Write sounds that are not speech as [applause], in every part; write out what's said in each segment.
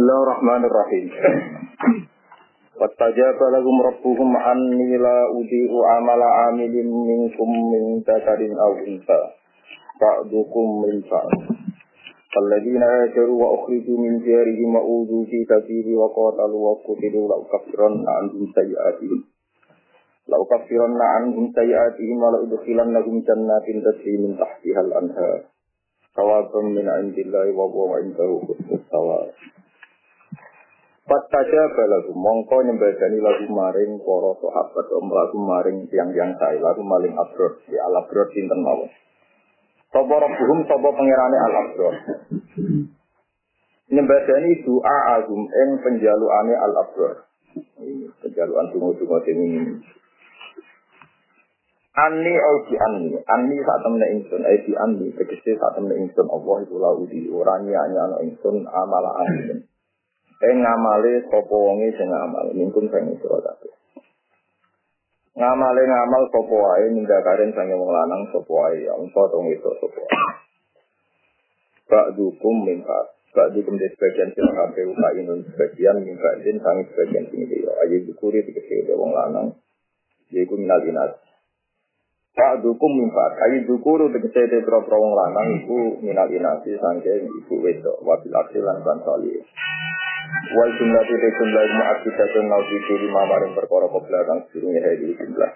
Bismillahirrahmanirrahim. Wattajaba lahum rabbuhum anni la udi'u amala amilin minkum min dzakarin aw unsa. Ba'dukum min ba'd. فالذين هاجروا وأخرجوا من ديارهم وأوذوا في سبيلي وقاتلوا وقتلوا لأكفرن عنهم سيئاتهم لأكفرن عنهم سيئاتهم ولأدخلنهم جنات تجري من تحتها الأنهار ثوابا من عند الله وهو عنده حسن الثواب Fattaja balagu mongko nyembadani lagu maring para sahabat om lagu maring tiang-tiang saya lagu maling abrod di al abrod sinten mawon. Sapa rabbuhum sapa pangerane al. Nyembadani doa agum ing penjalukane al abrod. Penjalukan tunggu-tunggu ini. Ani au ani, ani saat temen ingsun, ai di ani, tegese saat temen ingsun Allah itu lau di orang nyanya ingsun amala amin. Ing ngamale sapa wonge sing ngamal, mingkum sing sira kabeh. Ngamale ngamal sapa wae ninggakaren sange wong lanang sapa wae, ya engko to itu sapa wae. Ba'dukum min ba'd. Ba'dukum di sebagian sira kabeh ukainun sebagian min ba'din sange sebagian sing dia. Ayo dikuri tegese wong lanang. Yaiku minal inas. Pak dukum mimpat, ayi dukuru tegese te pro wong lanang iku minal inasi sangke ibu wedok wabil aksi lan soli. Wal jumlah tu jumlah ilmu akidatun nau di lima maring perkara ke belakang sedurunge hari jumlah.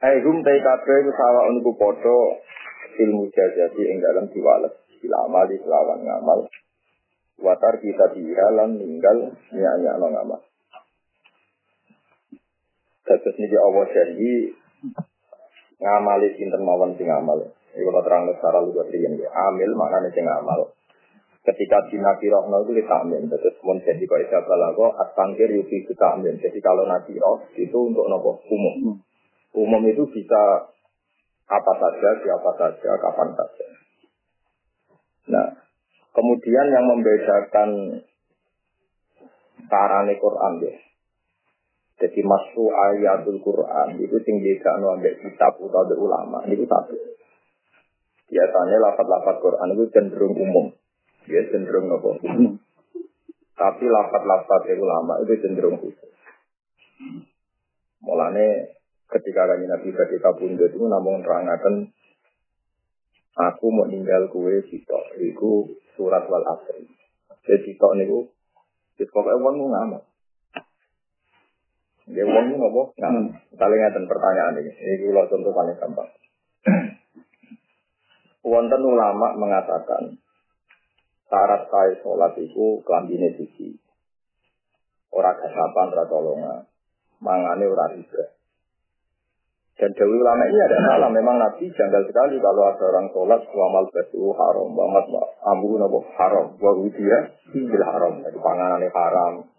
Hai hum tai kabeh sawa uniku padha ilmu jajati ing dalam diwales amali selawan ngamal. Watar kita dihalan ninggal nyanyi ngamal. Terus niki Allah janji ngamali sinten mawon sing ngamal. Iku terang secara luar riyen ya. Amil maknanya sing ngamal. Ketika Nabi Rohno itu kita amin. Terus mun jadi kau isa balago asangkir yuki kita amin. Jadi kalau Nabi Roh itu untuk nopo umum. Umum itu bisa apa saja, siapa saja, kapan saja. Nah, kemudian yang membedakan sarane Quran ya. Jadi masuk ayatul Quran itu tinggi kan ambek kitab atau ulama itu satu. Biasanya lafat-lafat Quran itu cenderung umum, dia cenderung apa? Tapi lafat-lafat ulama itu cenderung khusus. Mulane ketika kanji Nabi ketika bunda itu namun terangkan aku mau tinggal kue sitok, itu surat wal asri. Jadi sitok niku, itu pokoknya mau ngamal. Dia wong ini ngopo? Nah, paling pertanyaan ini. Ini kalau contoh paling gampang. [clears throat] Wonten ulama mengatakan syarat saya sholat itu kelambine siji. Orang kasapan, ora tolonga. Mangane ora riba. Dan Dewi ulama ini ada salah. Memang Nabi janggal sekali kalau ada orang sholat wamal besu haram, wamat amru nabo haram, wa dia bil haram. Jadi panganane haram,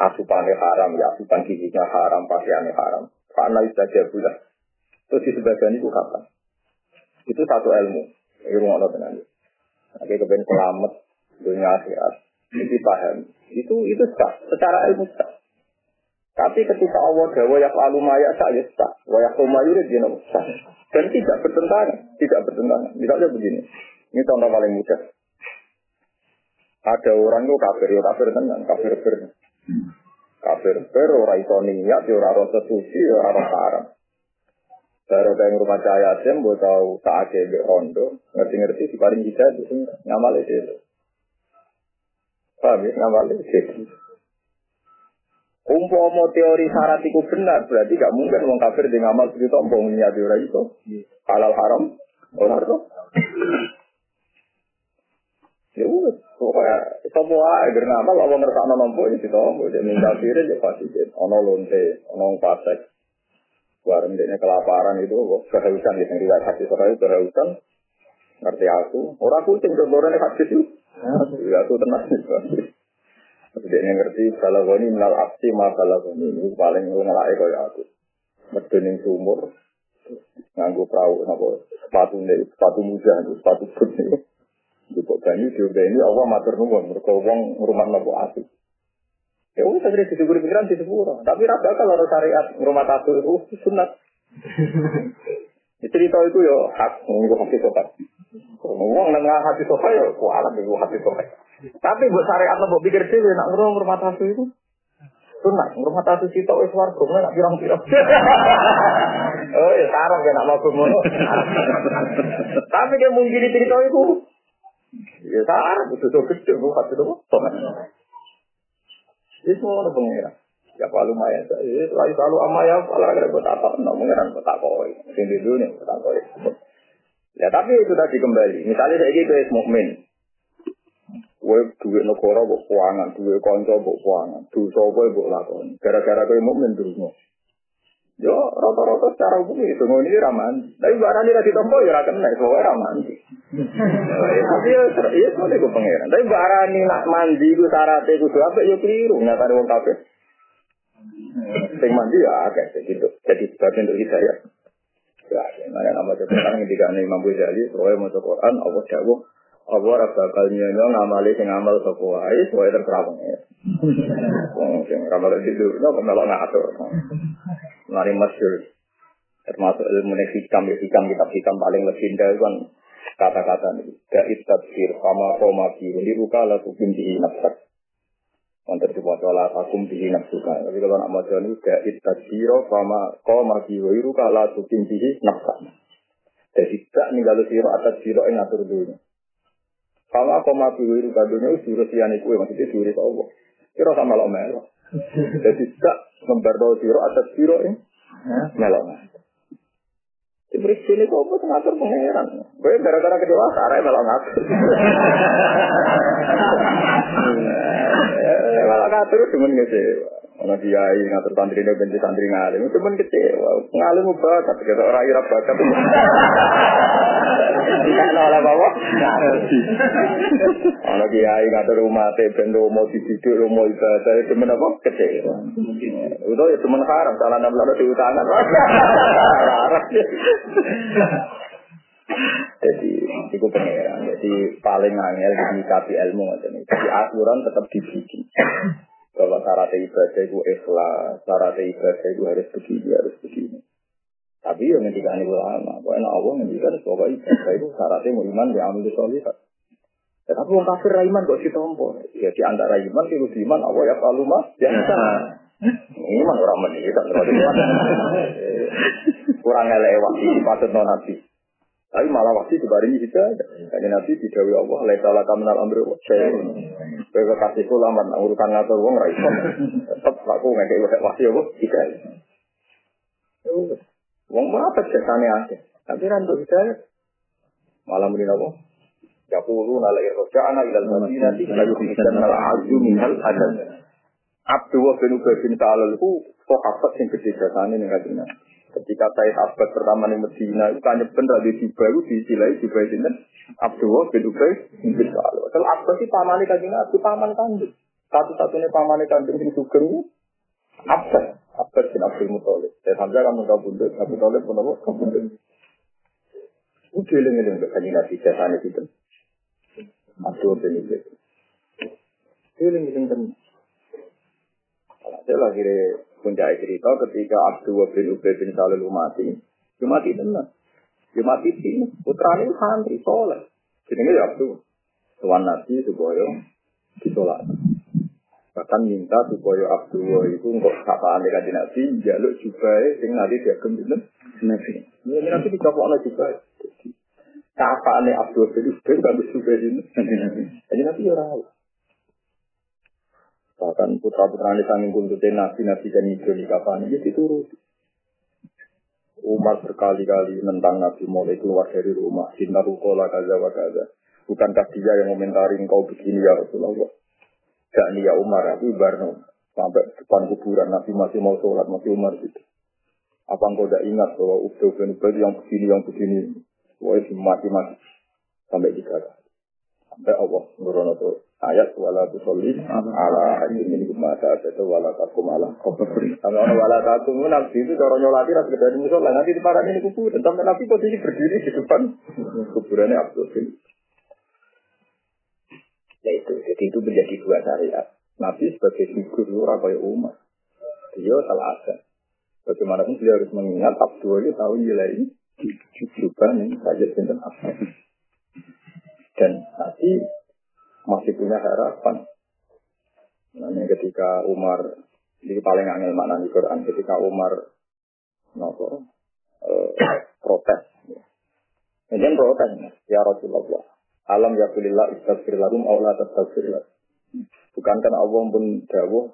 asupannya haram, ya asupan giginya haram, pakaiannya haram. Karena itu saja bulan. Terus di sebagian itu kapan? Itu satu ilmu. Ilmu Allah itu. Oke, kemudian selamat, dunia akhirat. Itu paham. Itu itu sah. Secara ilmu sah. Tapi ketika Allah dawa ya lalu maya sah ya sah. Wayak kumayur dia sah. Dan tidak bertentangan. Tidak bertentangan. Misalnya begini. Ini contoh paling mudah. Ada orang itu kafir, ya kafir tenang, kafir kafir. Kafir ber ora iso niat ya ora restitusi ya ora haram. Baru kayak rumah cahaya sem, gue tak ada di rondo, ngerti-ngerti di paling kita itu ngamal itu. Paham ya, ngamal itu. Umpama teori syarat itu benar, berarti gak mungkin orang kafir di ngamal segitu, umpama niat ora itu. Halal haram, orang itu. Ya udah, pokoknya semua agar ngamal Allah ngerasa nompo kita ombo dia minta kiri dia pasti ono lonte ono pasek bareng dia kelaparan itu kehausan di negeri hati soalnya kehausan. Ngerti aku. Orang kucing berboran hati itu. Ya aku tenang. Dia ngerti kalau ini menal aksi masalah ini ini paling ngelak kaya aku. Medun sumur nganggu perahu nopo sepatu nih sepatu muda sepatu pun nih Jupuk banyu ini Allah matur nuwun. Mereka wong rumah nopo asik. Ya wong segera disebut pikiran di sepuro. Tapi rasa kalau harus syariat rumah tato itu sunat. [laughs] cerita itu ya hak nunggu hati sobat. Ngomong nengah hati sobat ya kualat nunggu hati sobat. Tapi buat syariat buat pikir sih, nak ngurung rumah tasu itu. Sunat, rumah tasu kita wis warga, nak pirang-pirang. [laughs] oh ya sarap ya nak mau ngono. [laughs] Tapi dia mungkin cerita itu. Ya sarap, betul gede, bukan itu. Itu ada pengeran. Ya Pak lumayan. Eh, Ini selalu selalu sama ya Pak lah. Kira-kira tak apa. Nah Sing tak koi. Sini dulu tak koi. Ya tapi itu tadi kembali. Misalnya saya gitu es mukmin. Kue duit negara buat keuangan, duit konco buat keuangan, duit sobo buat lakon. Gara-gara kue mukmin terus mau. Yo rata-rata secara umum itu ngono iki raman. Tapi barang ini ditompo ya ora kena, soalnya raman. Tapi [laughs] ya iya soalnya gue pangeran. Tapi barang ini nak mandi gue syaratnya gue apa ya keliru. Ada wong kafe. Sing mandi ya agak gitu. Jadi sebagian untuk hidayah. Ya, nah, nama sekarang ketika Imam Ghazali, soalnya mau Quran, Allah jawab, apa ora bakal nyono ngamali sing ngamal sapa wae sesuai terserah pengen. [laughs] Wong sing ngamal itu no kok melok ngatur. Mari masyhur. Termasuk ilmu hikam ya hikam kitab hikam paling legenda kan kata-kata ini. Gait tafsir sama koma biru di ruka laku binti nafsak. Untuk dibaca lah takum bihi nafsuka. Tapi kalau nak baca ini gait tafsir sama koma biru di ruka laku binti nafsak. Jadi tak ninggal siro atas siro yang ngatur dulu. Kalau aku mati wiru kadunya itu jurus yang itu maksudnya jurus Allah. Kira sama lo melo. Jadi tidak memberdoa siro atas siro ini melo. Diberi sini kok apa ngatur [laughs] pangeran. Gue gara-gara kedua arah melo ngatur. Malah ngatur cuma ngecewa. Ono kiai ngatur santri ini benci santri ngalim, pun kecewa. Ngalim bakat, kita orang irap bakat. Tidak oleh bawa. Ono kiai ngatur rumah teh bendo mau dididik, mau ibadah, itu apa? Kecewa. Itu ya cuma haram, salah enam lalu diutangan. [laughs] Haram. Jadi itu pengeran. Jadi paling angel di ilmu macam ini. Jadi aturan tetap dibikin bahwa syarat ibadah itu ikhlas, syarat ibadah itu harus begini, harus begini. Tapi yang ngendikan itu lama, pokoknya Allah ngendikan bahwa ibadah itu syaratnya mau iman di amal solihat. Ya, tapi orang kafir iman kok si tompo. Ya di antara iman itu iman Allah ya kalau mah ya Iman orang meninggal, [laughs] kurang elewat patut non nabi. Tapi malah waktu dibaringi hidayah. Jadi Nabi didawi Allah, laisa laka minal amri saya. Kowe kasih kula man urusan ngatur wong ra iso. Tetep aku ngeke waktu apa hidayah. Wong apa cetane akeh. Tapi ra untuk hidayah. Malah muni napa? Yaqulu nala irja'ana ilal madinati la yuhibban al azu minal adad. Abdu wa bin Ubay bin Ta'alal itu sahabat yang gede jasane ning kadina. Ketika saya Abbas pertama di Medina, itu tanya bener di Dubai, itu disilai Dubai ini. Abdullah bin Ubay bin. Kalau Abbas sih paman kanjeng Nabi, paman kandung. Satu-satunya paman kandung yang sugeng Abbas. Abbas bin Abdul Muthalib. Saya Hamzah kan muka bundut, Abu Talib pun apa? Kabundut. Udah eling-eling kanjeng Nabi jasane itu. Abdul bin Ubay. Eling-eling tenan. Kalau saya lagi puncak cerita ketika Abdul bin Ubay bin Salul mati, dia mati tenan. Dia mati sini, putranya santri soleh. Jadi ya Abdul. Tuan Nabi supaya disolat. Bahkan minta supaya Abdul itu untuk sapaan dekat Nabi, jaluk juga sing nanti dia kembali Nabi. Ini Nabi dicopok juga. Sapaan Abdul bin Ubay bagus juga ini. Jadi Nabi ya rawat. Bahkan putra-putra ini sanging kuntutin nabi, nabi dan itu di kapan ini dituruti. Umar berkali-kali menentang Nabi mulai keluar dari rumah. Cinta rukola kaza wa kaza. Bukankah dia yang komentari engkau begini ya Rasulullah? Gak ya Umar, aku Barno. Sampai depan kuburan Nabi masih mau sholat, masih Umar gitu. Apa engkau tidak ingat bahwa Ubay bin Ubay yang begini, yang begini. Wah, mati-mati. Sampai tiga Sampai Allah nurono tuh ayat wala tusolli ala hadin ini mata itu wala takum ala. Kalau orang wala takum nabi itu cara nyolati ras gede di musola nanti di parah ini kubur. Dan sampai nabi posisi berdiri di depan kuburannya Abdul. Ya itu, jadi itu menjadi dua syariat. Nabi sebagai figur orang kayak umat. Dia salah ada. Bagaimanapun beliau harus mengingat Abdul itu tahu nilai juga nih saja tentang apa. Dan nanti masih punya harapan. Nah, ketika Umar di paling angel makna di Quran ketika Umar nopo eh, [coughs] protes. Kemudian protes ya Rasulullah. Alam ya kulillah la tastaghfir Bukankah Allah pun dawuh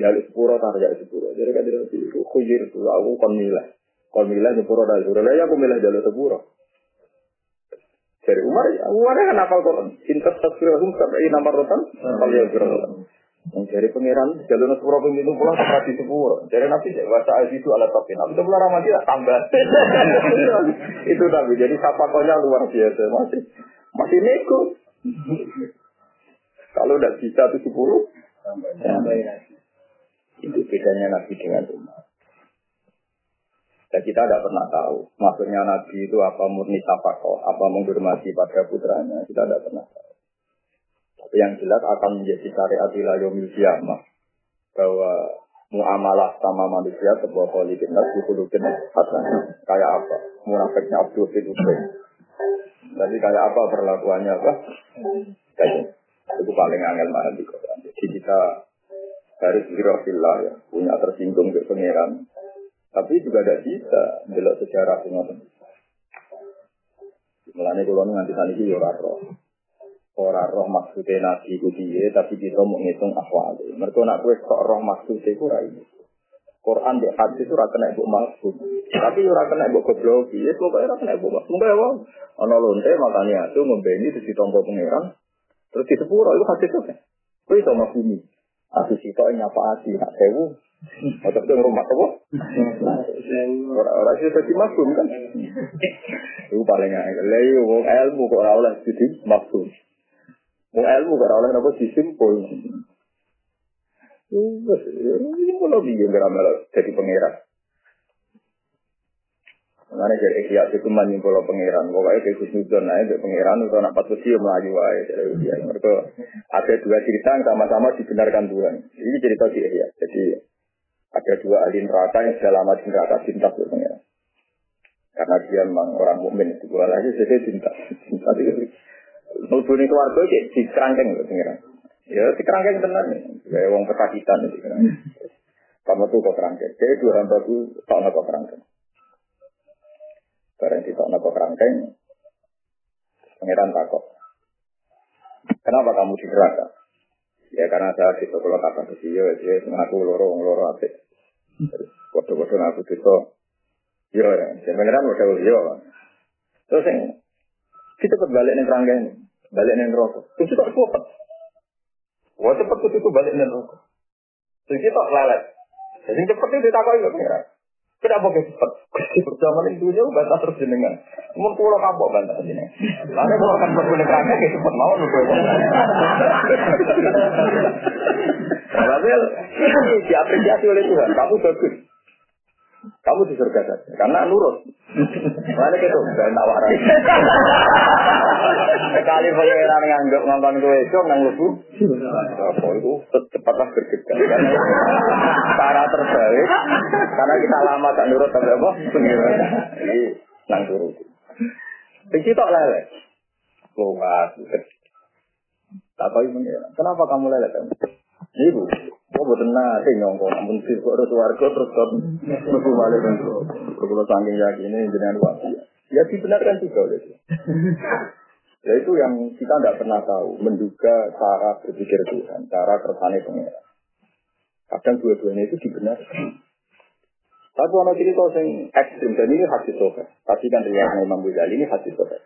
ya sepuro tar ya sepuro. Jadi kan itu khuyir itu aku kon milah. Kon milah sepuro dari sepuro. Ya aku milah jalur sepuro. Dari Umar, ya, Umar kan hafal Quran. Intas tasfirahum sampai nomor rotan, kalau ya yang dari pangeran jalur sepuro itu pulang ke di sepuro. Dari nabi bahasa itu alat tapi nabi itu pulang ramadi tambah. [laughs] itu nabi. Jadi sapakonya luar biasa masih masih nego. Kalau udah bisa tuh sepuluh, itu bedanya nabi dengan umat. Dan kita tidak pernah tahu. Maksudnya Nabi itu apa murni tapakoh, apa menghormati pada putranya. Kita tidak pernah tahu. Tapi yang jelas akan menjadi syariat ilayomil kiamah. Bahwa muamalah sama manusia sebuah politik nasi kulukin hasan. Kayak apa? Munafiknya Abdul bin Jadi kayak apa perlakuannya apa? Kayak itu paling angel mana di Quran. Jadi kita harus birofillah ya, punya tersinggung ke pangeran. Tapi juga tidak bisa belok sejarah semua. Mulanya kalau nanti tadi itu ya roh. Orang roh maksudnya nabi dia, tapi kita mau ngitung akwal. Mereka nak kue kok roh maksudnya itu ini. Quran di hadis itu rakan ibu maksud. Tapi ora kena ibu goblok. Ya pokoknya rakan ibu maksud. Mbak wong ana lonte makanya itu membeni terus ditompo pangeran. Terus di sepuro itu hadis itu. Kue itu maksudnya. Aku sih kok nyapa hati, nak sewu. Atau itu rumah apa? Orang-orang sih tadi maksud kan. [laughs] Itu paling angel. Lalu wong ilmu kok ora oleh jadi maksud. Wong ilmu kok ora oleh napa disimpul. Ini kalau dia nggak jadi pangeran. Mana jadi ikhya itu menyimpul pangeran. Pokoknya kayak Gus naik ke pangeran itu anak patut sih melaju wae. Mereka ada dua cerita yang sama-sama dibenarkan Tuhan. Ini cerita di ikhya. Jadi ada dua ahli neraka yang sudah lama di neraka cinta pangeran. Karena dia memang orang mukmin itu gua lagi saya cinta. Cinta itu. Nubuni keluarga kayak di kerangkeng loh pangeran. Ya si kerangkeng tenan nih. Kayak wong kesakitan itu. Kamu tuh kok kerangkeng. Kayak dua hamba tuh tak kok kerangkeng. Barang di kok kerangkeng. Pangeran takut. Kenapa kamu di neraka? Ya karena saya di kalau kata ke dia, dia mengaku loro, loro apa? Kode-kode ngaku itu. Yo, ya, saya pangeran udah yo. Terus yang kita balik nih kerangkeng, balik nih rokok. Terus kita cepet. Wah cepet tuh itu balik nih rokok. Terus kita lelet. Jadi cepet itu ditakoi ke pangeran. Kenapa kayak cepet? [laughs] Zaman itu aja bantah terus jenengan. Mau pulau kapok bantah jenengan. Lalu kalau kan berkulit kerangka kayak cepet mau nuduh. Tapi [laughs] diapresiasi oleh Tuhan. Kamu bagus. Kamu di surga saja. Karena nurut. Mana gitu? Dan tawaran. Sekali pangeran nganggap ngomong gue itu nang lebu. Apa itu cepatlah bergegas. Cara terbaik. Karena kita lama tak nurut tapi apa? Pengiran. Ini nang turut. Biji tok lele. Luas. Tak tahu pengiran. Kenapa kamu lele kamu? Ibu, kok buatan nasi nyongko, namun sih kok ada suarga terus kok mlebu malih kan. Kalau saking ini jenengan wasi. Ya dibenarkan juga oleh itu. Ya itu yang kita tidak pernah tahu, menduga cara berpikir Tuhan, cara kersane pengeran. Kadang dua-duanya itu dibenarkan. Tapi orang cerita yang ekstrim, dan ini hadis sofa. Tapi kan riwayat Imam Ghazali ini hadis sofa.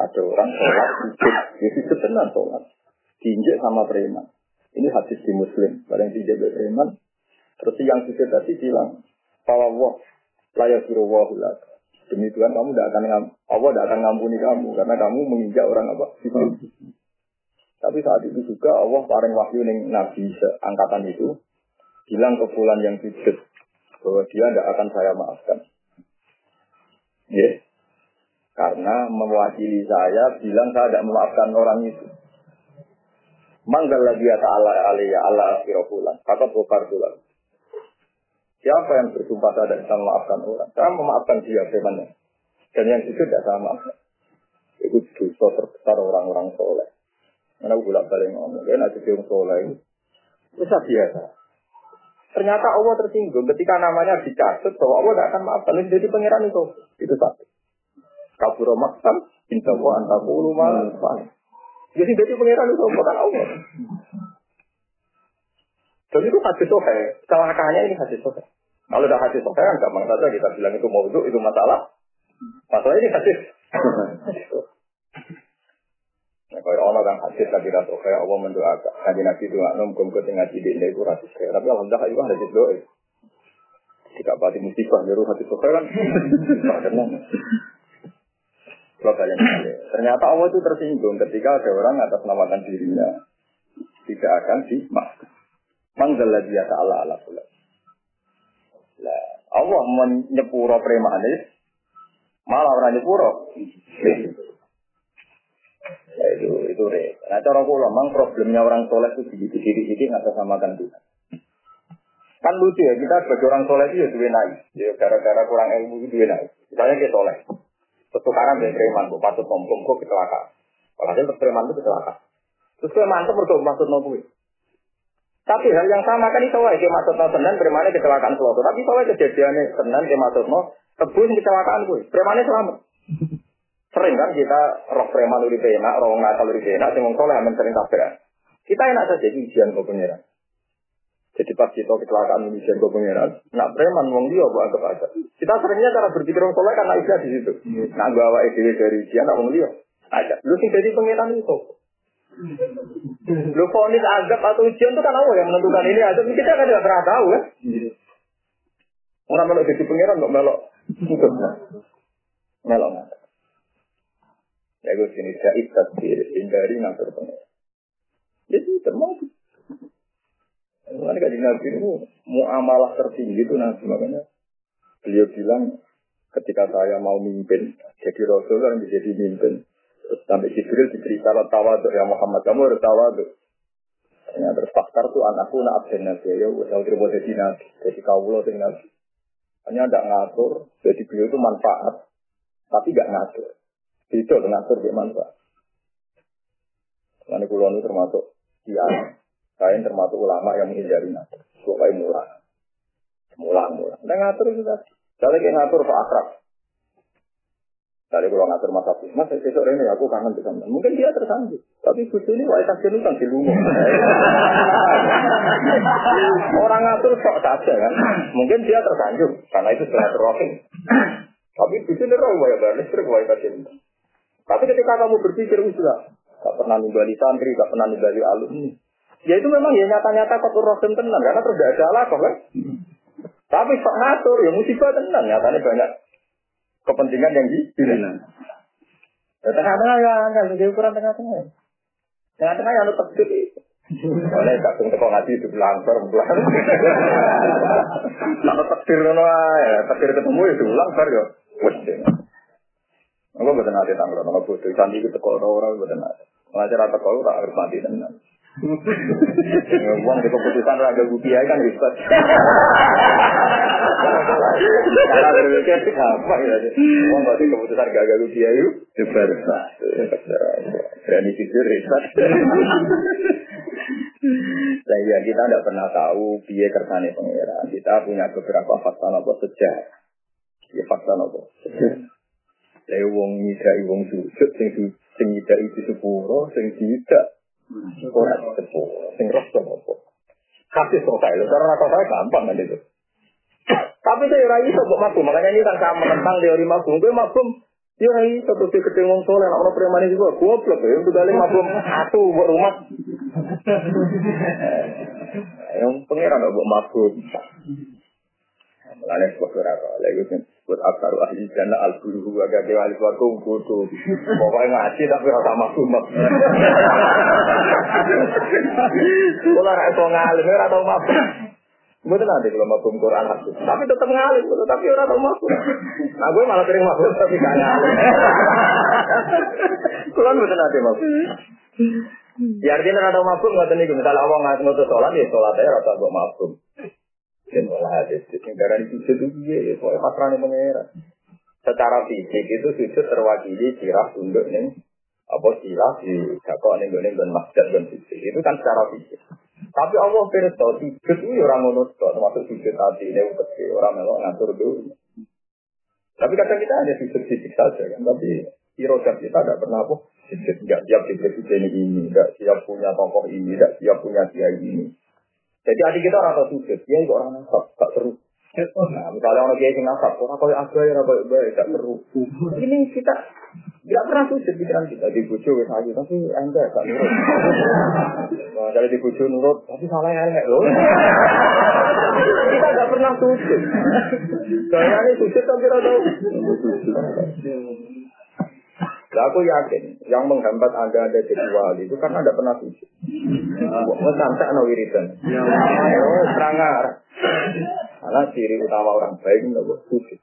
Ada orang sholat, sujud, ya sujud benar sholat. Diinjek sama preman. Ini hadis di Muslim. Barang tidak beriman. Terus yang sujud tadi bilang, wah, layak suruh wah Demi Tuhan kamu tidak akan Allah tidak akan ngampuni kamu karena kamu menginjak orang apa? Tapi saat itu juga Allah paling wahyu ning Nabi angkatan itu bilang ke bulan yang sujud bahwa dia tidak akan saya maafkan. Ya, yeah. karena mewakili saya bilang saya tidak memaafkan orang itu. Manggal lagi ya ta'ala alaiya Allah akhirahulan. Kata bokar bulan. Siapa yang bersumpah saya tidak bisa memaafkan orang? Saya memaafkan dia bagaimana? Dan yang itu tidak sama. Itu dosa terbesar orang-orang soleh. Mana bolak balik ngomong, kan ada yang soleh. Bisa biasa. Ternyata Allah tersinggung ketika namanya dicatat bahwa Allah tidak akan maafkan. Jadi pangeran itu itu satu. Kabur maksan, insya Allah antakulu Jadi jadi pangeran itu bukan Allah. Dan itu hadis sohe. Celakanya ini hadis sohe. Kalau udah hadis sohe kan gampang saja kita bilang itu mau itu masalah. Masalah ini hadis. Nah, kalau orang kan hadis tapi rasa kayak Allah mendoakan. Nanti nabi doa nom kum ke tengah tidak ini itu hadis kayak. Tapi alhamdulillah itu hadis doa. Jika pasti musibah nyuruh hadis doa kan. Kalau kalian [clears throat] ternyata Allah itu tersinggung ketika ada orang atas namakan dirinya tidak akan dimaafkan. Manggal dia ta'ala ala kula. Lah, Allah menyepuro premanis, malah orang nyepuro. Ya, itu itu re. Nah cara kula memang problemnya orang soleh itu di diri diri nggak samakan Tuhan. Kan lucu ya kita sebagai orang soleh itu ya dua naik. Ya gara-gara kurang ilmu itu dua naik. Misalnya kita soleh. Pertukaran dari preman, bu patut ngomong kok kecelakaan. Kalau preman itu kecelakaan. Terus preman itu berdua maksud ngomong tapi hal yang sama kan itu wae maksud no senen premane kecelakaan suatu. Tapi soalnya kejadian senen ke maksud no kebun kecelakaan gue. Premane selamat. Sering kan kita roh preman uri enak, roh nakal uri enak, sing soleh amen sering tabrak. Kita enak saja ujian kok pengiran. Jadi pas kita kecelakaan ujian kok pengiran, nak preman wong dia buat anggap aja. Kita seringnya cara berpikir orang soleh karena ikhlas di situ. Nak bawa ide dari ujian, nak wong dia. Aja. Lu sing jadi pengiran itu. Lu fonis azab atau ujian itu kan Allah yang menentukan ini azab. Kita kan tidak pernah tahu kan. Orang melok jadi pengiran kok melok. Melok nggak. Ya gue sini saya tadbir hindari ngatur pengiran. Jadi termasuk. Mulai kaji nabi itu muamalah tertinggi itu nabi makanya beliau bilang ketika saya mau mimpin jadi rasul kan jadi mimpin Terus sampai Jibril diberi syarat tawaduk ya Muhammad, kamu harus tawaduk. Ternyata terus tuh anakku nak absen nabi ya, udah terima jadi nabi, jadi kaulo jadi nabi. Hanya tidak ngatur, jadi beliau itu manfaat, tapi gak ngatur. Itu ngatur dia manfaat. Nanti kulon itu termasuk dia, saya termasuk ulama yang menghindari ngatur. Supaya murah. Murah, murah. Nah ngatur itu tadi. Kalau kayak ngatur Pak Akrab, Tadi kalau ngatur masa tuh, mas besok ini aku kangen di sana. Mungkin dia tersanggup, tapi butuh ini wajah kasih nutang di. [laughs] Orang ngatur sok saja kan. Mungkin dia tersanggup karena itu terrohing. Tapi butuh ini roh wajah baris terus wajah kasih. Tapi ketika kamu berpikir sudah, gak pernah nimbali santri, gak pernah nimbali alumni. Ya itu memang ya nyata-nyata kotor rohim tenan karena terus tidak ada alat kan. Tapi sok ngatur ya musibah tenan nyatanya banyak kepentingan yang dipilih. Ya, tengah-tengah ya, enggak, jadi ukuran tengah-tengah. Tengah-tengah yang tetap gede. Oleh kadung teko ngaji itu langgar, belang. Kalau takdir ngono ya, takdir ketemu itu langgar ya. Wes Aku betul nanti tanggal, kalau butuh sandi itu teko orang betul nanti. Ngajar atau kalau tak harus mati tenan. Uang di keputusan raga gupiai kan ribet. Cara berpikir apa ya? Uang di keputusan raga gupiai itu ribet. Berani jujur ribet. Sehingga kita tidak pernah tahu biaya kersane pangeran. Kita punya beberapa fakta nopo sejarah. Ya fakta nopo. Saya wong nyidai wong sujud, sing sing nyidai itu sepuro, sing tidak Ora sepuluh, sing roh apa? Kasih selesai, lho. Karena saya gampang kan itu. Tapi saya rai iso kok mabum, makanya ini kan saya menentang teori mabum. Gue mabum, ya rai iso terus ketemu wong soleh, orang preman juga goblok ya, untuk balik mabum satu buat rumah. Yang pengiran buat mabum. Mulane sebab ora lagi kan buat akar ahli jannah al guru agak dewa ahli suarga kudu. Pokoknya ngaji tapi ora sama sumat. Kula ra iso ngalim ora tau mabuk. Mboten nanti kalau mabuk Quran hadis. Tapi tetap ngalim, tapi ora tau mabuk. Nah gue malah sering mabuk tapi gak ngalim. Kula mboten nanti mabuk. Ya artinya ada mabuk nggak niku misalnya Allah ngutus sholat ya sholat aja rata buat mabuk. Dan malah hadis yang darah sujud itu ya, soalnya pengeran. Secara fisik itu sujud terwakili sirah tunduk nih. Apa sila di jakok ning gone dan masjid dan sisi itu kan secara fisik. Tapi Allah pirsa sujud itu ya orang ngono termasuk sujud hati ini kecil orang melok ngatur dulu. Tapi kata kita ada sujud fisik saja kan. Tapi irodat kita tidak pernah apa sujud. Nggak siap di ini. Nggak siap punya tokoh ini nggak siap punya kiai ini jadi adik kita orang tahu sujud dia juga orang nasab gak seru Nah, misalnya orang kiai nasab, orang kau yang ada ya baik baik, gak seru. Ini kita tidak pernah sujud pikiran kita di bujo wis ayu tapi enggak gak nurut. Nah, kalau di bujo nurut tapi salah elek loh. kita gak pernah sujud. Saya ini sujud tapi tahu. Nah, aku yakin yang menghambat anda ada jadi wali itu karena anda pernah sujud. Mau sampai no wiridan. Oh, serangar. Karena ciri utama orang baik itu sujud.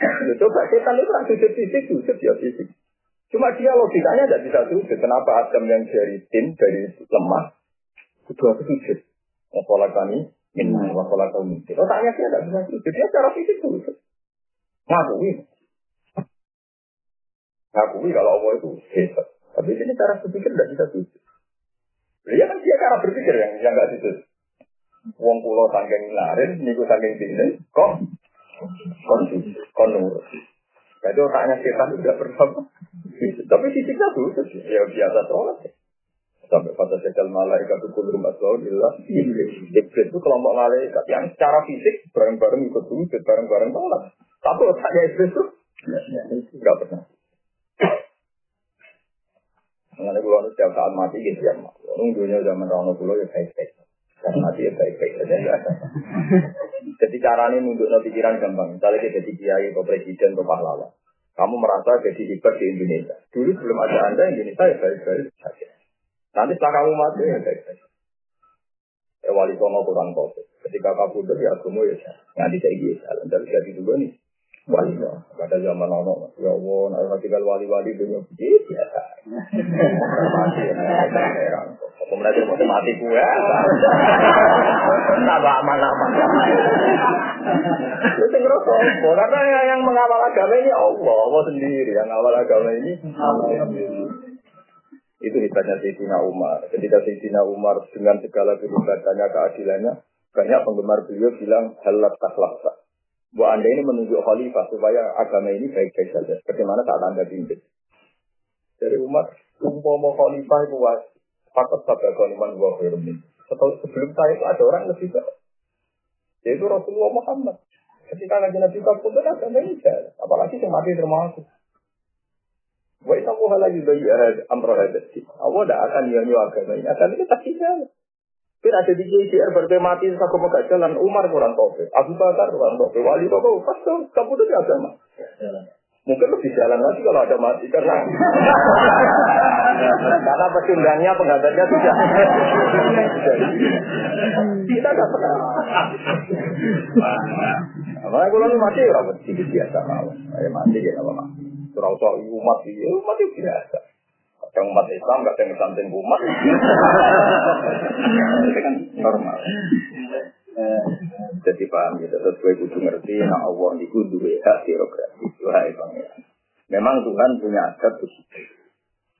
Ya, coba setan itu kan sujud fisik, sujud ya fisik. Cuma dia logikanya tidak bisa sujud. Kenapa Adam yang dari tim, dari lemah, itu aku sujud. Wasolah kami, minna, wasolah kami. Otaknya dia tidak bisa sujud. Dia secara fisik sujud. Ngakui. Ngakui kalau Allah itu hebat. Tapi ini cara berpikir tidak bisa sujud. Ya kan dia cara berpikir yang yang nggak sujud. Wong pulau sanggeng larin, niku sanggeng tinggi, kok kon kon. Jadi otaknya setan tidak pernah. Tapi fisiknya tuh ya biasa sholat. Sampai pada sekal malaikat itu kulur masuk illa iblis. Itu kelompok malaikat yang secara fisik bareng-bareng ikut sujud, bareng-bareng sholat. Tapi otaknya iblis itu nggak pernah. Mengenai pulau itu setiap saat mati gitu ya, nunggunya zaman Rono pulau ya baik-baik. Dan mati ya baik-baik saja ya. Jadi caranya nunduk pikiran gampang. Misalnya jadi kiai atau presiden atau pahlawan. Kamu merasa jadi hebat di Indonesia. Dulu sebelum ada anda Indonesia ya baik-baik saja. Nanti setelah kamu mati ya baik-baik. Ya wali kurang kopi. Ketika kabudut ya agama ya Nanti saya gitu. Tapi jadi juga nih. Wali no. Pada zaman ono. Ya Allah. Nah, tinggal wali-wali dunia biasa. Mati ya. Kemudian dia mau mati gue. Nambah aman-aman. Itu ngerasa Karena yang mengawal agama ini Allah. Allah sendiri. Yang mengawal agama ini Itu hebatnya Sayyidina Umar. Ketika Sayyidina Umar dengan segala kehebatannya, keadilannya, banyak penggemar beliau bilang halat takhlaksa. Bahwa anda ini menunjuk khalifah supaya agama ini baik-baik saja. Bagaimana saat anda pimpin. Dari Umar, umpama khalifah itu Fakat sabda kaliman wa khairum Setelah sebelum saya itu ada orang lebih baik. Yaitu Rasulullah Muhammad. Ketika lagi Nabi kan agama ini jalan. Apalagi yang mati termasuk. Wa aku lagi bayi amroh hadati. Allah tidak akan nyanyi agama ini. Agama ini jalan. Tapi ada di JCR berarti mati aku mau jalan. Umar kurang tahu. Abu Bakar kurang tahu. Wali tahu. Pas kamu itu agama. Mungkin lebih jalan lagi kalau ada mati karena [laughs] karena pecundangnya penggambarnya sudah kita tidak pernah. Apa kalau mati orang sedikit biasa mau, mati ya apa mati. Surau umat umat itu biasa. Yang umat Islam yang santai umat. [laughs] Itu kan normal. Jadi paham gitu, terus gue kudu ngerti, nah Allah niku duwe hak birokrasi, wahai pangeran. Memang Tuhan punya adat.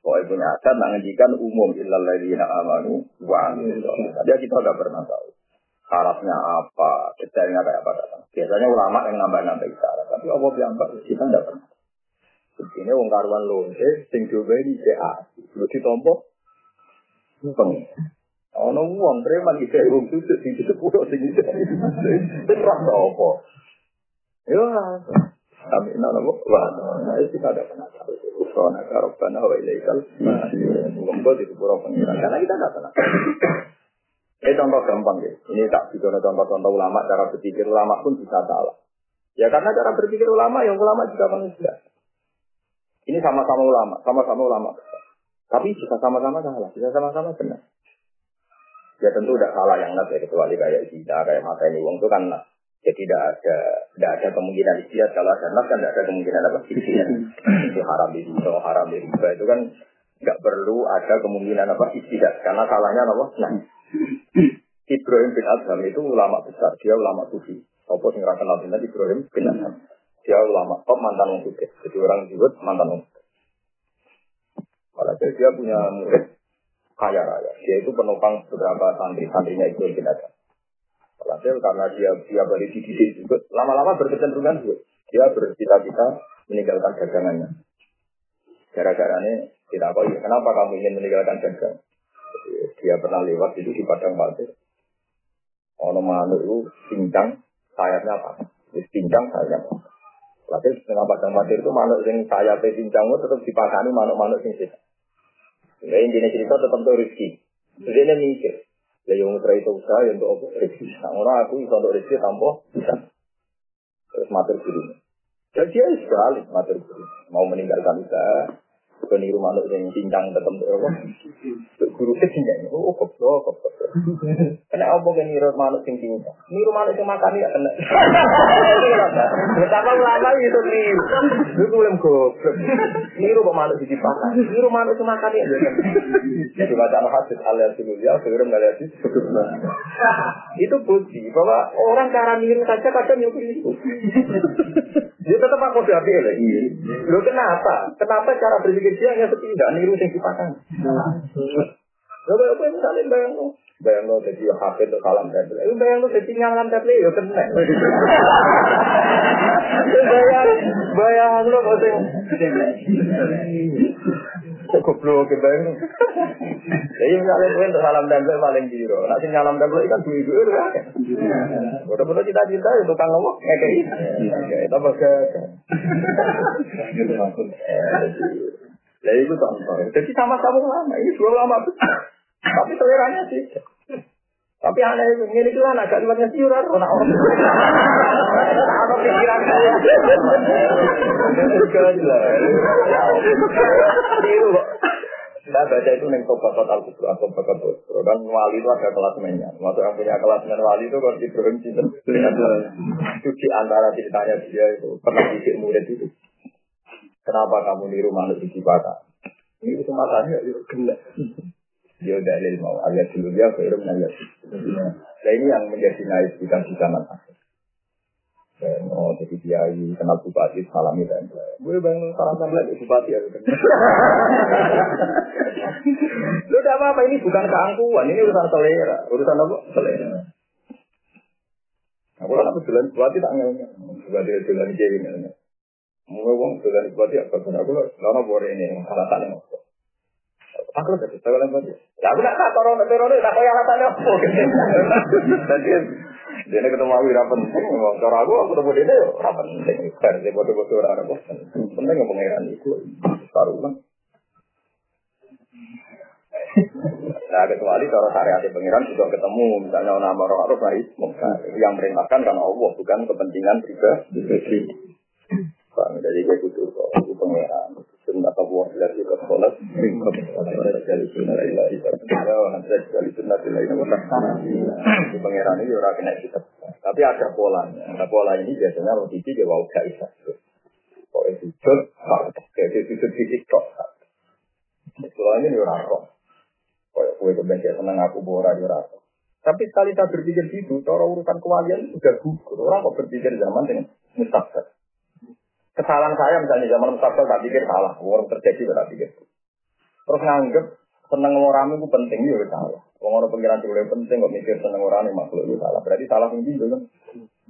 Pokoknya punya adat, nah ngendikan umum illal ladzina amanu wa Jadi kita udah pernah tahu. Syaratnya apa, detailnya kayak apa datang. Biasanya ulama yang nambah-nambah syarat, tapi Allah bilang kita tidak pernah. Ini wong karuan lonte, sing coba ini CA. Lu ditompo, pengen. Ono wong preman iki wong sujud sing disepuro sing. Wis rasa apa? Yo Kami nana wah, nah itu ada pernah tahu. Usona karobana wa ilaikal. Monggo di sepuro pengiran. Karena kita tidak pernah. Ini contoh gampang ya. Ini tak bicara contoh-contoh ulama cara berpikir ulama pun bisa salah. Ya karena cara berpikir ulama yang ulama juga manusia. Ini sama-sama ulama, sama-sama ulama Tapi bisa sama-sama salah, bisa sama-sama benar. Ya tentu tidak salah yang nas ya, kecuali kayak kita, kayak mata ini uang itu kan nas. Jadi tidak ada tidak ada kemungkinan istiad kalau ada nas kan tidak ada kemungkinan apa [laughs] istiad. itu haram di riba, haram di riba itu kan nggak perlu ada kemungkinan apa istiad karena salahnya apa? Nah, Ibrahim bin Adham itu ulama besar, dia ulama sufi. Apa sing ra kenal Ibrahim bin Adham. Dia ulama top mantan wong Jadi orang disebut mantan wong Walhasil dia punya murid kaya raya. Dia itu penopang beberapa santri-santrinya itu yang kita Walhasil karena dia dia baru dididik juga, lama-lama berkecenderungan juga. Dia bercita-cita meninggalkan dagangannya. Gara-gara ini tidak kok kenapa kamu ingin meninggalkan dagang? Dia pernah lewat itu di padang pasir. Ono manuk itu pincang, sayapnya apa? Pincang sayapnya? Lalu setengah padang pasir itu manuk yang sayapnya pincang itu tetap dipakani manuk-manuk yang sih. Nah, intinya cerita tetap tuh rezeki. Jadi dia mikir, ya yang usaha itu usaha yang untuk rezeki. Nah, aku bisa untuk rezeki tanpa bisa. Terus matur guru. Dan dia sekali matur guru. Mau meninggalkan usaha, peniru manuk yang cincang tetap apa guru ke cincang. Oh goblok goblok kena apa kan niru manuk yang cincang? Niru manuk yang makan ya kena. Betapa lama itu niru. Itu belum goblok? Niru kok manuk di pakan niru manuk yang makan ya jadi baca hadis alias dulu ya sebelum ngeliat itu. Bukti bahwa orang cara niru saja kadang nyukur itu dia tetap aku diambil. Lo kenapa? Kenapa cara berpikir dia hanya seperti tidak niru yang dipakai? Lo apa yang misalnya bayang lo? Bayang lo jadi HP untuk salam tablet. Lo bayang lo jadi nyalam tablet ya kena. bayang, bayang lo kok sing. Goblok bayang lo. Jadi misalnya gue untuk salam tablet paling biro. Nanti nyalam tablet kan duit duit kan. Udah-udah cita-cita itu tukang ngomong ngekei. Itu bagus. Lah itu contoh. Jadi sama-sama lama. Ini dua lama Tapi seleranya sih. Tapi aneh itu, ini itu anak agak liwatnya sih, orang orang orang. Apa pikiran saya? Itu kok. Baca itu neng tobat total kubur atau bakat kubur. Dan wali itu ada kelas mainnya. Waktu yang punya kelas main wali itu kalau di provinsi itu di antara ceritanya dia itu pernah didik murid itu. Kenapa kamu niru di baka? Ini itu matanya itu kena. Dia udah dalil mau alias dulu dia ke ilmu alias. Nah ini yang menjadi naik kita di zaman akhir. Oh, jadi kiai kenal bupati salam itu. Gue bang salam lagi bupati ya. Lu udah apa apa ini bukan keangkuhan, ini urusan selera, urusan apa? Selera. Aku kan aku jalan bupati tak ngelnya, bupati jalan kiai ngelnya. Mau ngomong jalan bupati apa? Aku lama bore ini, alasannya apa? Aku udah bisa kalau bupati. Ya aku nak tak orang teror tak kaya alasannya apa? Jadi dia ketemu aku tidak penting, cara aku aku ketemu dia tidak penting. Karena dia bodoh-bodoh orang apa? Penting ngomong pengiran itu, taruh Nah, kecuali cara syariat pengiran juga ketemu, misalnya nama orang Arab baik, yang merintahkan karena Allah, bukan kepentingan pribadi. Bang, jadi gue butuh itu pengiran. Sunnah Allah dari ke sholat, dari sunnah ilahi nanti dari sunnah Itu pengiran ini orang kena kita. Tapi ada polanya. Ada pola ini biasanya logiki dia wow gak bisa. Kok itu jod, kayak itu itu fisik kok. Kalau ini orang kok. Kayak kue kebencian seneng aku di Tapi sekali berpikir gitu, cara urusan kewalian sudah gugur. Orang kok berpikir zaman dengan mustahil. Kesalahan saya misalnya zaman mustahil tak pikir salah, orang terjadi tak pikir. Terus nganggep seneng orang itu penting ya salah. Orang orang pengiran juga penting kok mikir seneng orang ini makhluk itu salah. Berarti salah tinggi kan?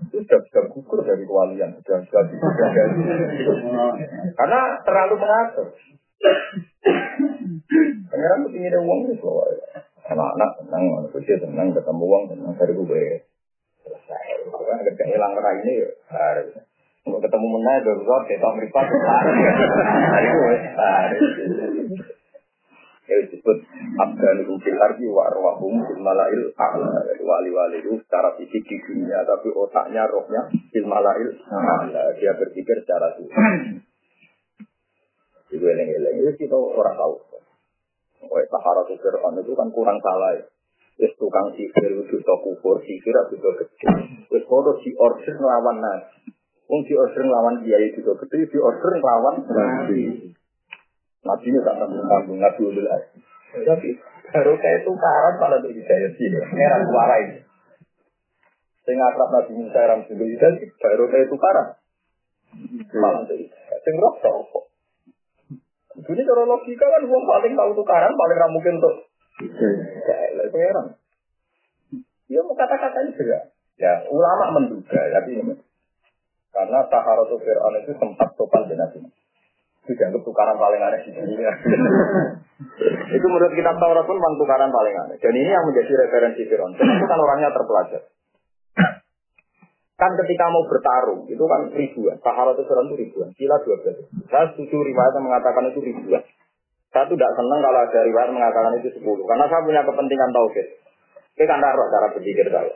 Itu sudah sudah gugur dari kewalian, sudah sudah sudah Karena terlalu mengatur. Pengiran tuh ingin uang itu loh. Anak-anak senang, kerja senang, ketemu uang senang dari gue. Selesai. Agak hilang rai ini ya. Kalau ketemu menang, darurat, kita meripat, hari hari Ya disebut abdanuhum fil ardi wa arwahum fil malail a'la. Wali-wali itu secara fisik di dunia, tapi otaknya, rohnya fil malail a'la. Dia berpikir secara Tuhan. Itu eleng-eleng, itu kita orang tahu. Wah, Sahara Fir'aun itu kan kurang salah ya. Wis tukang sihir, itu kufur, sihir, itu gede. Wis foto si order ngelawan nasi. Wong di order lawan kiai juga gede, di order lawan nabi. Nabi ini tak tanggung tanggung nabi ulul Tapi baru kayak itu karat malah di hidayah sih, merah suara ini. Sing akrab Nabi Musa ram sing hidayah baru kayak itu karat. Malah di hidayah. Sing roh kok. Ini cara logika kan uang paling tahu tukaran paling ramu mungkin untuk kayak pangeran. Dia mau kata-katanya juga. Ya ulama menduga tapi ini karena Taharatu Fir'aun itu sempat sopan di Nabi. Itu dianggap tukaran paling aneh di dunia. [laughs] itu menurut kitab Taurat pun memang tukaran paling aneh. Dan ini yang menjadi referensi Fir'aun. Itu kan orangnya terpelajar. Kan ketika mau bertarung, itu kan ribuan. Sahara itu itu ribuan. Kila dua belas. Saya setuju riwayat yang mengatakan itu ribuan. Saya tidak senang kalau ada riwayat mengatakan itu sepuluh. Karena saya punya kepentingan tauhid. Kita kan taruh cara berpikir saya.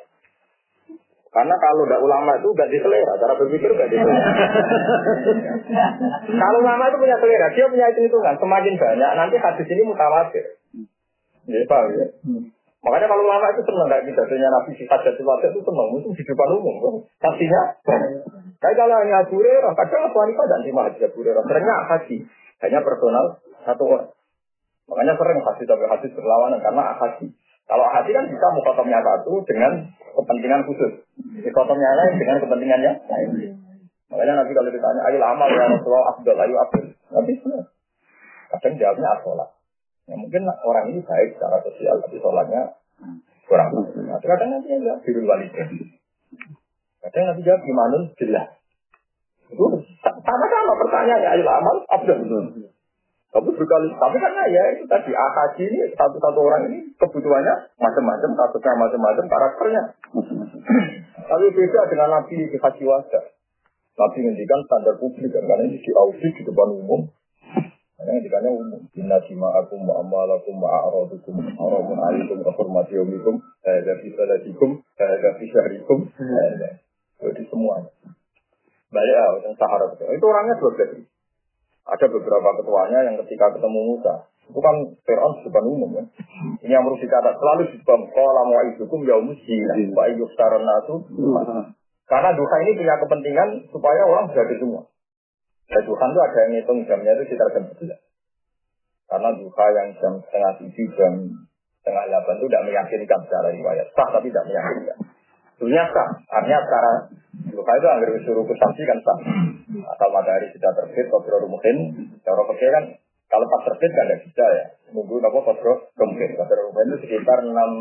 Karena kalau tidak ulama itu gak diselera, cara berpikir gak diselera. [laughs] kalau ulama itu punya selera, dia punya hitung-hitungan. Semakin banyak, nanti hadis ini mutawatir. Ya, paham ya? Makanya kalau lama itu senang kayak pidatonya Nabi sifat dan wajah itu senang, itu di depan umum. Saksinya, tapi kalau hanya Abu Hurairah, kadang Abu Hanifah dan lima haji Abu Hurairah, seringnya haji, hanya personal satu orang. Makanya sering haji tapi haji berlawanan karena haji. Kalau haji kan bisa mukotomnya satu dengan kepentingan khusus, mukotomnya lain dengan kepentingannya lain. Makanya nanti kalau ditanya, ayo amal ya Rasulullah, Abdul, ayo Abdul. Nanti kadang jawabnya asolat. Ya mungkin orang ini baik secara sosial, tapi sholatnya kurang. Nah, kadang nanti ya biru wali. Kadang nanti jawab gimana jelas. Itu sama-sama pertanyaannya, ayo amal, abdul. Tapi berkali, tapi karena ya itu tadi akaji ini satu-satu orang ini kebutuhannya macam-macam, kasusnya macam-macam, karakternya. [clears throat] tapi beda dengan Nabi di haji wajah. Nabi ngendikan standar publik kan, karena ini di audit di depan umum. Karena dikanya umum. Inna dima'akum wa amalakum wa haramun alikum wa hurmati yomikum Hada fi salatikum Hada fi syahrikum Jadi semuanya. Balik ah, yang Sahara. Itu orangnya dua belas. Ada beberapa ketuanya yang ketika ketemu Musa, itu kan Fir'aun depan umum ya. Ini yang harus dikata selalu di depan Kala mu'idukum yaumus zina Wa iyyuk nasu Karena duka ini punya kepentingan supaya orang jadi semua. Ya Tuhan itu ada yang ngitung jamnya itu sekitar jam 11. Karena duha yang jam setengah tujuh, jam setengah delapan itu tidak meyakinkan secara riwayat. Sah tapi tidak meyakinkan. Dunia sah. Artinya secara duha itu agar disuruh kesaksi kan sah. Asal matahari sudah terbit, kodro mungkin. Cara pikir kan kalau pas terbit kan tidak bisa ya. Nunggu apa kodro mungkin. Kodro mungkin itu sekitar enam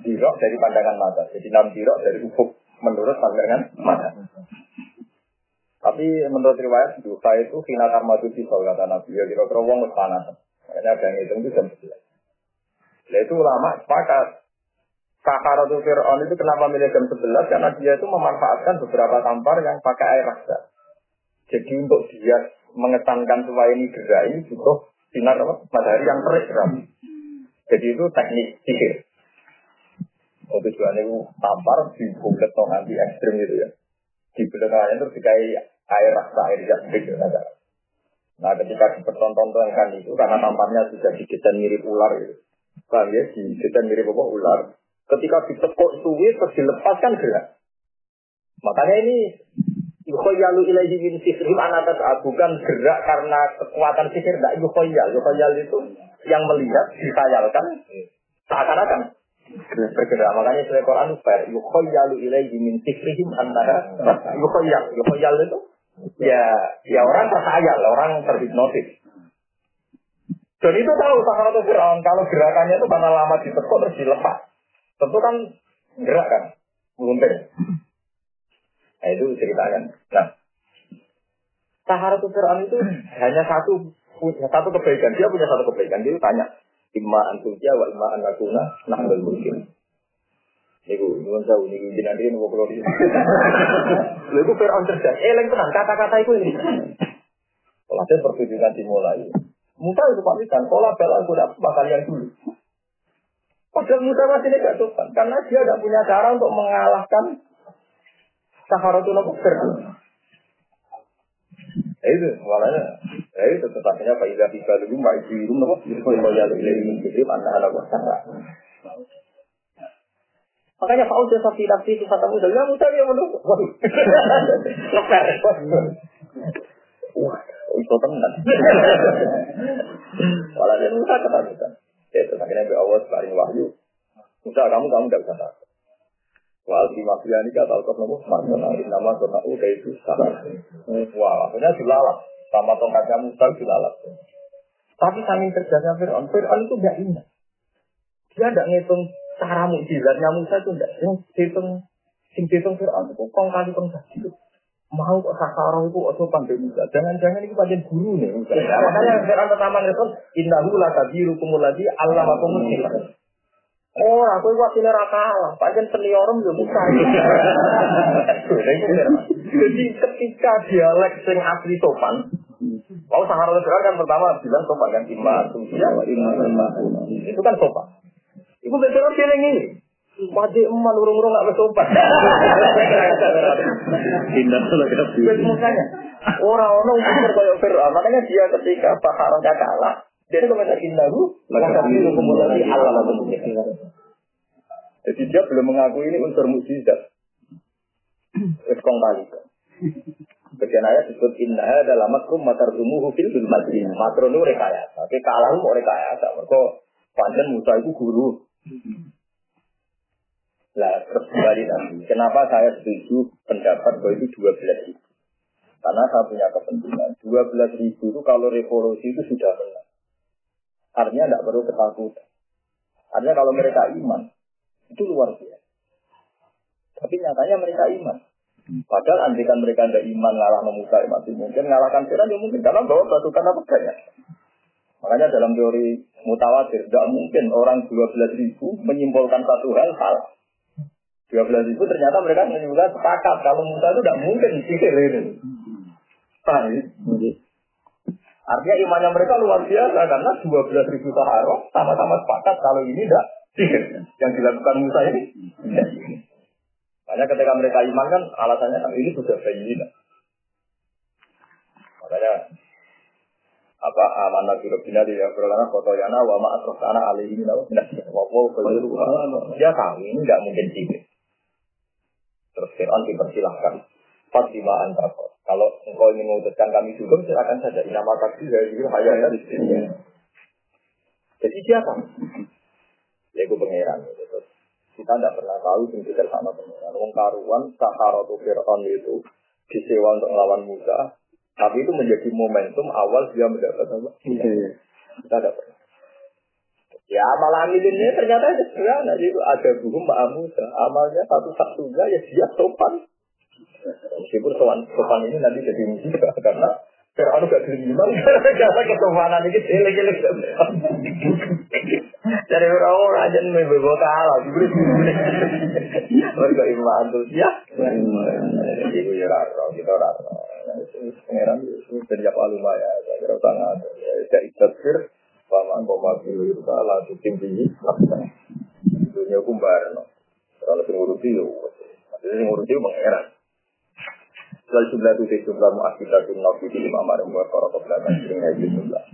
dirok dari pandangan mata. Jadi enam dirok dari ufuk menurut pandangan mata. Tapi menurut riwayat duha itu kina karma itu pisau kata Nabi. Ya kira-kira wong panas. Makanya ada yang hitung itu jam 11. Nah itu ulama sepakat. Sakaratul Fir'aun itu kenapa milih jam 11? Karena dia itu memanfaatkan beberapa tampar yang pakai air rasa. Jadi untuk dia mengesankan supaya ini gerak ini butuh sinar apa? matahari yang terik Jadi itu teknik sihir. Oh, tujuannya itu tampar di bulat nanti ekstrim gitu ya. Di bulat terus dikai air rasa air jambik Nah ketika dipertontonkan itu karena tampaknya sudah didesain mirip ular gitu. Paham ya? Didesain mirip apa ular. Ketika ditekuk suwi terus dilepaskan gerak. Makanya ini Yukhoyalu ilaihi min sihrim anatas bukan gerak karena kekuatan sihir. Tidak yukhoyal. Yukhoyal itu yang melihat, disayalkan, seakan-akan bergerak. Makanya surat Quran fair. Yukhoyalu ilaihi min sihrim anatas Yukhoyal. Yukhoyal itu ya ya orang terkhayal, orang terhipnotis. Dan itu tahu atau Fir'aun kalau gerakannya itu karena lama ditekuk terus dilepas. Tentu kan gerak kan, meluntir. Nah itu ceritanya. Nah, Saharatul Fir'aun itu [clears throat] hanya satu punya satu kebaikan. Dia punya satu kebaikan. Dia tanya, Imma antuja wa imma an nakuna nahdal mungkin. Niku, nyuwun sewu niku jenengan iki nopo kula iki. [laughs] Lha iku Firaun cerdas. Eleng tenan kata-kata iku ini. Setelah pertunjukan dimulai. Musa itu pamitan, pola bela aku dapat bakal yang dulu. Padahal Musa masih tidak sopan, karena dia tidak punya cara untuk mengalahkan Saharatul Kufir. Ya itu, malahnya, ya itu tetapnya Pak Ida Fika dulu, Mbak Ibu Ibu, nopo, Ibu ya Ilahi, Jadi, Anda ada kuasa. Makanya Pak Udah sapi nafsi itu kata muda, ya muda dia menunggu. Ngeper. Wah, itu tenan. Walau dia Musa kata Musa. Ya, itu akhirnya Nabi Allah sebaring wahyu. Musa, kamu kamu tidak bisa takut. Wal di mafia ini kata Alkof nopo Maksudnya nama kona udah itu sama. Wah, akhirnya dilalap. Sama tongkatnya Musa dilalap. Tapi saking cergasnya Fir'aun, Fir'aun itu nggak ingat. Dia tidak ngitung cara mukjizatnya Musa itu tidak. Yang hitung, sing hitung Fir'aun itu kong kali kong itu. Mau kok sakara itu ojo pandai Musa. Jangan-jangan ini panjang guru nih Musa. Ya, makanya Fir'aun pertama ngitung, innahu la kabiru kumuladi Allah makumul Oh, aku itu wakilnya rakalah. Panjang seniorem [laughs] ya Musa. Jadi ketika dialek sing asli sopan, Mau sahara besar kan pertama bilang sopan kan iman, ya, itu kan sopan. Ibu besar feeling ini. Wajib eman urung-urung gak sopan. Tindak salah kita. Makanya orang orang pikir kayak Fir'aun, makanya dia ketika Pak Harun kalah, dia itu komentar indahu, maka itu kemudian Allah Jadi dia belum mengakui ini unsur mukjizat. Wes kong kali. Bagian ayat disebut inna adalah makrum matar dumuhu fil masjid. Makro nu rekayasa. Tapi kalah mau rekayasa. Mereka panjang Musa itu guru. Terus kembali nanti. Kenapa saya setuju pendapat bahwa itu dua belas ribu? Karena saya punya kepentingan. Dua belas ribu itu kalau revolusi itu sudah menang. Artinya tidak perlu ketakutan. Artinya kalau mereka iman, itu luar biasa. Tapi nyatanya mereka iman. Padahal andikan mereka tidak iman ngalah ya masih mungkin ngalahkan Fir'aun ya mungkin karena bawa pasukan apa banyak. Makanya dalam teori mutawatir tidak mungkin orang 12 ribu menyimpulkan satu hal salah. 12 ribu ternyata mereka menyimpulkan sepakat kalau Musa itu tidak mungkin sihir ini. Paham ya? Artinya imannya mereka luar biasa karena 12 ribu sahara sama-sama sepakat kalau ini tidak sihir. Yang dilakukan Musa ini tidak Makanya ketika mereka iman kan alasannya kan ini sudah bayyinah. Makanya apa amanah biro di berlana foto yana wa ma atrofana alihi min Allah dia tahu ini nggak mungkin sih terus Fir'aun dipersilahkan Fatimah antakot kalau engkau ingin memutuskan kami juga silakan saja nama taksi dari diri hayat di sini jadi siapa ya gue pangeran gitu kita tidak pernah tahu sing pikir sama pengiran. Wong karuan Saharatu Fir'aun itu disewa untuk melawan Musa. Tapi itu menjadi momentum awal dia mendapat apa? Iya. Kita tidak pernah. Ya malah ini ternyata sederhana itu ada buku Mbak Musa. Amalnya satu-satunya ya dia sopan. Meskipun sopan, sopan ini nanti jadi musibah karena Fir'aun gak gelembang [laughs] karena kesopanan ini jelek-jelek. Dari orang aja nih bebo kalah, gue Mereka iman tuh ya. Ibu ya raro, kita raro. Pangeran itu sejak aluma ya, saya kira tangan. Ya paman koma biru salah tuh tinggi. Dunia kumbar no. Kalau ngurusi yo, jadi ngurusi pangeran. Lalu sebelah itu jumlah muakibatun nabi di lima marim buat para ke belakang sering ngaji jumlah.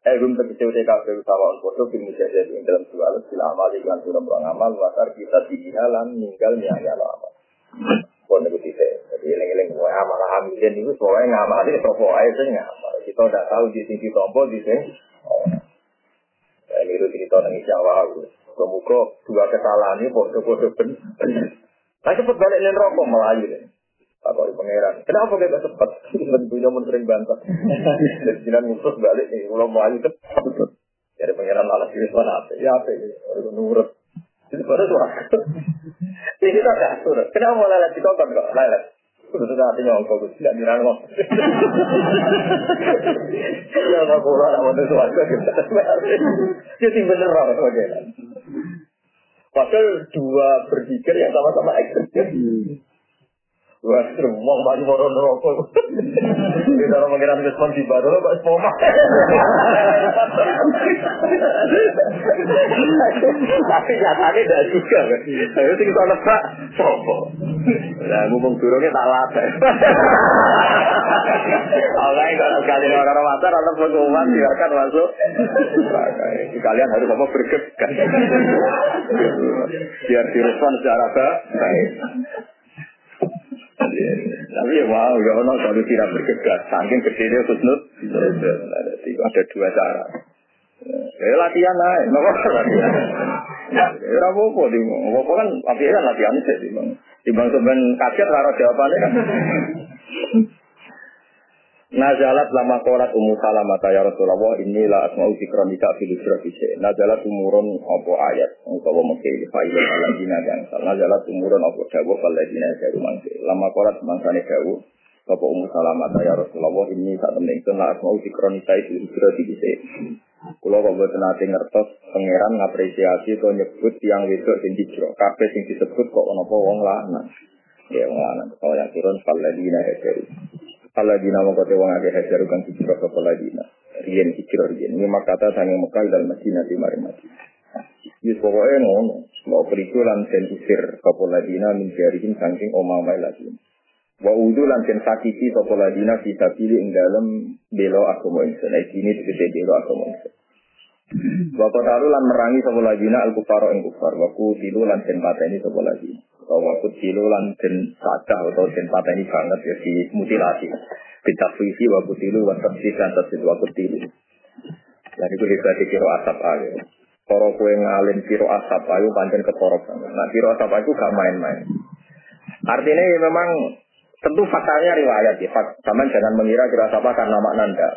Eh, utai kafe utawa on foto film jadi yang dalam dua alat sila amal iklan suram ruang amal wasar kita dihalan ninggal nyaya lo amal. Pun itu tidak. Jadi eleng-eleng gue amal hamilin itu soalnya ngamal ini sopo aja sih ngamal. Kita udah tahu di sini tompo di sini. Niru cerita nang Jawa. Semoga dua kesalahan ini bodoh-bodoh bener. Nah cepet balik nih rokok melayu deh. Apa pangeran? Kenapa kita gak cepat? Tentunya mun sering bantah. Jadi jinan musuh balik nih, kalau mau aja cepat. Jadi pangeran malah diri mana apa? Ya apa? Orang nurut. Jadi pada suara. Ini kita gak atur. Kenapa mau lelet di kok? Lelet. Sudah hatinya ongkong, tidak dirang kok. Ya nggak boleh, nggak mau sesuatu kita. Jadi bener lah pangeran. Padahal dua berpikir yang sama-sama ekstrim. Wah, mau bagi moro neraka. Di dalam mengira respon di baru Pak Spoma. Tapi nyatanya tidak juga. Saya kita letak sopo. Nah, ngomong turunnya tak latih. Oke, kalau sekali orang pasar atau pengumuman silakan masuk. Kalian harus apa bergegas. Biar direspon secara baik. Tapi ya wow, ya ono selalu tidak bergegas. Saking kecilnya khusnud. Jadi ada dua cara. Ya latihan lah, nopo latihan. Ya apa kan, tapi kan latihan sih, timbang. Timbang sebenarnya kaget, rara jawabannya kan. Nazalat lama kolat umu salamah ya Rasulullah inilah asma'u zikronika fil hijrah Nazalat umurun apa ayat utawa mengke fa'ilun ala dina yang Nazalat umurun apa dawuh faladina jaru mangke. Lama kolat mangsane dawuh Sapa umu salamah ya Rasulullah ini saat temen ingsun la asma'u zikronika fil hijrah dhisik. Kula kok boten ate ngertos pangeran ngapresiasi atau nyebut yang wedok sing hijrah. Kabeh sing disebut kok ana wong lanang. Ya wong lanang. Kalau yang turun faladina jaru. Allah dina mau kote wong agak hajar kan hijrah ke Paladina. Rien hijrah rien. Ini kata sange Mekah dan Madinah di mari Madinah. Yus pokoknya ngono. Mau periku lan den usir ke Paladina min jarihin saking omamai lagi. Wa udu lan den sakiti ke Paladina kita pilih ing dalam belo agama ingsun. Nah ini tegese belo agama ingsun. Bapak taru lan merangi sapa ladina al kufaro ing kufar. Wa tilu lan den pateni sapa ladina bahwa kutilu lan den sadah atau den pateni banget ya di mutilasi. Bitafwisi wa kutilu wa tafsir dan tafsir wa kutilu. Jadi itu dikasih kiro asap ayo. Koro kue ngalin kiro asap ayo pancen ketorok banget. Nah kiro asap ayo gak main-main. Artinya ya memang tentu faktanya riwayat ya. Sama jangan mengira kiro asap karena makna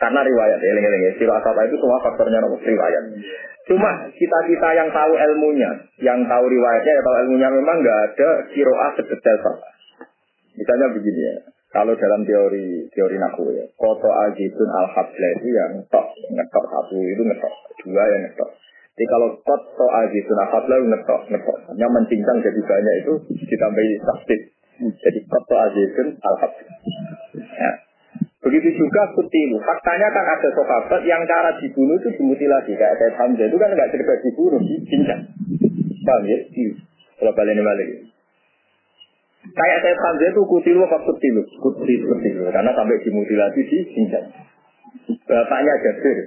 Karena riwayat, eling-eling ya. Kiro asap itu semua faktornya riwayat. Cuma kita-kita yang tahu ilmunya, yang tahu riwayatnya, yang tahu ilmunya memang nggak ada kiroah sedetail sama. Misalnya begini ya, kalau dalam teori teori naku ya, koto ajibun al itu yang ngetok, ngetok satu itu ngetok, dua yang ngetok. Jadi kalau koto ajibun al itu ngetok, ngetok. Yang mencincang jadi banyak itu ditambahi tasbih. Jadi koto ajibun al Ya. Begitu juga kutilu. Faktanya kan ada sahabat yang cara dibunuh itu dimutilasi. Kayak saya Hamzah itu kan nggak cerita dibunuh, dicincang. Paham ya? Kalau kalian ini balik. Kayak saya Hamzah itu kutilu apa kutilu? Kutilu, kutilu. Karena sampai dimutilasi dicincang. Bapaknya Jabir,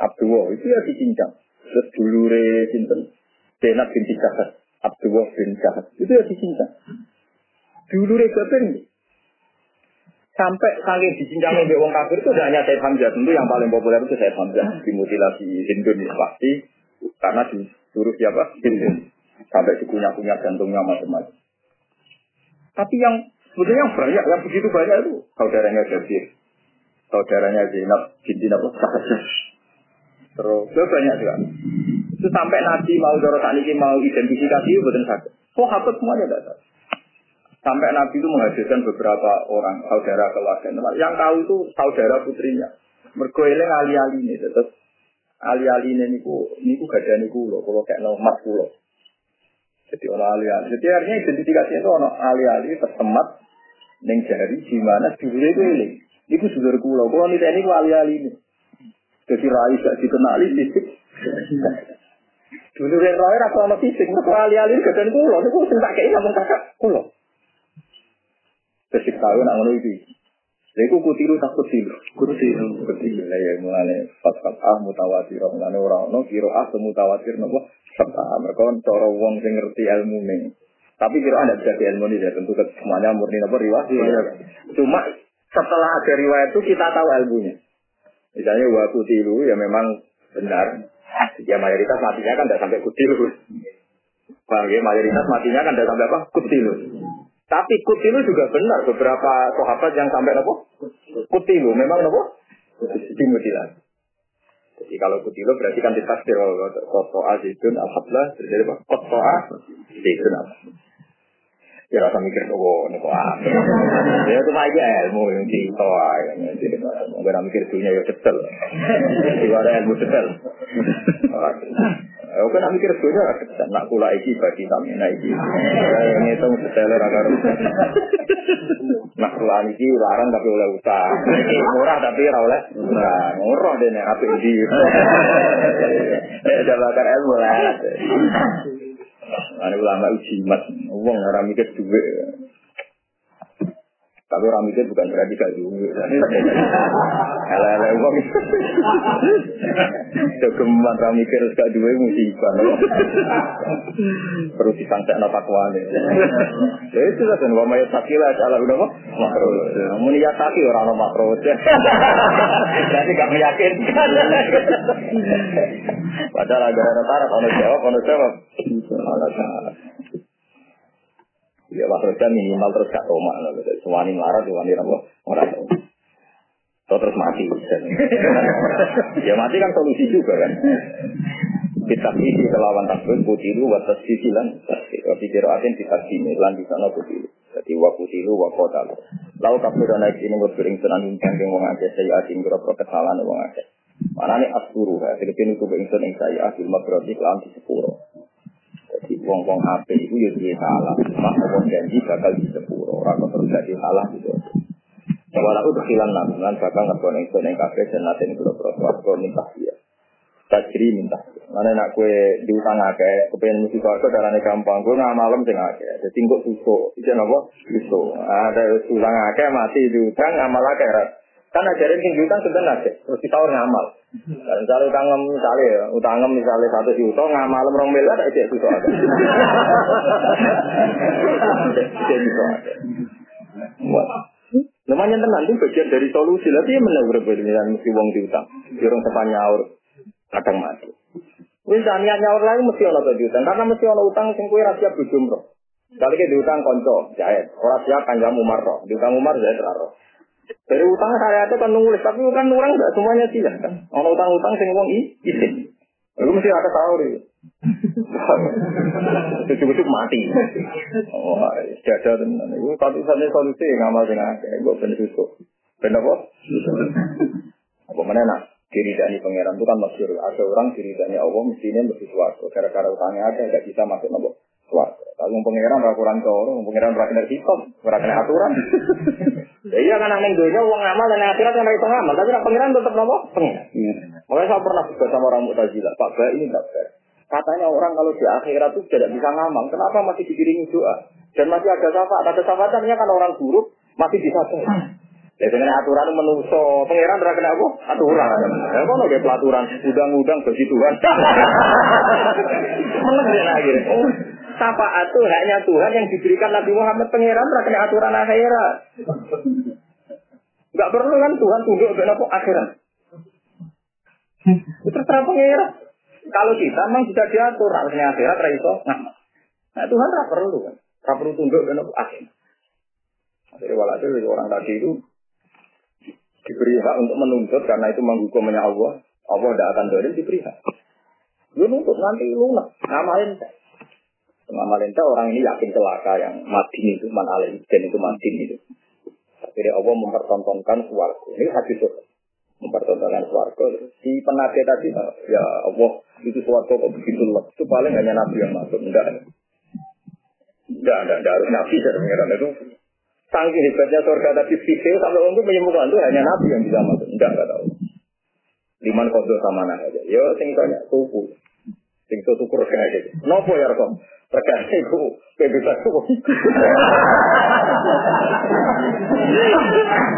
Abdullah, itu ya dicincang. Terus dulure Sinten, Denat bin Jahat, Abdullah bin Jahat, itu ya dicincang. Dulure Jabir Sampai saking dicincang oleh wong kafir itu hanya Said Hamzah. Tentu yang paling populer itu Said Hamzah. Dimutilasi Hindun ya, pasti. Karena disuruh siapa? Hindun. Sampai dikunyah-kunyah jantungnya macam-macam. Tapi yang sebetulnya yang banyak, yang begitu banyak itu saudaranya Jabir. Saudaranya Zainab binti Nabi Terus itu banyak juga. Itu sampai Nabi mau dorong ini mau identifikasi itu betul sakit. Oh, hafid semuanya tidak. Sampai Nabi itu menghadirkan beberapa orang saudara keluarga. Yang tahu itu saudara putrinya. Mergoeling ali-ali ini. Terus ali-ali ini niku niku gak ada niku loh. Kalau kayak nomor pulau. Jadi orang ali-ali. Jadi artinya identifikasinya itu orang ali-ali tersemat neng jari di mana dulure itu ini. Niku dulur kulo. Kalau nih ini ali-ali ini. Jadi rai gak dikenali fisik. Dulure rai rasa sama fisik. Mereka ali-ali gak ada kulo. Niku sing tak kayak namun kakak kulo. Terus tahu nak ngono iki. Lha iku kutilu tak kutilu. Kutilu, kutilu. Lah ya mulane fat ah mutawatir mulane ora ono kira ah mutawatir nopo serta mereka cara wong sing ngerti ilmu ning. Tapi kira ada bisa ilmu ini ya tentu semuanya murni nopo riwayat. Iya. Cuma setelah ada riwayat itu kita tahu ilmunya. Misalnya wa kutilu ya memang benar. Ya mayoritas matinya kan tidak sampai kutilu. Bang, ya mayoritas matinya kan tidak sampai apa? Kutilu. Tapi kutilu juga benar beberapa sahabat yang sampai apa? Kutilu memang apa? Dimutilasi. Jadi kalau kutilu berarti kan ditafsir kalau koto azidun alhamdulillah terjadi apa? Koto azidun alhamdulillah. Ya rasa mikir oh ini kok Ya itu aja ilmu yang cerita aja. Jadi nggak mikir dunia ya detail. Tidak ada ilmu detail. Aku kan mikir dunia detail. Nak kula iki bagi kami nak iki. Ini itu detail raga. Nak kula iki larang tapi oleh utang. Murah tapi ora oleh. Nah, murah deh nih apa ini. Eh, bakar ilmu lah. Ane ulama ujimat, uang orang mikir duit. Tapi orang mikir bukan berarti gak duit. Ele-ele uang. Jogeman orang mikir gak duit musibah. Perlu disangka no takwane. Ya itu lah kan wa mayat sakila ala udah kok makro. Mun ya taki ora ono makro. Jadi gak meyakinkan. Padahal agak rata-rata ono jawab, ono jawab. Allah Ta'ala. Ya Pak Roja minimal terus gak toma. Sewani melarat, sewani apa? Orang tahu. ya mati kan solusi juga kan. Kita isi kelawan takbir putilu watas sisilan tasbih. Tapi kiraatin kita sini lan di sana putilu. Jadi wa putilu wa kota. Lalu dan naik ini berpiring senan ingkang yang wong akeh saya asin berapa kesalahan wong akeh. Mana ya, Filipin itu ingsun yang saya asil makroti kelam di sepuro. Jadi wong-wong ape itu ya dia salah. Mak wong janji bakal di sepuro. Orang kok terus jadi salah gitu. Walau berkilan namungan bakal ngerkon ingsun yang kafe dan naten berapa suarga minta dia. Tajri minta. Mana nak kue diutang akeh, kepengen mesti suarga darahnya gampang. Gue nggak malam sing akeh. Jadi kok susuk. Itu apa? Susuk. Ada utang akeh mati diutang amal akeh. Kan ajarin sing utang sebenarnya terus kita ngamal. Dan misalnya utang misalnya ya, utang misalnya satu juta ngamal rong miliar ada itu susah ada. Itu susah ada. Namanya tenang itu bagian dari solusi. Tapi ya mana berbeda mesti uang diutang. Jurung sepan nyaur kadang mati. Wis niat nyaur lagi mesti ono utang karena mesti ono utang sing kuwi rahasia bujumro. Kali ke diutang konco jahit, orang siap kanjam Umar roh, diutang Umar jahit roh. Dari utang saya itu kan nulis, tapi kan orang nggak semuanya sih kan. Kalau utang-utang sing wong izin. Itu mesti ada tahu deh. [laughs] Cukup-cukup mati. Oh, ada tenan. Itu satu-satunya solusi ngamal sing akeh. Gue bener susuk. Bener apa? Apa mana nak? Diri dari pangeran itu kan masyur. Ada orang diri dari Allah mestinya lebih suatu. Gara-gara utangnya ada, nggak bisa masuk nopo suatu. Kalau pangeran rakuran coro, pangeran rakuran hitam, rakuran aturan. [laughs] Ya iya kan aneh dunia uang amal dan akhirat kan itu ngamal, tapi nak pangeran tetap nopo pengen. Iya. Makanya saya pernah juga sama orang mutazila, Pak Ba ini tak fair. Katanya orang kalau di akhirat itu tidak bisa ngamal, kenapa masih dikiringi doa? Dan masih ada syafaat, ada syafaatnya kan orang buruk masih bisa Ya dengan aturan menuso, pangeran ora kena apa? Aturan. Ya kono ge pelaturan, udang-udang bagi Tuhan. [laughs] Meneng ya akhirnya. Syafaat itu hanya Tuhan yang diberikan Nabi Muhammad pangeran kena aturan akhirat. Enggak perlu kan Tuhan tunduk ke apa akhirat. Itu terserah pangeran. Kalau kita memang sudah diatur, harusnya akhirat raiso. Nah, nah Tuhan tidak perlu kan. Tidak perlu tunduk ke apa akhirat. Jadi walhasil orang tadi itu diberi hak untuk menuntut karena itu menghukumnya Allah. Allah tidak akan dolim diberi hak. Lu nuntut nanti lunak, ngamalin Ngamalin orang ini yakin celaka yang mati itu, man dan itu mati itu. Akhirnya Allah mempertontonkan suaraku. Ini hadis itu. Mempertontonkan suaraku. Si penada tadi, ya Allah, itu suaraku kok begitu loh. Itu paling hanya Nabi yang masuk. Enggak. Enggak, enggak, enggak harus Nabi. Saya itu. Sangking hebatnya surga tadi fikir sampai untuk menyembuhkan itu hanya Nabi yang bisa masuk. Enggak, enggak tahu. Liman kodoh sama aja. Yo, sing tanya, suku. Sing syukur kayak gitu. Nopo ya Rasul? Terkait itu, bisa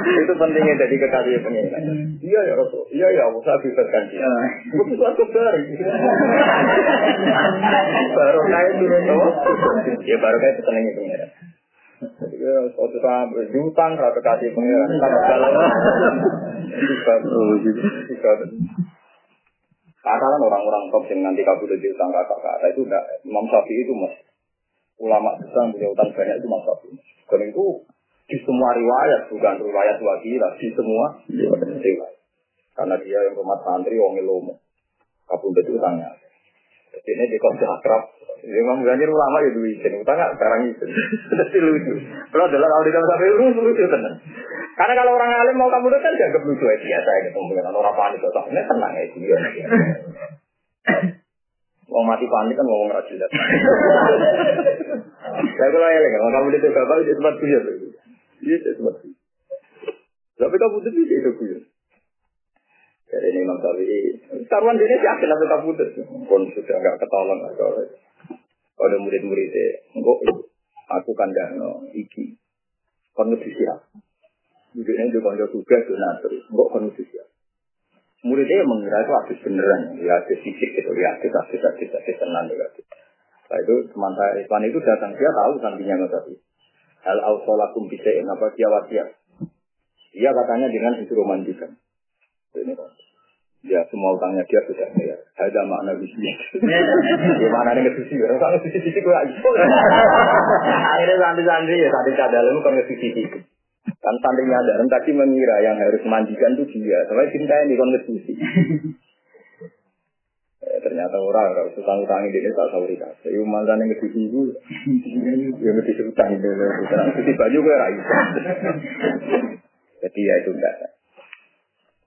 itu pentingnya jadi kekasih pengiran. Iya ya Rasul, iya ya Allah, saya bisa ganti. Itu suatu baru. baru kayak turun Ya baru kayak senengnya pengiran. Jadi ya, suatu saat berjutang, rata kasih pengiran. Bisa, bisa. Kata kan orang-orang top yang nanti kabur dari utang kakak kata itu enggak Imam Syafi'i itu mas ulama besar punya utang banyak itu Imam Syafi'i. Karena itu di semua riwayat bukan riwayat wakilah di semua riwayat. Karena dia yang rumah santri wong lomo kabur dari utangnya. Jadi ini di kota akrab. Imam Ganjar ulama ya dulu izin utang sekarang itu. [laughs] Jadi lucu. Kalau dalam audit sampai lucu lucu tenang. Karena kalau orang alim mau kamu kan dianggap lucu ya biasa ya ketemu dengan orang panik atau ini tenang ya dia. Mau mati panik kan ngomong rajin. Saya kalau ya kalau kamu itu bapak itu tempat buyar. Iya tempat. Tapi kamu itu itu buyar. Jadi ini Imam Syafi'i, taruhan dia yakin tapi kamu itu pun sudah nggak ketolong kalau ada murid-muridnya, enggak aku kan dano iki, kon siap. Mungkin itu kalau tugas itu nanti, enggak kan itu ya. Muridnya mengira itu habis beneran, ya habis fisik gitu, ya habis habis habis habis tenang juga. Nah itu teman saya itu datang dia tahu sampingnya nggak tadi. Hal ausolakum bisa apa dia wasiat. Dia katanya dengan itu romantikan. Ini kan. Ya semua utangnya dia sudah bayar. Ada makna bisnis. Gimana nih ngesusi? Kalau ngesusi sisi gue aja. Akhirnya santri-santri ya santri cadal itu kan ngesusi sisi. Kan santri nyadaran tadi mengira yang harus mandikan itu dia. Sampai cinta ini konstitusi. Eh, ternyata orang kalau utang utang ini tak sahuri kasih. Ibu mantan yang kedua ibu, yang kedua utang itu, cuci baju gue raih. Jadi ya itu enggak.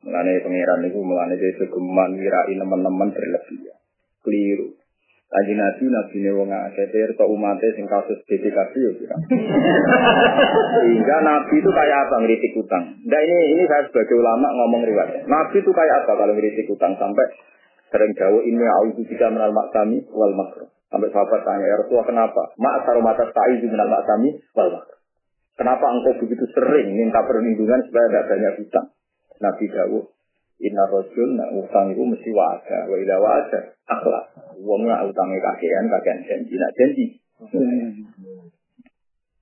Mengenai pangeran itu, mengenai itu geman, wirai teman-teman berlebihan. Keliru. Lagi nabi, nabi ini wong akeh, atau umatnya sing kasus BPKB ya kira. [laughs] Sehingga nabi itu kayak apa ngeritik utang. Nah ini ini saya sebagai ulama ngomong riwayat. Nabi itu kayak apa kalau ngeritik utang sampai sering jauh ini aku jika menal maksami wal makro. Sampai sahabat tanya, ya Rasulullah kenapa? Mak saru mata ta'i menal maksami wal makro. Kenapa engkau begitu sering minta perlindungan supaya tidak banyak utang? Nabi Dawud, Inna rojul nak utang itu mesti wajar, wa ila wajar, akhlak. Wong nak utangnya kakean, kakean janji, nak janji.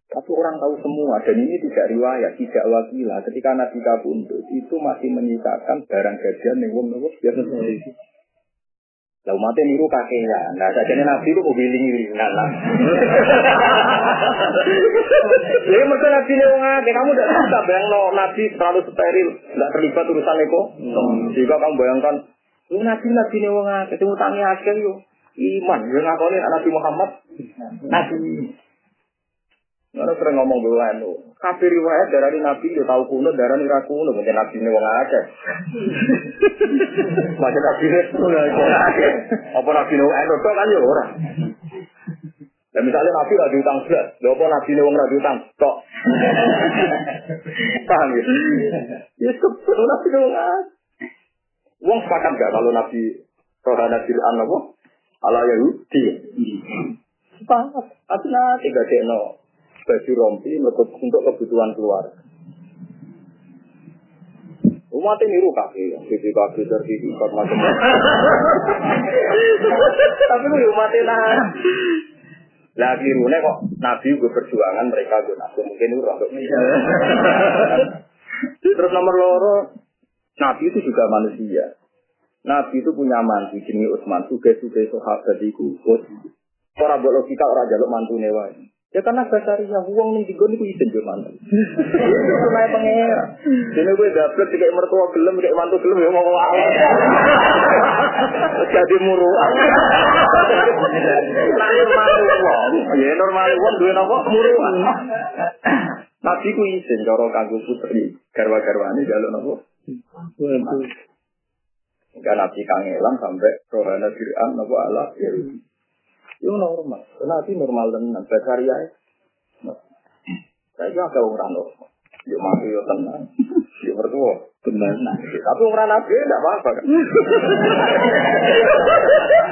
Tapi orang tahu semua, dan ini tidak riwayat, tidak wakilah. Ketika Nabi kabundut, itu masih menyisakan barang gajian yang nopo biasa Lah umatnya niru kakean. Nah, sajane Nabi itu mobil ini nah, nah. Jadi mereka Nabi ini wong akeh, kamu tidak bisa bayang no, Nabi terlalu steril, tidak terlibat urusan eko. Jika kamu bayangkan, lu Nabi Nabi ini wong akeh, cuma tangi akeh yo. Iman, yang ngakoni Nabi Muhammad, Nabi. Mana sering ngomong dulu anu, kafir riwayat dari Nabi yo tahu kuno, darah nih kuno, mungkin Nabi ini wong akeh. [laughs] Macam Nabi ini wong akeh. Apa Nabi ini wong akeh kan yo orang. Dan misalnya Nabi lagi utang belas, lho apa Nabi ini wong lagi utang, kok. [laughs] Paham ya? Ya sebetulnya Nabi ini wong akeh. Wong sepakat gak kalau Nabi Rohana Fir'an apa? Ala Yahudi. Sepakat. Tapi nanti gak no baju rompi untuk kebutuhan keluarga. Umat ini niru kaki, sisi kaki sertifikat macam-macam. Tapi lu umat nah. Lagi rune kok Nabi gue perjuangan mereka gue nabi mungkin urang. Terus nomor loro, Nabi itu juga manusia. Nabi itu punya mantu jenis Utsman, tugas-tugas sahabat itu. Orang buat logika orang jaluk mantu newa Ya karena basaria uang nih digon itu izin ke mana? Itu naik pengira. Jadi gue dapet kayak mertua gelem kayak mantu gelem ya mau ngawal. Jadi muruan. Normal uang, ya normal uang dua nopo muruan. Nabi ku izin cara kanggo putri garwa-garwane jaluk nopo. Enggak nabi kangelan sampai rohana Fir'aun nopo Allah ya. Itu normal. Nabi normal tenan. Basaria Saya juga agak orang normal. Yuk mati yuk tenang. Yuk bertua. Benar. Tapi orang Nabi tidak apa-apa kan.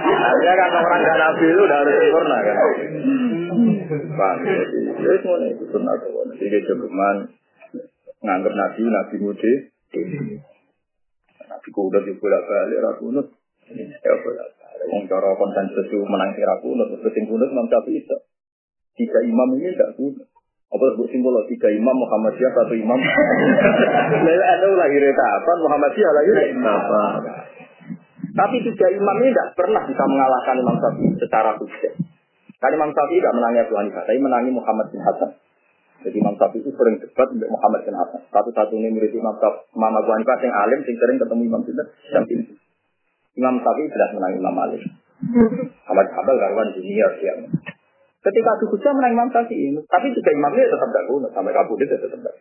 Artinya kan orang dan Nabi itu udah harus sempurna kan. Bang, jadi semuanya itu benar. Jadi cuman nganggap Nabi, Nabi mudi. Nabi kuda juga balik, rakunut. Ya bolak Wong cara konsensus itu menang kira kunut, terus sing kunut Imam Syafi'i itu. Tiga imam ini tidak kunut. Apa sebut simbol tiga imam Muhammadiyah satu imam. [laughs] Lalu ada lagi kapan Muhammadiyah lagi apa? Tapi tiga imam ini tidak pernah bisa mengalahkan Imam Syafi'i secara sukses. Karena Imam Syafi'i tidak menangi Abu Hanifah, tapi menangi Muhammad bin Hasan. Jadi Imam Syafi'i itu sering debat dengan Muhammad bin Hasan. Satu-satunya murid Imam Syafi'i, Imam Abu Hanifah yang alim, yang sering ketemu Imam Syafi'i. Imam Syafi'i jelas menang Imam Malik. Ahmad Habal karuan junior dia. Ketika adu hujah menang Imam Syafi'i, tapi juga Imam dia tetap tidak guna sampai kabur dia tetap tidak.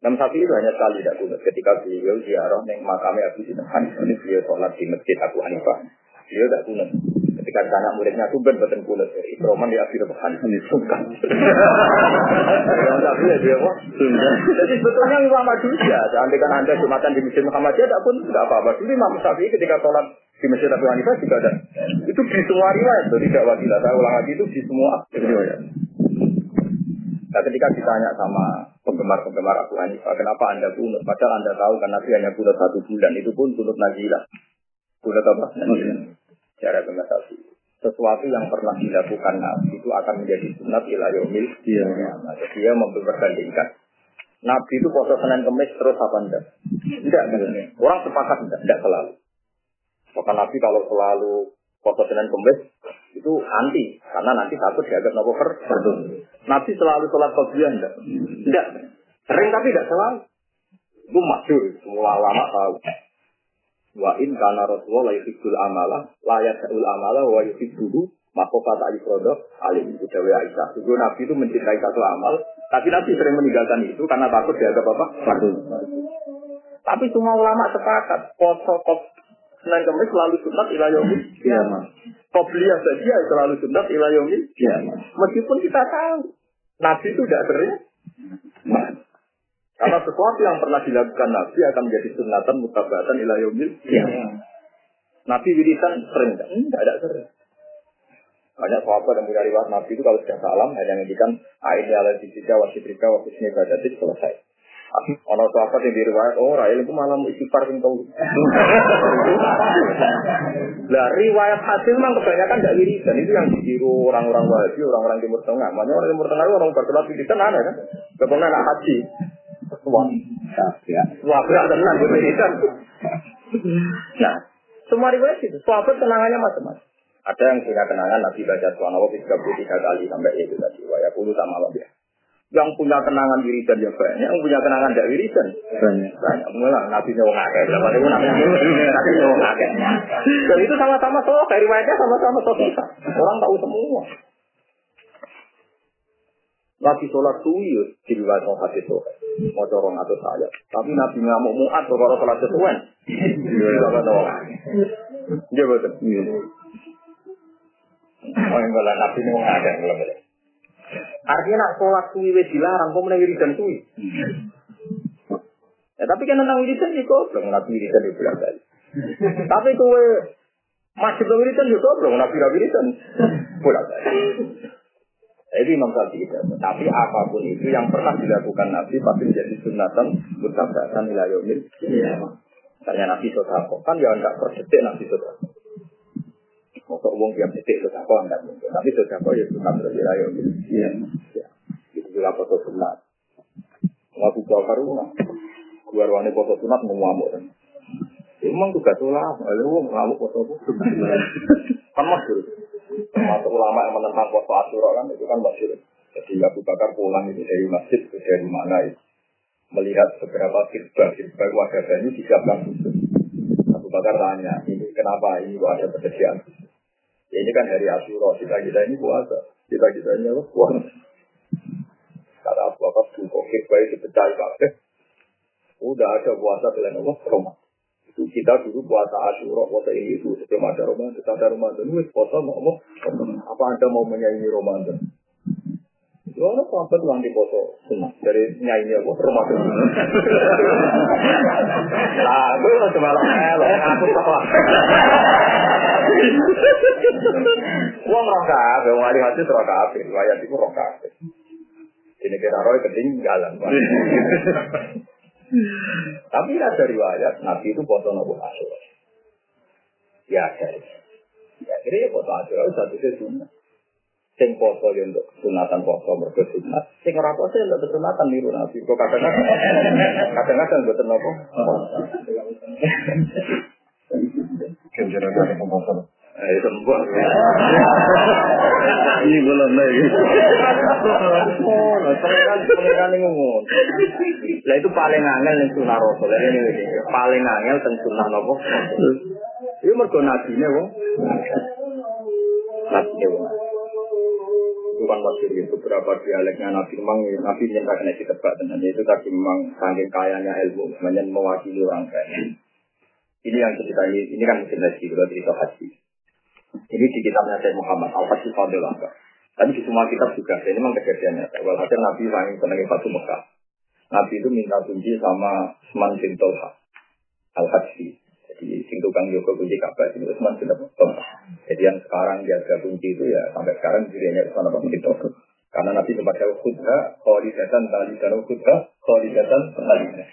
Imam Syafi'i itu hanya sekali tidak guna ketika beliau ziarah neng makamnya Abu Sina Hanifah ini beliau sholat di masjid Abu Hanifah. Beliau tidak guna. Ketika anak muridnya tuh ben beten kulit dari Ikroman di Abu Hanifah ini sungkan. [laughs] Tapi ya dia kok Jadi sebetulnya Imam Madusya, kan anda jumatan di masjid Muhammadiyah, tidak pun tidak apa-apa. Dulu Imam Syafi'i ketika sholat di masjid Abu Hanifah juga ada. Itu di semua riwayat, tidak wakilah. Saya ulang lagi itu di semua riwayat. Nah ketika ditanya sama penggemar-penggemar Abu Hanifah, kenapa anda kunut? Padahal anda tahu kan Nabi hanya kunut satu bulan, itu pun kunut najilah. Kunut apa? Najilah. Cara pengatasi. Sesuatu yang pernah dilakukan Nabi itu akan menjadi sunat ila yaumil Iya. Nah, dia memperbandingkan. Nabi itu puasa Senin Kemis terus apa enggak? Enggak, enggak. Orang sepakat enggak, enggak selalu. Maka Nabi kalau selalu puasa Senin Kemis itu anti karena nanti takut dianggap nopo per Nabi selalu sholat qobliyah enggak? Enggak. Sering tapi tidak selalu. Itu masyur, semua ulama tahu. Wa in kana Rasulullah la yuhibbul amala, la yasa'ul amala wa yuhibbuhu, kata Ifrodo, alim itu Dewi Aisyah. Itu Nabi itu mencintai satu amal, tapi Nabi sering meninggalkan itu karena takut dianggap apa? Fardu. Tapi semua ulama sepakat, poso kop Senin Kemis selalu sunat ilayomi. Iya, Kobliyah saja selalu sunat ilayomi. Iya, Meskipun kita tahu, Nabi itu tidak sering. Karena sesuatu yang pernah dilakukan Nabi akan menjadi sunatan mutabatan ilayomil. Ya. Nabi wiridan sering tidak? Tidak ada sering. Banyak sahabat yang punya riwayat Nabi itu kalau sudah salam hanya menghentikan aini ala dijika wasitrika wasisni badatik selesai. Ono sahabat yang diriwayat, oh Rail itu malam istighfar yang tahu. [laughs] Lah riwayat hasil memang kebanyakan tidak wiridan itu yang ditiru orang-orang Wahabi, orang-orang Timur Tengah. Makanya orang Timur Tengah itu orang berkelas wiridan aneh kan? Kebanyakan anak haji. Wah, ya. Wah, berat tenang. Nah, semua riwayat itu, sahabat kenangannya macam-macam. Ada yang punya kenangan Nabi baca tiga 33 kali sampai itu tadi. Wah, ya puluh sama Allah ya. Yang punya kenangan wiridan ya banyak, yang punya kenangan tidak wiridan banyak. Banyak. Mulai Nabi nyawa ngakek, berapa itu Nabi Nabi nyawa ngakek. Dan itu sama-sama soal, dari riwayatnya sama-sama soal kita. Orang tahu semua. Nabi sholat suwi ya, di riwayat mau hadis soal. Mau corong atau saya. Tapi Nabi ngamuk muat kalau sholat sesuai. Iya, tahu. Iya betul. Oh, yang Nabi nyawa ngakek. Artinya nak sholat suwi wis dilarang, kok mulai wiridan suwi. Ya, tapi kan tentang wiridan ya goblok, nabi wiridan ya bilang kali. tapi kowe masih wiridan ya goblok, nabi wiridan pulang kali. Jadi Imam Syafi'i Tapi apa pun itu yang pernah dilakukan Nabi pasti menjadi sunatan mutabatan ila yaumil. Iya. Misalnya Nabi Sodako kan ya enggak perdetik Nabi Sodako. Masuk uang tiap detik sudah kau enggak mungkin. Tapi sudah kau ya sunnah berjaya Iya. Ya. Itu juga foto sunat. Ngaku kau karuna. Gua ruangnya foto sunat mau ngamuk. Emang juga tulah. Lalu ngamuk foto sunat. [laughs] Kan masyur. Termasuk ulama yang menentang foto asura kan itu kan masyur. Jadi Abu Bakar pulang itu dari masjid itu dari mana itu melihat beberapa kirba kirba wajah ini disiapkan. Abu Bakar tanya, ini kenapa ini kok ada khusus? Ya, ini kan hari Asyura, kita kita ini puasa, kita kita ini apa? Puasa. Kata Abu Bakar, kok baik dipecah kabeh. Udah ada puasa selain Allah, Ramadan. Itu kita dulu puasa Asyura, puasa ini itu sebelum ada Ramadan, kita ada Ramadan, ini puasa mau apa? Apa anda mau menyanyi Ramadan? Itu orang sahabat yang di foto sunnah dari nyanyi apa Ramadan. [laughs] Nah, itu cuma lo, aku tahu. Wong roh kabeh, wong ahli hadis roh kabeh, riwayat iku roh kabeh. Ini kira roh ketinggalan. [laughs] Tapi ada riwayat Nabi itu foto nopo asur. Ya ada. Ya kira ya foto itu satu sunnah. Sing foto ya untuk sunatan foto mereka sunat. Sing ora foto ya untuk sunatan niru Nabi. Kok kadang-kadang kadang-kadang buat nopo. Kenjaran dari Eh, sembah. [laughs] Ini belum lagi. Pengiran pengiran ngomong. Lah itu paling angel yang sunnah rasul. Ini paling angel tentang sunnah nopo. Ini mergo nabi nih wong. Nabi nih wong. Bukan maksud itu beberapa dialeknya Nabi memang Nabi yang tak kena ditebak dan itu tadi memang saking kayanya ilmu, semuanya mewakili orang kaya. Ini yang kita ini, ini kan mungkin lagi kalau cerita haji. Ini di kitabnya Syekh Muhammad Al-Fatih Fadil. Tapi di semua kitab juga, ini memang kejadiannya. Walhasil Nabi saking senangnya Fatu Mekah. Nabi itu minta kunci sama Usman bin Tolha Al-Hadsi. Jadi sing tukang Yoko kunci Ka'bah itu Usman bin Tolha. Jadi yang sekarang jaga kunci itu ya sampai sekarang dirinya Usman bin Tolha. Karena Nabi sempat jauh khutbah, kholidatan, talidan, khutbah, kholidatan, talidan.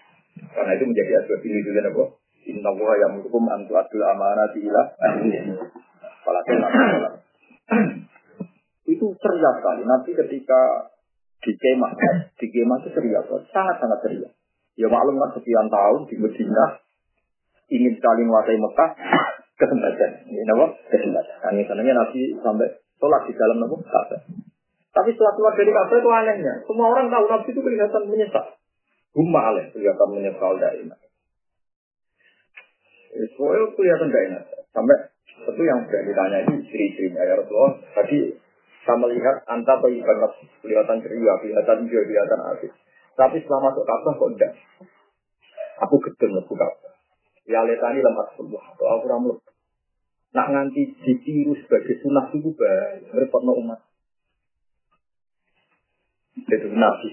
Karena itu menjadi asbab ini juga apa? Inna wa yang hukum antu adul amanati ila [clears throat] itu ceria sekali. Nanti ketika di kemah, di kemah itu ceria sangat-sangat ceria. Ya maklum kan sekian tahun di Medina ingin sekali menguasai Mekah [clears throat] kesempatan. Ini apa? Kesempatan. Kami sananya Nabi sampai sholat di dalam Nabi Ka'bah. Tapi setelah keluar dari Ka'bah itu anehnya. Semua orang tahu Nabi itu kelihatan menyesal. Huma alih kelihatan menyesal daimah. Soalnya kelihatan gak enak. Sampai itu yang sudah ditanya itu istri-istrinya ya Rasulullah. Tadi saya melihat anta banget kelihatan ceria, kelihatan hijau, kelihatan asik. Tapi setelah masuk Ka'bah kok enggak. Aku gedeng masuk Ka'bah. Ya letani lemah sebuah atau aku ramlut. Nak nganti ditiru sebagai sunnah itu baik. Repotno umat. Itu nabi.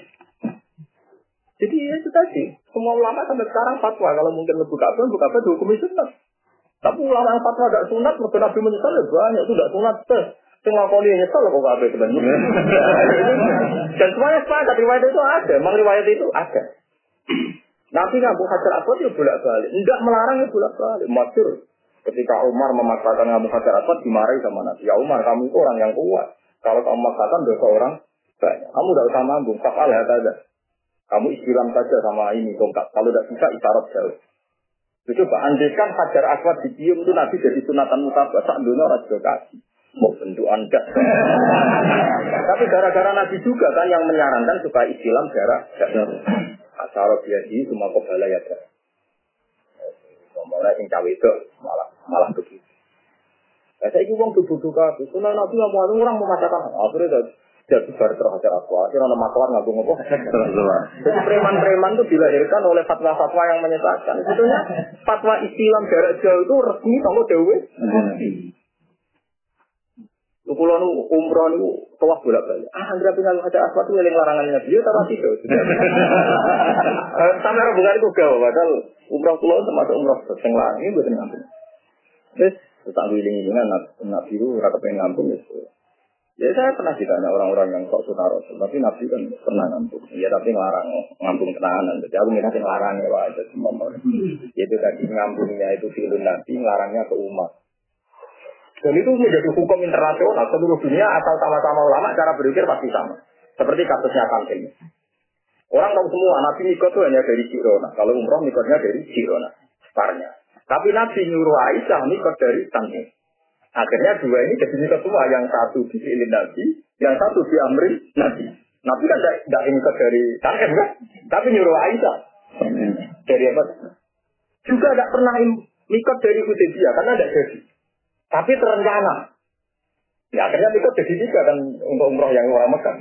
Jadi ya itu tadi. Semua ulama sampai sekarang fatwa. Kalau mungkin lebih Ka'bah, lebih Ka'bah dihukumi sunnah. Tapi ulama yang fatwa gak sunat, mereka Nabi menyesal ya banyak. Itu gak sunat. Sing ngakoni nyesal kok kabeh sebenarnya. Dan semuanya sepakat riwayat itu ada, memang riwayat itu ada. Nabi ngaku hajar aswad ya bolak balik, enggak melarang ya bolak balik. Masyur ketika Umar memaksakan ngaku hajar aswad dimarahi sama Nabi. Ya Umar kamu itu orang yang kuat. Kalau kamu memaksakan dosa orang banyak. Kamu tidak usah manggung, fakal ya saja. Kamu istilam saja sama ini tongkat. Kalau tidak bisa isyarat jauh. Itu coba andaikan hajar aswad dicium itu Nabi jadi sunatan mutabak. Sak dunia orang kasih mau bentuk anda. [laughs] Tapi gara-gara Nabi juga kan yang menyarankan supaya Islam jarak asal biasa semua kebala ya kan. Ngomongnya yang cawe itu malah malah begitu. Ya, saya ingin uang tubuh duka, karena Nabi nggak mau orang memaksakan. Akhirnya jadi bar terhajar aku. Akhirnya nama maklar nggak apa. Jadi preman-preman itu dilahirkan oleh fatwa-fatwa yang menyesatkan. Sebetulnya fatwa Islam jarak jauh itu resmi kalau dewe. Kulo nu umroh nu tawaf bolak balik. Ah, anggere pingal ada apa tuh yang larangan Nabi ya tapi itu. Sampai hubungan itu [laughs] gawe padahal umroh kulo termasuk umroh sing larang ini bukan ngampung. Terus tetap wiling ini kan Nabi itu raka pengen ngampung ya. Ya saya pernah ditanya orang-orang yang sok sunnah rasul, tapi Nabi kan pernah ngampung. Ya tapi ngelarang ngampung tenanan. Jadi aku minta ngelarang ya aja semua. Itu tadi ngampungnya itu filun Nabi, ngelarangnya ke umat. Dan itu menjadi hukum internasional seluruh dunia asal sama-sama ulama cara berpikir pasti sama. Seperti kasusnya Kanting. Orang tahu semua Nabi Nikot itu hanya dari Jirona. Kalau umroh Nikotnya dari Jirona. Parnya. Tapi Nabi nyuruh Aisyah Nikot dari Tanjung. Akhirnya dua ini jadi semua. Yang satu di Ilin Nabi, yang satu di Amri Nabi. Nabi kan tidak Nikot dari Tanjung kan? Tapi nyuruh Aisyah. Dari apa? Juga tidak pernah Nikot dari Hudaybiyah karena tidak jadi. Tapi terencana. Ya akhirnya itu jadi tiga kan untuk umroh yang orang Mekah.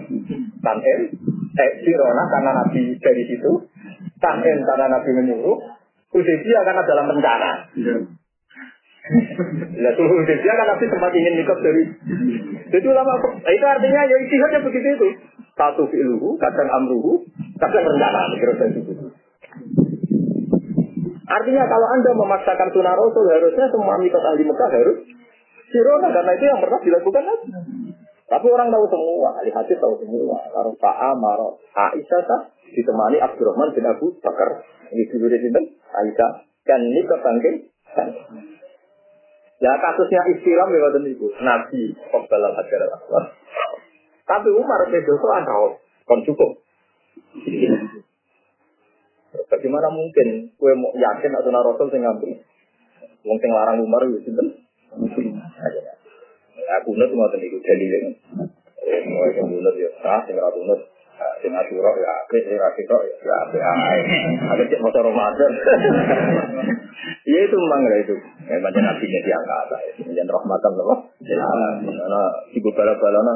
Tanen, eh Sirona karena Nabi dari situ. Tanen karena Nabi menyuruh. Hudaybiyah karena dalam rencana. Tuh Hudaybiyah kan Nabi sempat ingin nikah dari. Itu lama. Itu artinya ya istihadnya begitu itu. Satu fi'luhu, kadang amruhu, kadang rencana. Kira-kira itu. Artinya kalau Anda memaksakan sunnah Rasul harusnya semua mikot ahli Mekah harus sirona karena itu yang pernah dilakukan Nabi. Tapi orang tahu semua, ahli hadis tahu semua. Kalau Pak Amar, Aisyah tak ditemani Abdurrahman bin Abu Bakar. Ini dulu di sini, Aisyah. Dan ini kebangkit. Ya kasusnya istilah lewat itu. Nabi Qobal al-Hajar al Tapi Umar itu ada kon cukup. Bagaimana mungkin kue mau yakin atau Rasul sing ngambil? Wong sing larang Umar itu sinten? Aku nut mau tadi gue jadi ini. Mau yang nut ya sah, sing ratu nut. Sing asura ya ape, sing rasito ya ape ae. Ada cek motor Ramadan. Iya itu memang itu. Ya macam nabi nya diangkat ya. Menjadi rahmatan loh. Karena ibu bala-balana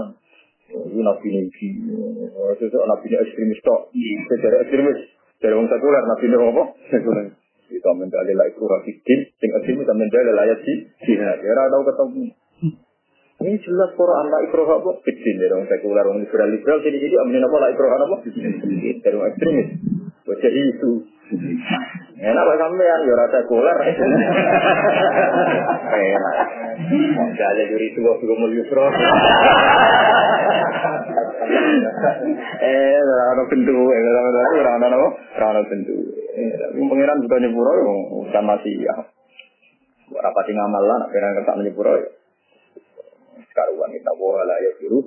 ini nabi ini, itu nabi ini ekstremis tok, sejarah ekstremis. Dari orang sekuler, nabi ini apa? Sekuler. Kita menjadi lah ikru rafikin, sing ekstremis kita menjadi layat di jihad. Ya, tahu ketemu. Ini jelas Quran lah ikroh apa? Kecil dari orang sekuler, orang liberal liberal jadi jadi amin apa lah ikroh apa? Dari orang ekstremis. Wajah itu. Enak pak sampean, ya rasa sekuler. Enak. Juri tua juga mau yusro. Eh, rano bentuk, eh, rano rano rano apa? Rano bentuk. Tapi pangeran bukan nyepuro, bukan masih ya. Rapati ngamal lah, nak pengen kerja nyepuro ya karuan kita wala ya biru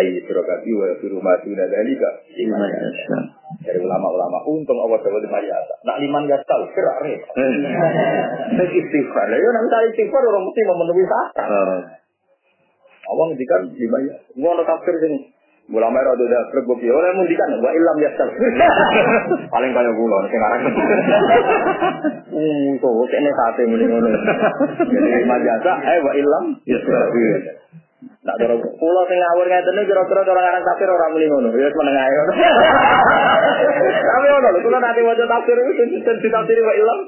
ayi suragabi wa biru mati dari gak dari ulama-ulama untung Allah SWT mayasa nak liman gak tahu gerak nih saya istighfar. Ya nanti istighfar orang mesti memenuhi syarat. Allah ngendikan lima ya ngono kafir sing Ulama rada udah berbuk ya oleh mundikan wa ilam yasal. [laughs] Paling kaya kula sing aran. Hmm, kok kene sate muni ngono. Jadi majasa eh wa ilam yasal. Nak dorong pulau sing ngawur ngeten iki kira-kira orang aran tafsir ora muni ngono. Ya wis meneng ae ngono. Tapi ngono lho, kula nate maca tafsir iki sing wae ditafsir Ya ilah.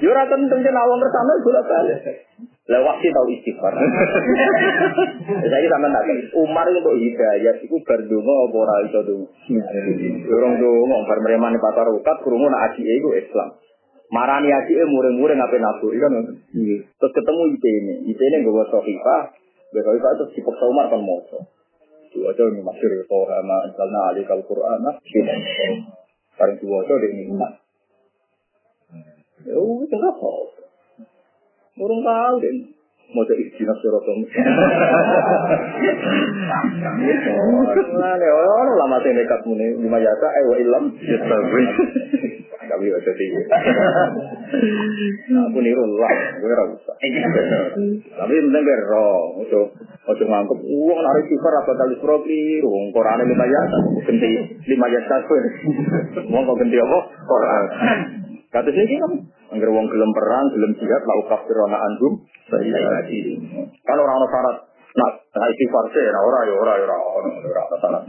Yo ra tentu sing ngawur tersane golek bali. Lah waktu tau istighfar. Jadi sampean tak Umar iki kok hidayah iku bar donga apa ora iso donga. Urung ndonga bar mremane patar rukat krungu nak ajike iku Islam. Marani aji e muring-muring ngape nabu kan. Terus ketemu IP ini. IP ini gue sohifah. Gue sohifah terus dipaksa Umar kan moco. Itu aja ini masyur ya. Toha ma insalna alikal Qur'an. Paling dua aja dia ini Ya, itu apa? Urung tahu deh. Mau jadi istilah sorotom. Nah, ne orang lama sih nekat muni lima jasa, eh wa ilam. Kami udah sih. Aku niru lah, gue ora usah. Tapi penting gue roh, ojo ojo nganggep uang narik sifar apa kali propi, uang Quran lima jasa, ganti lima jasa gue. Mau kau ganti apa? Quran. Kata sih kan, anggar wong gelem perang, gelem jihad, lau kafirona anhum, saya Kan orang orang syarat, nah, nah istighfar sih, nah ora ya ora ya ora ora ora ora syarat.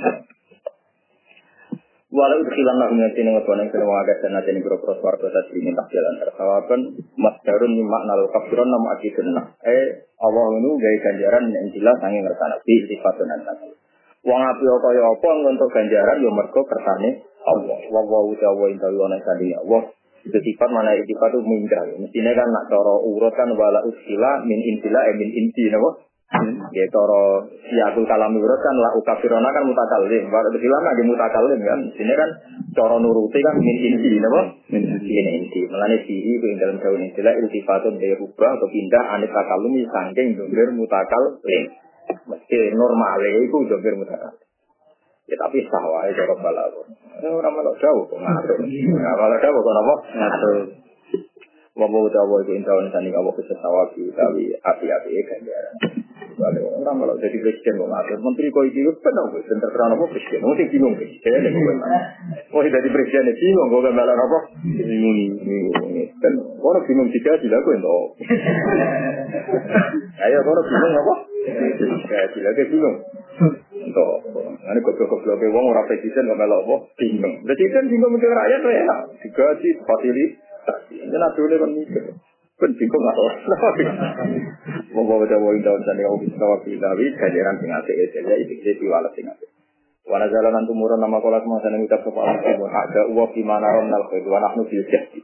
Walau khilan lah mengerti dengan tuan yang sedang mengagas dan nanti ini berapa suara tadi minta jalan tersawakan mas darun nyimak nalu kafiron nama akidun eh Allah ini gaya ganjaran yang jelas angin ngersana di sifatun nanti. Wong api apa ya apa untuk ganjaran ya mergo kersane Allah. Wa wa utawa inta wana sandi Allah itu sifat mana sifat itu minggal. Mestinya kan nak coro urut kan wala uskila min intila eh min inti nabo. Ya coro siakul kalam urut kan la ukafirona kan mutakalim. Uskila nak di mutakalim kan. Sini kan coro nuruti kan min inti nabo. Min inti. Melani sihi itu dalam daun intila iltifatun berubah atau pindah anit takalumi sangking dombir mutakalim. Meski normalnya itu dombir mutakalim. Ya tapi sah wae cara balapun. Ya ora melok jauh kok ngatur. Ya kalau jauh kok napa? Ngatur. Wabu utawa itu intawan sani kamu kesesawabi tapi api-api ganjaran. Orang melok jadi presiden kok ngatur. Menteri kok iki penuh wis terserah napa presiden. Mesti bingung presiden. Oh jadi presiden bingung kok gambaran apa? Bingung bingung. Dan orang bingung juga dilakukan toh. [laughs] Ayo orang bingung apa? Ya dilakukan bingung. Entok. Ini goblok-gobloknya wong ora presiden kok melok apa? Bingung. Presiden bingung mikir rakyat ya. Digaji, fasilitas. Ini nadune kan mikir. Kan bingung atau Wong bawa jawa tahun sana kau bisa waktu tapi kajian sing asik ya jadi itu diwalas sing asik. Wana jalan tumurun nama kolat mau sana ngucap kepala semua ada uang di mana rom nal khairu anak nu bil jadi.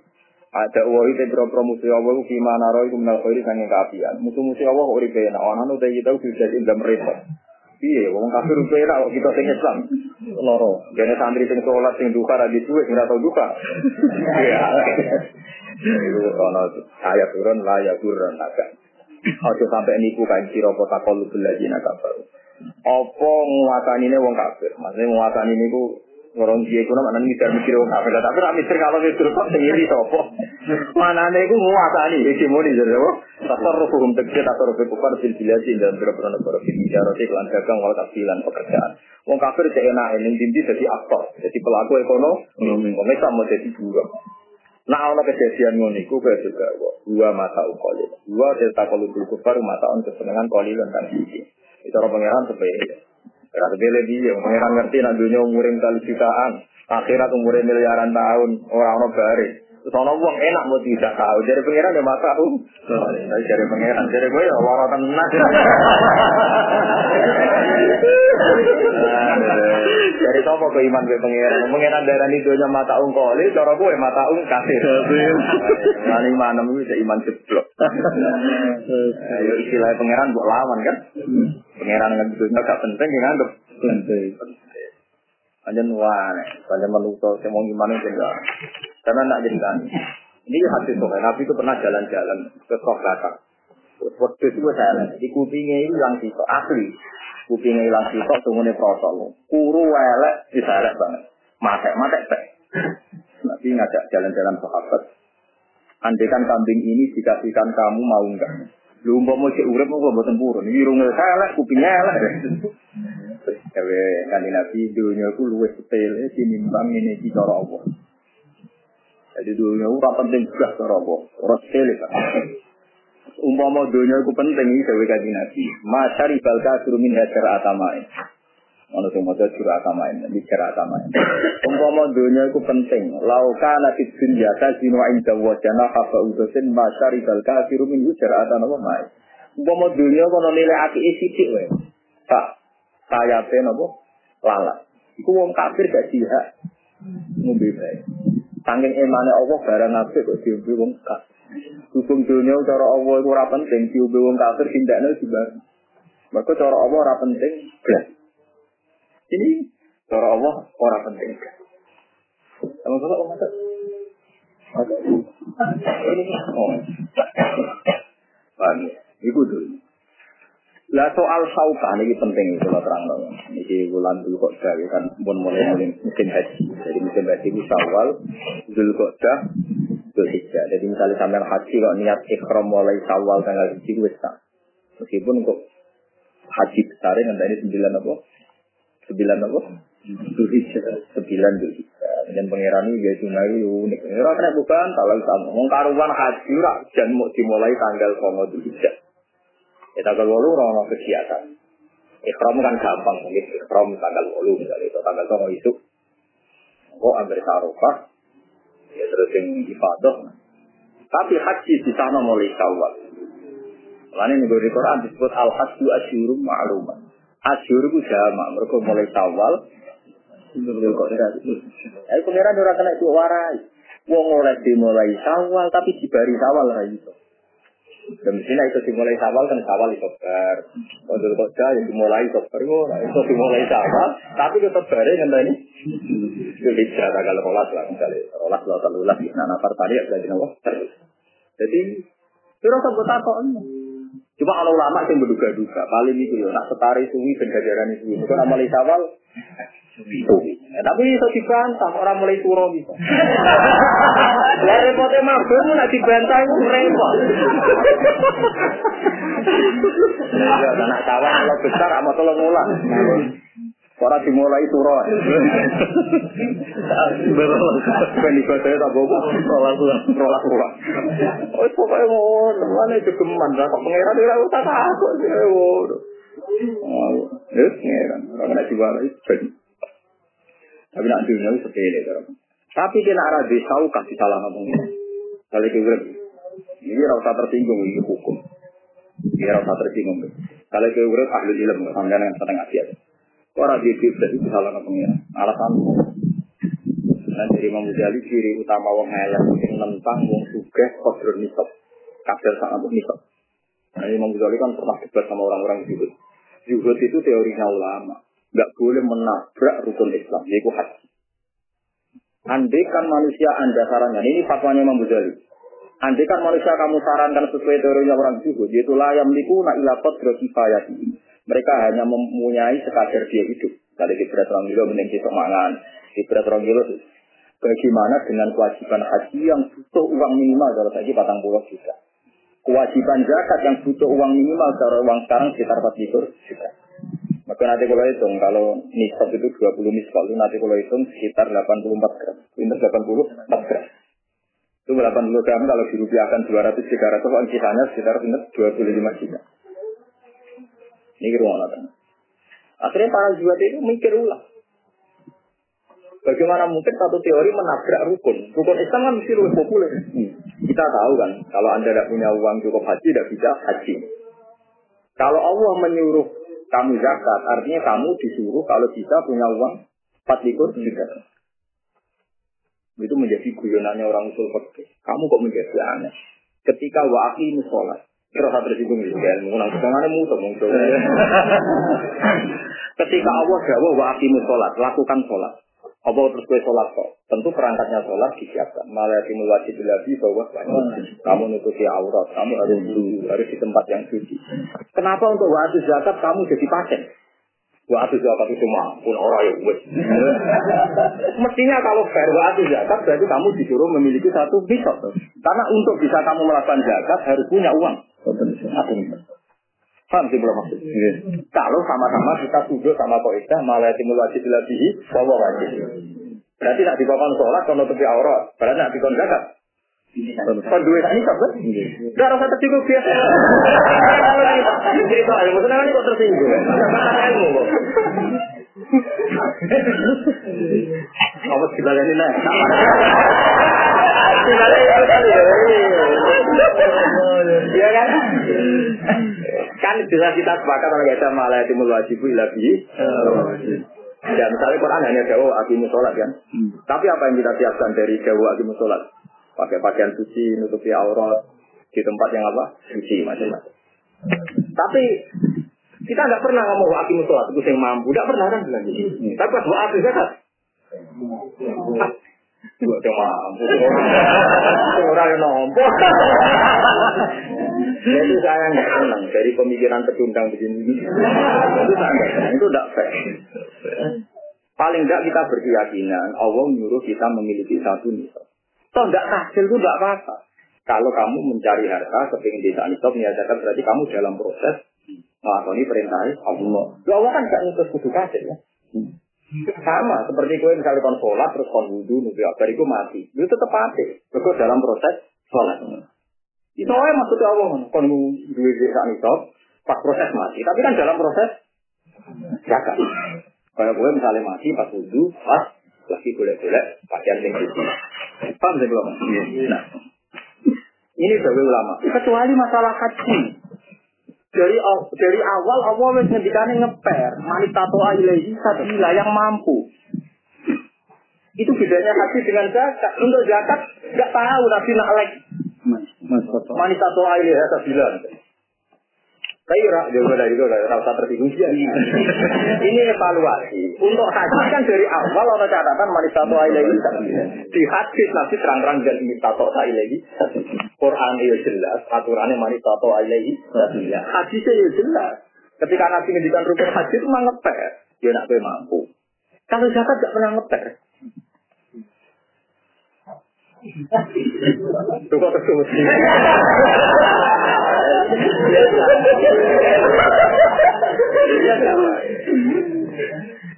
Ada uang itu berapa musuh Allah di mana roh itu menal khairu sange keapian. Musuh-musuh Allah uripe. Wana nu teh kita bil jadi dalam repot. Iya, wong kafir [laughs] udah enak kok kita sing Islam. Loro, dene santri sing sholat sing duka ra duwe ora tau duka. [laughs] Iya. Itu ono ayat turun la ya turun naga. Ojo sampai niku kain sira apa takol belajina kafir. Apa nguatanine wong kafir? Maksudnya nguatani niku orang dia itu mana mikir mikir wong kafir, tapi nak mikir kalau mikir kok sendiri sopo. Mana nih gue nguasani hegemoni jadi apa? Tasar hukum tegese tasar hukum kufar fil biladi dan beberapa negara fil bicara iklan dagang wal kasilan pekerjaan. Wong kafir cek enak ini inti jadi aktor, jadi pelaku ekonomi. Wong Islam mau jadi buruh. Nah, ono kejadian ngono iku kaya juga. Dua mata ukoli. Dua cerita kalau dulu kufar mata on kesenangan koli dan kan iki. Itu orang pangeran sepele. Rata bela dia, pangeran ngerti nak dunia umurin kali jutaan. Akhirat umurin miliaran tahun, orang-orang bare. Terus ono wong enak mau tidak tahu. Jadi pangeran ya mata um. Dari dari pangeran, jadi gue ya orang tenang. Dari sopo ke iman ke pangeran. Pangeran darah itu nya mata um koli, cara gue mata um kafir. Lani mana itu iman jeblok. Ayo istilah pangeran buat lawan kan. Pangeran nggak itu gak penting ya nganggep. Penting. Panjen wane, panjen manusia saya mau gimana juga. Karena nak jadi. Ini hati sokai, Nabi itu pernah jalan-jalan ke Kohlata. Waktu itu saya lihat, di kupingnya itu hilang sito, asli. Kupingnya hilang sito, tunggunya protol. Kuru welek, elek banget. Matek, matek, teh. Nabi ngajak jalan-jalan sahabat. Andaikan kambing ini dikasihkan kamu mau enggak? Lu mau cek urip kok mboten purun. Iki runge elek, kupingnya elek. Kawe kanthi Nabi dunia ku luwes sepele tinimbang ini iki cara Allah. Jadi dunia ora penting juga cara Allah. Ora kan. Umpama dunia ku penting iki kawe kanthi Nabi. Masyari bal kafir min hajar atamain. Ono sing maca surah atamain, bicara atamain. Umpama dunia ku penting. Lauka nabi dunya tazinu inda wajana hafa udosin masyari bal kafir min hajar atamain. Umpama dunia kono nilai api sithik wae. Pak, sayate napa lalat. Iku wong kafir gak jihad. Ngombe bae. Sangking emane Allah barang apik kok diombe wong kafir. Hukum dunia cara Allah itu penting, diombe wong kafir tindakne juga. Maka cara Allah ora penting, blas. Ini cara Allah ora penting. Sama sama Masak. Ini oh. Paham ya? Dulu. Lah soal sauka ini penting lah terang dong. Ini bulan dulu kok dah kan pun mulai mulai musim haji. Jadi musim haji itu awal dulu kok dah. Jadi misalnya sampai haji kok niat ikhram mulai awal tanggal haji itu besar. Meskipun kok haji besar nanti ini sembilan apa? Sembilan apa? Dulu hijau. Sembilan dulu hijau. Dan pangeran ini gaya tunai unik. Ini kena bukan kalau sama. Mengkaruan haji rak dan mau dimulai tanggal komo dulu hijau. Ya tanggal walu orang kegiatan. Ikhram kan gampang, mungkin ikhram tanggal walu misalnya itu tanggal sama itu. Kok ambil sarufah, ya terus yang ibadah. Tapi haji di sana mulai syawal. Lain yang di Quran disebut al hajju asyurum ma'lumat. Asyur itu jama, mereka mulai syawal. Eh pengiran orang kena itu warai. Wong oleh dimulai syawal tapi dibari syawal lah itu. Sini itu dimulai sawal kan sawal itu ber. Untuk kota ya dimulai itu ber. Itu dimulai sawal, tapi tetap bareng kan tadi. Itu bisa tanggal rolas lah misalnya. Rolas lah kalau ulas di nana partai ya jadi nawa terus. Jadi rasa buat apa Cuma kalau ulama yang berduga-duga, paling itu ya, nak setari suwi dan gajaran itu. Bukan amal sawal, Ya, tapi itu dibantah orang mulai turo bisa. Ya [laughs] repotnya mabuk nak dibantah itu repot. Ya anak kalau besar amat tolong ulang. Orang dimulai turo. Ben ibadah tak bobo. Rolas rolas rolas. Oh pokoknya mau mana itu geman. Kok pengeran dia tak takut sih. Oh, ya pengeran. Orang nak diwarai ben. Tapi nak dunia itu sepele kan. Tapi dia nak radhi tahu kasih salah ngomong. Kalau itu ini rasa tersinggung ini hukum. Ini rasa tersinggung. Kalau itu urut ahli ilmu sampai dengan setengah siap. Orang di itu salah ngomong ini. Alasan dan dari Imam Ghazali ciri utama wong elek sing nentang wong sugih kodron nisab. Kadal sangat nisab. Nah, Imam Ghazali kan pernah debat sama orang-orang zuhud. Zuhud itu teorinya ulama nggak boleh menabrak rukun Islam, yaitu haji. Andai kan manusia anda sarankan, ini fatwanya Imam Ghazali. Andai kan manusia kamu sarankan sesuai teorinya orang zuhud, yaitu layam liku na ilapot kifayati. Mereka hanya mempunyai sekadar dia hidup. Tadi di berat orang gila mending kita mangan. Di berat orang bagaimana dengan kewajiban haji yang butuh uang minimal kalau tadi patang pulau juta. Kewajiban zakat yang butuh uang minimal kalau uang sekarang sekitar 4 juta. Maka nanti kalau hitung, kalau nisab itu 20 nisab, itu nanti kalau hitung sekitar 84 gram. Ini 84 gram. Itu 80 gram kalau dirupiahkan 200, 300, kalau sisanya sekitar 25 juta. Ini kira nanti. Akhirnya para juat itu mikir ulang. Bagaimana mungkin satu teori menabrak rukun? Rukun Islam kan mesti lebih populer. Hmm. Kita tahu kan, kalau Anda tidak punya uang cukup haji, tidak bisa haji. Kalau Allah menyuruh kamu zakat, artinya kamu disuruh kalau bisa punya uang empat likur juga. Itu menjadi guyonannya orang usul fikih. Kamu kok menjadi aneh. Ketika wa'aki sholat, Kira satu tersinggung gitu kan, mengulang kesangannya musuh muncul. [laughs] Ketika Allah jawab wa'aki sholat, lakukan sholat. Apa terus gue sholat kok? Tentu perangkatnya sholat disiapkan. Malah timul wajib lagi bahwa kamu nutupi aurat, kamu harus dulu, harus di tempat yang suci. Kenapa untuk wajib zakat kamu jadi pasien? Wa atu zakat itu mampu orang ya wes. [laughs] Mestinya kalau fair wa atu zakat berarti kamu disuruh memiliki satu nisab. Karena untuk bisa kamu melakukan zakat harus punya uang. Satu. Paham sih belum maksud? Kalau sama-sama kita sujud sama koidah malah timul wajib dilabihi bahwa wajib. Berarti nak dikon sholat kalau tepi aurat. Berarti nak dikon zakat. Kan duit ini kan? Gak rasa tercukup biasa. Cerita aja, maksudnya kan kok tersinggung. Ilmu kok. Apa dibalik ini kali ya. Iya kan? Kan bisa kita sepakat kalau kita malah timul wajib ilabi. Ya misalnya Quran hanya jauh akimu sholat kan. Tapi apa yang kita siapkan dari jauh akimu sholat? Pakai pakaian suci, nutupi aurat, di tempat yang apa? Suci macam-macam. Tapi kita nggak pernah ngomong akimu sholat itu yang mampu, nggak pernah kan bilang gitu. Tapi pas aku zakat, Dua yang mampu. [laughs] Orang yang nompo. [laughs] Jadi saya nggak senang dari pemikiran pecundang begini. Itu saya. Itu tidak fair. Paling tidak kita berkeyakinan Allah menyuruh kita memiliki satu nisab. Toh tidak hasil itu tidak apa-apa. Kalau kamu mencari harta, kepingin desa nisab, niadakan berarti kamu dalam proses melakoni perintah Allah. Ya Allah kan gak nutus kudu kasih ya. Sama seperti kue misalnya kon sholat terus kon wudhu nubi abar itu mati. Itu tetap mati. Itu dalam proses sholat. Itu aja maksudnya Allah kon duwe desa nisab pas proses mati. Tapi kan dalam proses jaga. Kalau gue misalnya mati pas wudhu, pas lagi boleh-boleh pakaian yang suci. Paham sih belum? Nah, ini dari ulama. Kecuali masalah haji. Dari dari awal Allah wis ngendikane ngeper, manitato ilaihi sabila yang mampu. Itu bedanya haji dengan zakat. Untuk zakat nggak tahu nabi nak like. Manitato ilaihi sabila. Tapi ora juga dari itu ora usah tersinggung Ini evaluasi. Untuk haji kan dari awal ada catatan manitato ilaihi sabila. Di hadis nanti terang-terang dan manitato ilaihi Quran itu jelas, aturannya manitato ilaihi sabila. Hadisnya ya jelas. Ketika Nabi ngendikan rukun haji itu memang ngeper. Dia nak mampu. Kalau zakat gak pernah ngeper. 如果他是我亲人。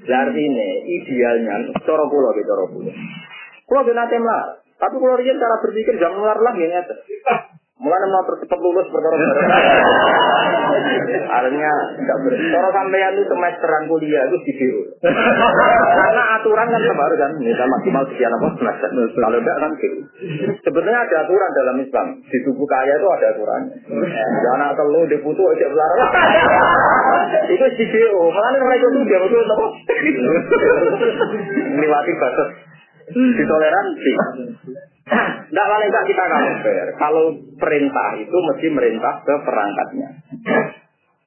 Artinya idealnya cara kula ke cara kula. Kula nate mlar, tapi kula riyen cara berpikir jangan mlar lah ya Mulai mau cepat lulus perkara [laughs] Artinya tidak ber. Kalau sampean itu semesteran kuliah itu di biru. Karena aturan kan baru kan, misal maksimal sekian apa semester. Kalau tidak kan biru. Sebetulnya ada aturan dalam Islam. Di tubuh kaya itu ada aturan. Jangan telu di putu aja belar. itu di biru. Makanya mereka itu dia betul apa? Melewati batas ditoleransi. Tidak tak kita kalau fair. Kalau perintah itu mesti merintah ke perangkatnya.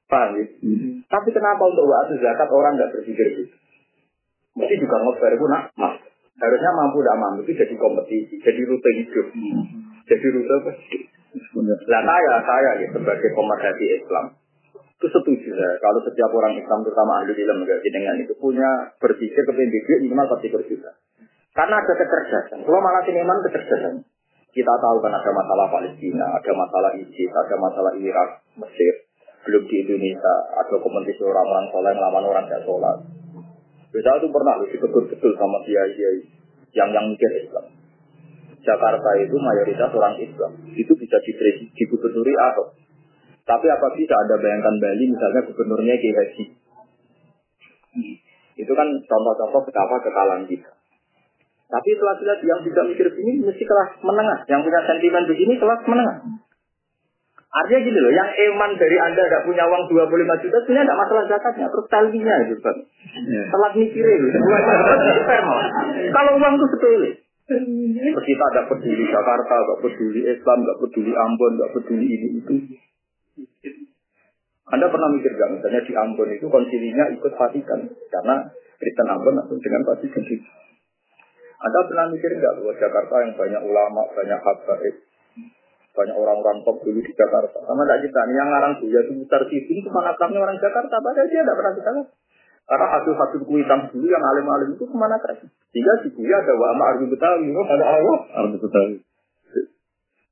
Paham ya? Tapi kenapa untuk waktu zakat orang nggak berpikir gitu? Mesti juga ngefair pun nak mas. Harusnya mampu tidak mampu itu jadi kompetisi, jadi rute hidup, jadi rute apa? Lah saya, saya ya sebagai pemerhati Islam itu setuju ya. Kalau setiap orang Islam terutama ahli ilmu dengan itu punya berpikir kepemimpinan minimal pasti berjuta. Karena ada kecerdasan. Kalau malah siniman kecerdasan. Kita tahu kan ada masalah Palestina, ada masalah ISIS, ada masalah Irak, Mesir. Belum di Indonesia, ada kompetisi orang-orang soleh melawan orang tidak sholat. Kita itu pernah lu betul-betul sama dia kiai yang yang mikir Islam. Jakarta itu mayoritas orang Islam. Itu bisa di, di gubernuri atau tapi apa bisa ada bayangkan Bali misalnya gubernurnya Kiai Haji. Itu kan contoh-contoh betapa kekalahan kita. Tapi lihat yang tidak mikir begini mesti kelas menengah. Yang punya sentimen begini kelas menengah. Artinya gini loh, yang eman dari Anda gak punya uang 25 juta, sebenarnya tidak masalah zakatnya, terus talbinya itu kan. Yeah. Telat mikirin gitu. Kalau uang itu sepele. Terus kita tidak peduli Jakarta, gak peduli Islam, gak peduli Ambon, gak peduli ini itu. Anda pernah mikir gak, misalnya di Ambon itu konsilinya ikut Vatikan, karena Kristen Ambon langsung dengan Vatikan. Anda pernah mikir nggak bahwa Jakarta yang banyak ulama, banyak habaib, banyak orang-orang top dulu di Jakarta. Sama tidak kita, yang ngarang Buya itu Mutar Sidin itu mana orang Jakarta, padahal dia tidak pernah kita Karena hasil-hasil kuitan dulu yang alim-alim itu ke mana tadi? Sehingga di Buya ada wa ama arbi betawi, ada Allah arbi betawi.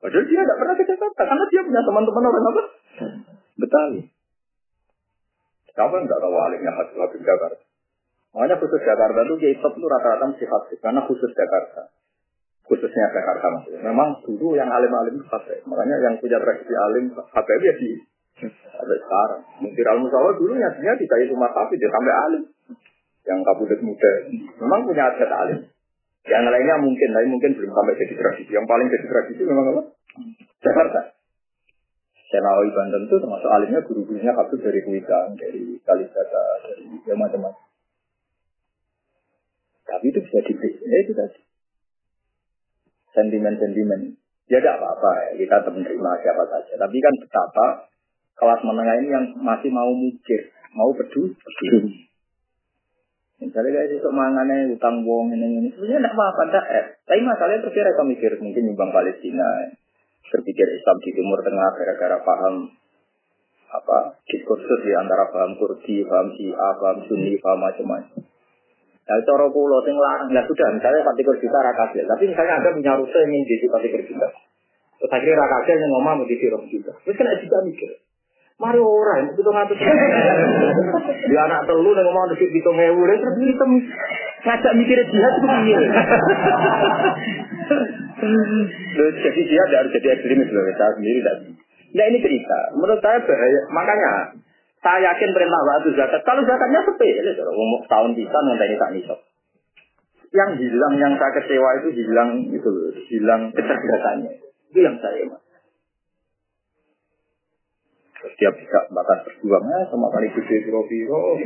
Padahal dia tidak pernah ke Jakarta karena dia punya teman-teman orang apa? Betawi. Siapa yang tidak tahu alimnya hasil hasil Jakarta? Makanya khusus Jakarta itu kiai top itu rata-rata mesti hasil karena khusus Jakarta. Khususnya Jakarta maksudnya. Memang dulu yang alim-alim itu hasil. Makanya yang punya tradisi alim hasil ya di sampai sekarang. Mungkin al musawah dulu nyatanya di kayu rumah sapi dia sampai alim. Yang kabudet muda. Memang punya adat alim. Yang lainnya mungkin, tapi mungkin belum sampai jadi tradisi. Yang paling jadi tradisi memang apa? Jakarta. Senawi Banten itu termasuk alimnya guru-gurunya kabur dari Kuitang, dari Kalisata, dari ya macam-macam. Tapi itu bisa dibeli. Ya itu tadi. Sentimen-sentimen. Ya tidak apa-apa ya, kita menerima siapa saja. Tapi kan betapa kelas menengah ini yang masih mau mikir, mau peduli. peduli. Misalnya kayak itu mangannya utang wong ini ini sebenarnya tidak apa-apa tidak eh. Tapi masalahnya terus mereka mikir mungkin nyumbang Palestina, berpikir Islam di Timur Tengah gara-gara paham apa diskursus di antara paham Kurdi, paham Syiah, paham Sunni, paham macam-macam. Nah, cara pulau sing larang, ya sudah, misalnya Fatih Kurjita rakasil, tapi misalnya Anda punya rute yang ingin jadi Fatih Kurjita. Terus akhirnya rakasil yang ngomong mau jadi Rom juga. Terus kan juga mikir, Mari orang, itu ngatur. [laughs] Di anak telu yang ngomong di hitung ewu, dan terus kita ngajak mikir jihad itu piye. [laughs] jadi jihad harus jadi ekstremis loh, saya sendiri tidak. Nah ini cerita, menurut saya bahaya. Makanya saya yakin perintah waktu zakat. Kalau zakatnya sepele, umur tahun bisa nanti tak nisab. Yang hilang, yang saya kecewa itu hilang itu, hilang kecerdasannya. Itu yang saya mas. Dia bisa bahkan berjuang ya, sama kali gede biro biro.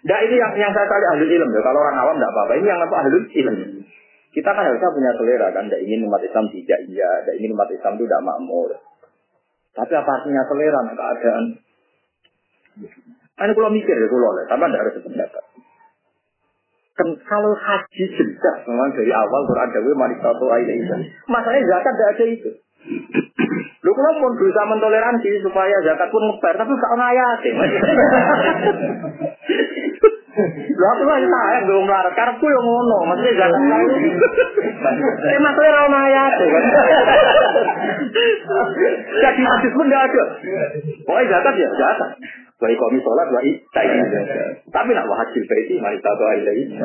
Nah ini yang yang saya kali ahli ilmu ya. Kalau orang awam tidak apa-apa. Ini yang apa ahli ilmu. Kita kan harusnya punya selera kan. Tidak ingin umat Islam tidak iya. Tidak ingin umat Islam itu tidak makmur. Tapi apa artinya selera nah, keadaan? Ini kalau mikir ya kalau lah. Tapi tidak harus sependapat. Kan kalau haji jelas memang dari awal Quran Dawi mari satu ayat itu. Masalahnya zakat tidak ada itu. Lu kalau pun berusaha mentoleransi supaya zakat pun ngebar, tapi gak ngayat. Lu aku lagi sayang belum melarat, karepku yang ngono, maksudnya zakat lalu. Eh maksudnya ra ngayat. Jadi masjid pun tidak ada. Pokoknya zakat ya zakat. Baik kami sholat, baik tak Tapi nak wahajil baiti, mari tahu aja ini.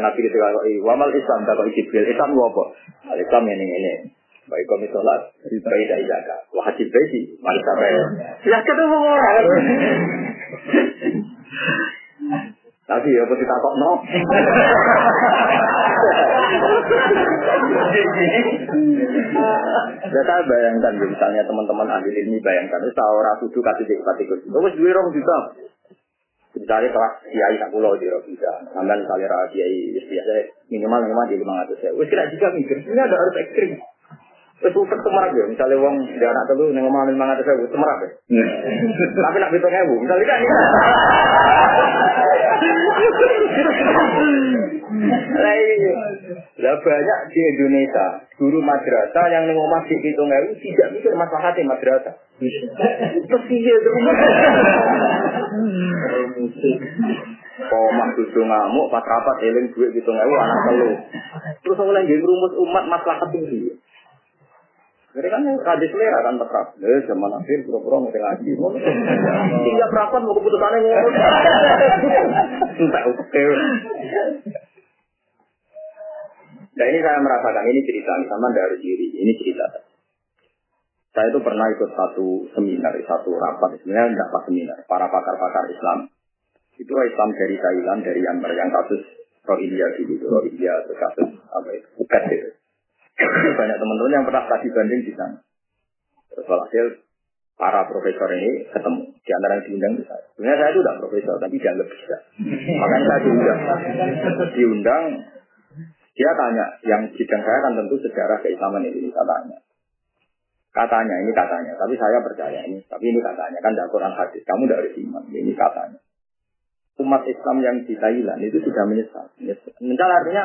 Nabi ketika wamal Islam, tak kau Jibril, Islam apa? Islam ini ini. Baik kami sholat, baik dari zakat. Wahajil baiti, mari sampai. Ya ketemu orang. Tapi ya pasti takut no. Ya saya bayangkan misalnya teman-teman ahli ini bayangkan itu orang kudu kasih dik pati kursi. Terus dua orang juga. Misalnya kelas kiai tak pulau di bisa. Sampai misalnya rakyat kiai biasa minimal minimal di lima ratus ya. Wes kira juga mikir. Ini ada harus ekstrim. Terus usah semerak ya, misalnya wong di anak telu ning omah lima ratus ribu semerak ya. [laughs] Tapi nak hitung ewu, misalnya kan. Lah iya. Lah banyak di Indonesia guru madrasah yang ning omah sik hitung ewu tidak mikir masalah hati madrasah. Terus iya terus. Omah kudu ngamuk pas rapat eling duit hitung ewu anak telu. Terus oleh nggih rumus umat maslahat tinggi. Jadi kan radis selera kan tetap. Eh, zaman akhir pura-pura mau ngaji. Tiga perapat mau keputusannya ngomong. Entah oke. Nah ini saya merasakan ini cerita sama dari diri. Ini cerita. Saya itu pernah ikut satu seminar, satu rapat. Sebenarnya tidak pas seminar. Para pakar-pakar Islam. Itu Islam dari Thailand, dari Myanmar yang kasus Rohingya gitu. Rohingya, kasus apa itu, Bukat gitu. [coughs] banyak teman-teman yang pernah tadi banding di sana. Terus hasil para profesor ini ketemu di antara yang diundang itu saya. Sebenarnya saya itu tidak profesor, tapi dianggap bisa. Makanya saya diundang. Diundang, dia tanya, yang bidang saya kan tentu sejarah keislaman Indonesia tanya. Katanya, ini katanya, tapi saya percaya ini, tapi ini katanya, kan tidak Quran hadis, kamu tidak harus iman, ini katanya. Umat Islam yang di Thailand itu sudah menyesal. Menyesal artinya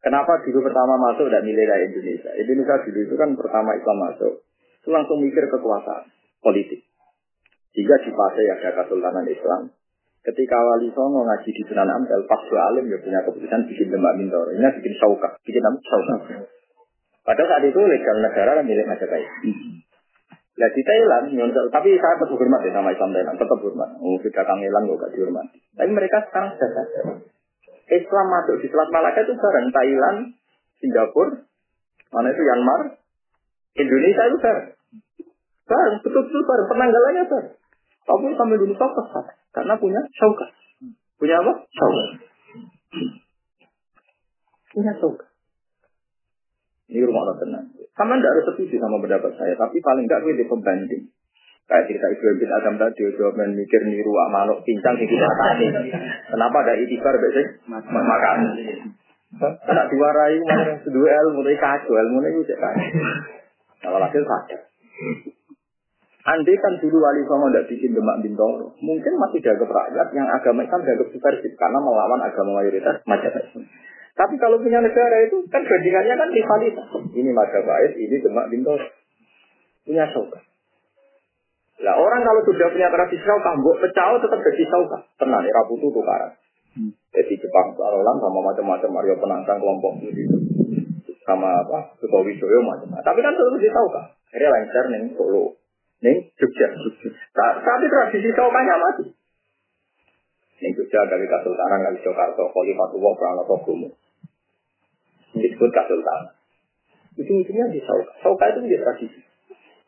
Kenapa dulu pertama masuk dan nilai dari Indonesia? Indonesia dulu itu kan pertama Islam masuk, itu langsung mikir kekuasaan politik. Jika di fase ada Kesultanan Islam, Ketika Wali Songo ngaji di Sunan Ampel, pas alim ya punya keputusan bikin Demak Bintoro. Ini bikin sauka, bikin apa? Sauka. Padahal saat itu legal negara kan milik Majapahit. Nah di Thailand, tapi saya tetap hormat ya sama Islam Thailand, tetap hormat. Oh, sudah Kang Elang gak dihormati. Tapi mereka sekarang sudah sadar. Islam masuk di Selat Malaka itu bareng Thailand, Singapura, mana itu Myanmar, Indonesia itu bareng. Bareng, betul-betul bareng, penanggalannya bareng. Tapi dulu fokus karena punya syaukat. Punya apa? Syaukat. Punya syaukat. Ini rumah Allah tenang. Sama tidak harus setuju sama pendapat saya, tapi paling tidak gue pembanding. Kayak cerita Ibrahim bin Adam tadi, jawab mikir niru amalok pincang di kita tadi. Kenapa ada itibar biasanya? Makan. Tidak diwarai, mana kedua ilmu, tapi kacau ilmu itu cek Kalau hasil. Andai kan dulu wali songo tidak bikin demak bintoro, mungkin masih dianggap rakyat yang agama Islam dianggap subversif karena melawan agama mayoritas Majapahit. Tapi kalau punya negara itu kan bandingannya kan rivalitas. Ini Majapahit, ini demak bintoro. Punya sauka. Lah orang kalau sudah punya tradisi sauka, mbok pecah tetap jadi sauka. Tenang, ya raputu tukaran. Hmm. Jadi Jepang Sarolan sama macam-macam Mario penantang kelompok itu sama apa Sukowi Joyo macam-macam. Tapi kan tetap jadi sauka. Akhirnya lancar nih Solo Ning Jogja. Tapi tradisi saukanya mati. Ning Jogja kali Kasultanan kali Jakarta Khalifatullah Pranoto Gumu. Disebut Kasultanan. Itu ujungnya di sauka. Sauka itu menjadi tradisi.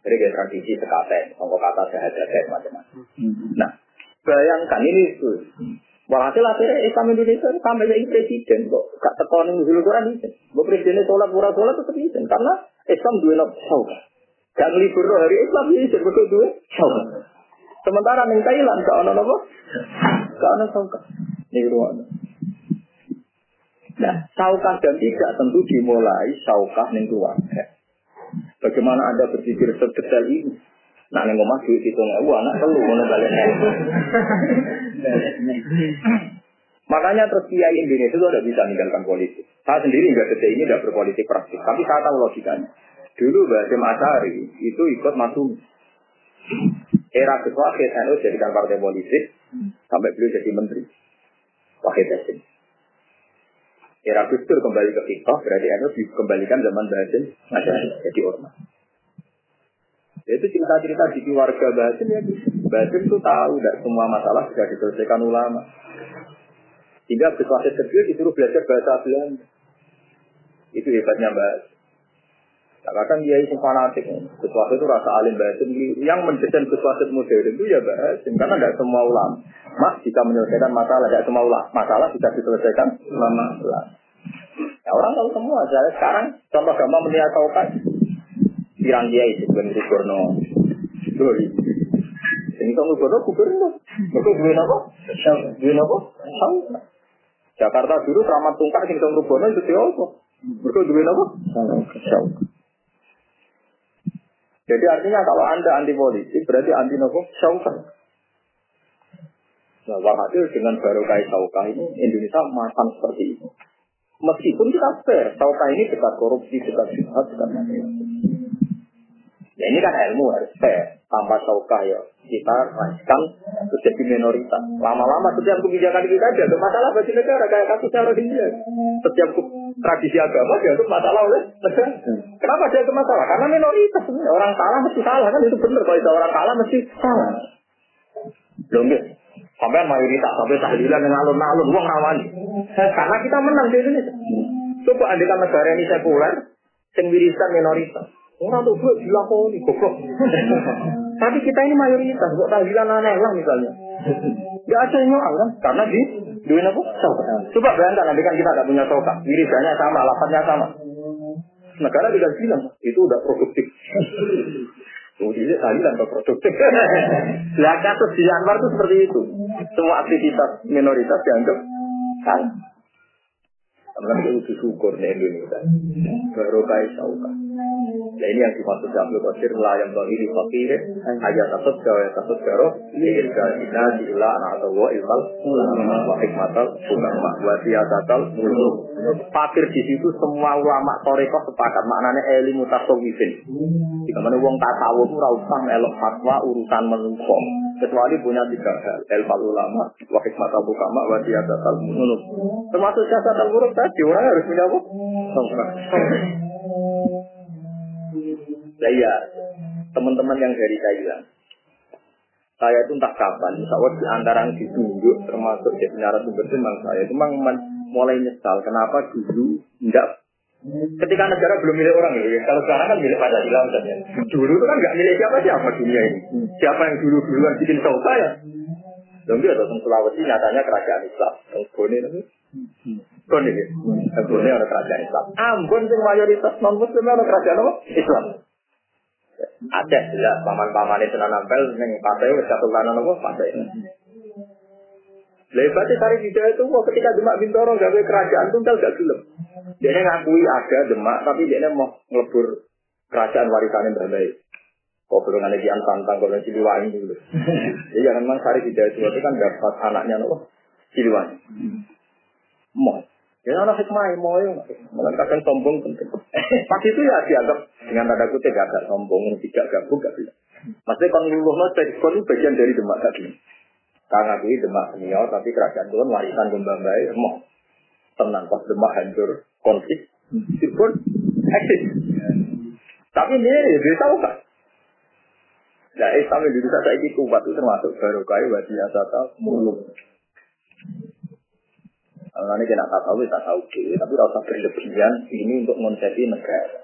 Jadi kayak tradisi sekaten, sangka kata sehat-sehat macam-macam. Nah, bayangkan ini itu. Walhasil akhirnya Islam Indonesia sampai jadi presiden kok. Gak tekonin dulu Quran itu. Bahwa presidennya sholat, pura-sholat tetap izin. Karena Islam dua nak sauka. Gak ngelibur hari Islam ini sebetulnya dua sauka. Sementara di Thailand gak apa? Gak ada sauka. Ini ruang. Nah, saukah dan tidak tentu dimulai saukah ning keluarga. Bagaimana Anda berpikir sedetail ini? Nah, ning omah duit itu nggak anak perlu ngono balik. Makanya terus kiai Indonesia itu tidak bisa meninggalkan politik. Saya sendiri nggak detik ini tidak berpolitik praktis, tapi saya tahu logikanya. Dulu Mbak Hasim Asari itu ikut masuk era Wahid NU jadikan partai politik sampai beliau jadi menteri. Wahid Hasim. Era Gus Dur kembali ke Fikoh, berarti NU dikembalikan zaman Mbak Hasim Asari jadi ormas. Itu cerita-cerita di keluarga Mbak Hasim ya. Mbak Hasim itu tahu tidak semua masalah sudah diselesaikan ulama. Sehingga Wahid kecil disuruh belajar bahasa Belanda. Itu hebatnya Mbak Hasim. Katakan dia itu fanatik. Sesuatu itu rasa alim bahasim. Yang mendesain sesuatu modern itu ya bahasim. Karena tidak semua ulama. Mak jika menyelesaikan masalah. Tidak semua ulama. Masalah bisa diselesaikan ulama. Ya, orang tahu semua. Saya sekarang contoh gampang melihat tahu kan. Pirang dia itu. Ben Rukurno. Doi. Ini kamu gubernur gubernur. Mereka duit apa? Duit apa? Jakarta dulu keramat tungkar sing kamu gubernur itu siapa? Mereka duit apa? Syauka. Jadi artinya kalau Anda anti politik berarti anti nopo saukah. Nah, walhasil dengan baru kait saukah ini Indonesia makan seperti itu. Meskipun kita fair, saukah ini dekat korupsi, dekat jihad, dekat macam Ya ini kan ilmu harus fair. Tanpa saukah ya kita rasakan terus minoritas. Lama-lama setiap kebijakan kita ada masalah bagi negara kayak kasusnya Rohingya. Setiap tradisi agama dianggap masalah oleh negara. Kenapa dia itu masalah? Karena minoritas. Orang salah mesti salah kan itu benar. Kalau orang salah mesti salah. Belum Sampai mayoritas, sampai tahlilan yang alun-alun, uang rawani. Karena kita menang di Indonesia. Coba andikan negara ini sekuler, wirisan minoritas. Orang tuh gue dilakoni, goblok. Tapi kita ini mayoritas, kok tahlilan aneh lah misalnya. Gak ada yang nyual kan? Karena di duit apa? Coba bayangkan nanti kan kita gak punya soka, wirisannya sama, lapatnya sama. Negara tidak bilang itu udah produktif. Oh, ini tahlilan atau produktif. Lah kasus di Anwar itu seperti itu. Semua aktivitas minoritas dianggap salah. Karena itu syukur di Indonesia. Baru kaya sauka. Nah ini yang dimaksud Abdul lah yang bagi di fakir ayat tasut jawa tasut jaro ingin gajina diilah anak atau wa ilfal wa hikmatal ulama wa siyatatal muluk fakir di situ semua ulama toreko sepakat maknanya ilmu tasawufin jika mana wong tasawuf itu usah elok fatwa urusan menungso. Kecuali punya tiga hal ilfal ulama wa hikmatal ulama wa siyatatal muluk termasuk siyatatal muluk tadi orang harus punya apa? Saya teman-teman yang dari Thailand, saya itu entah kapan, insya di antara yang ditunjuk termasuk jadi narasumber itu memang saya. Itu memang mulai nyesal kenapa dulu enggak? Ketika negara belum milik orang ya kalau sekarang kan milik Pancasila misalnya. Dulu itu kan nggak milik siapa siapa dunia ini. Siapa yang dulu duluan bikin tahu saya Lalu datang Sulawesi nyatanya kerajaan Islam. Yang Bone ya Bone ada kerajaan Islam Ambon yang mayoritas non Muslim ada kerajaan apa Islam ada ya paman-paman itu nampel yang partai itu satu kanan apa partai Lebatnya Sari Hidayah itu ketika Demak Bintoro gawe kerajaan tunggal gak gelem. Dia ngakui ada Demak tapi dia mau ngelebur kerajaan warisan yang terbaik. Kok belum ada jian tantang kalau Ciliwangi dulu. Jadi [laughs] jangan memang Sari Hidayah itu kan dapat anaknya nopo Ciliwangi. Mau. Ya anak hikmah mau ya, kadang sombong penting. [laughs] Pas itu ya dianggap dengan tanda kutip agak sombong, tidak gabung gak bisa. Maksudnya kalau luluh no itu bagian dari Demak tadi. Karena ini demak senior, tapi kerajaan itu warisan Gembambai, mau tenang pas demak hancur konflik, itu eksis. Tapi ini ya dia tahu kan. Nah, Islam bisa saya kuat itu termasuk baru kayu wajib asata muluk. Ini kena tak tahu, tak tahu tapi rasa berlebihan ini untuk mengonsepi negara.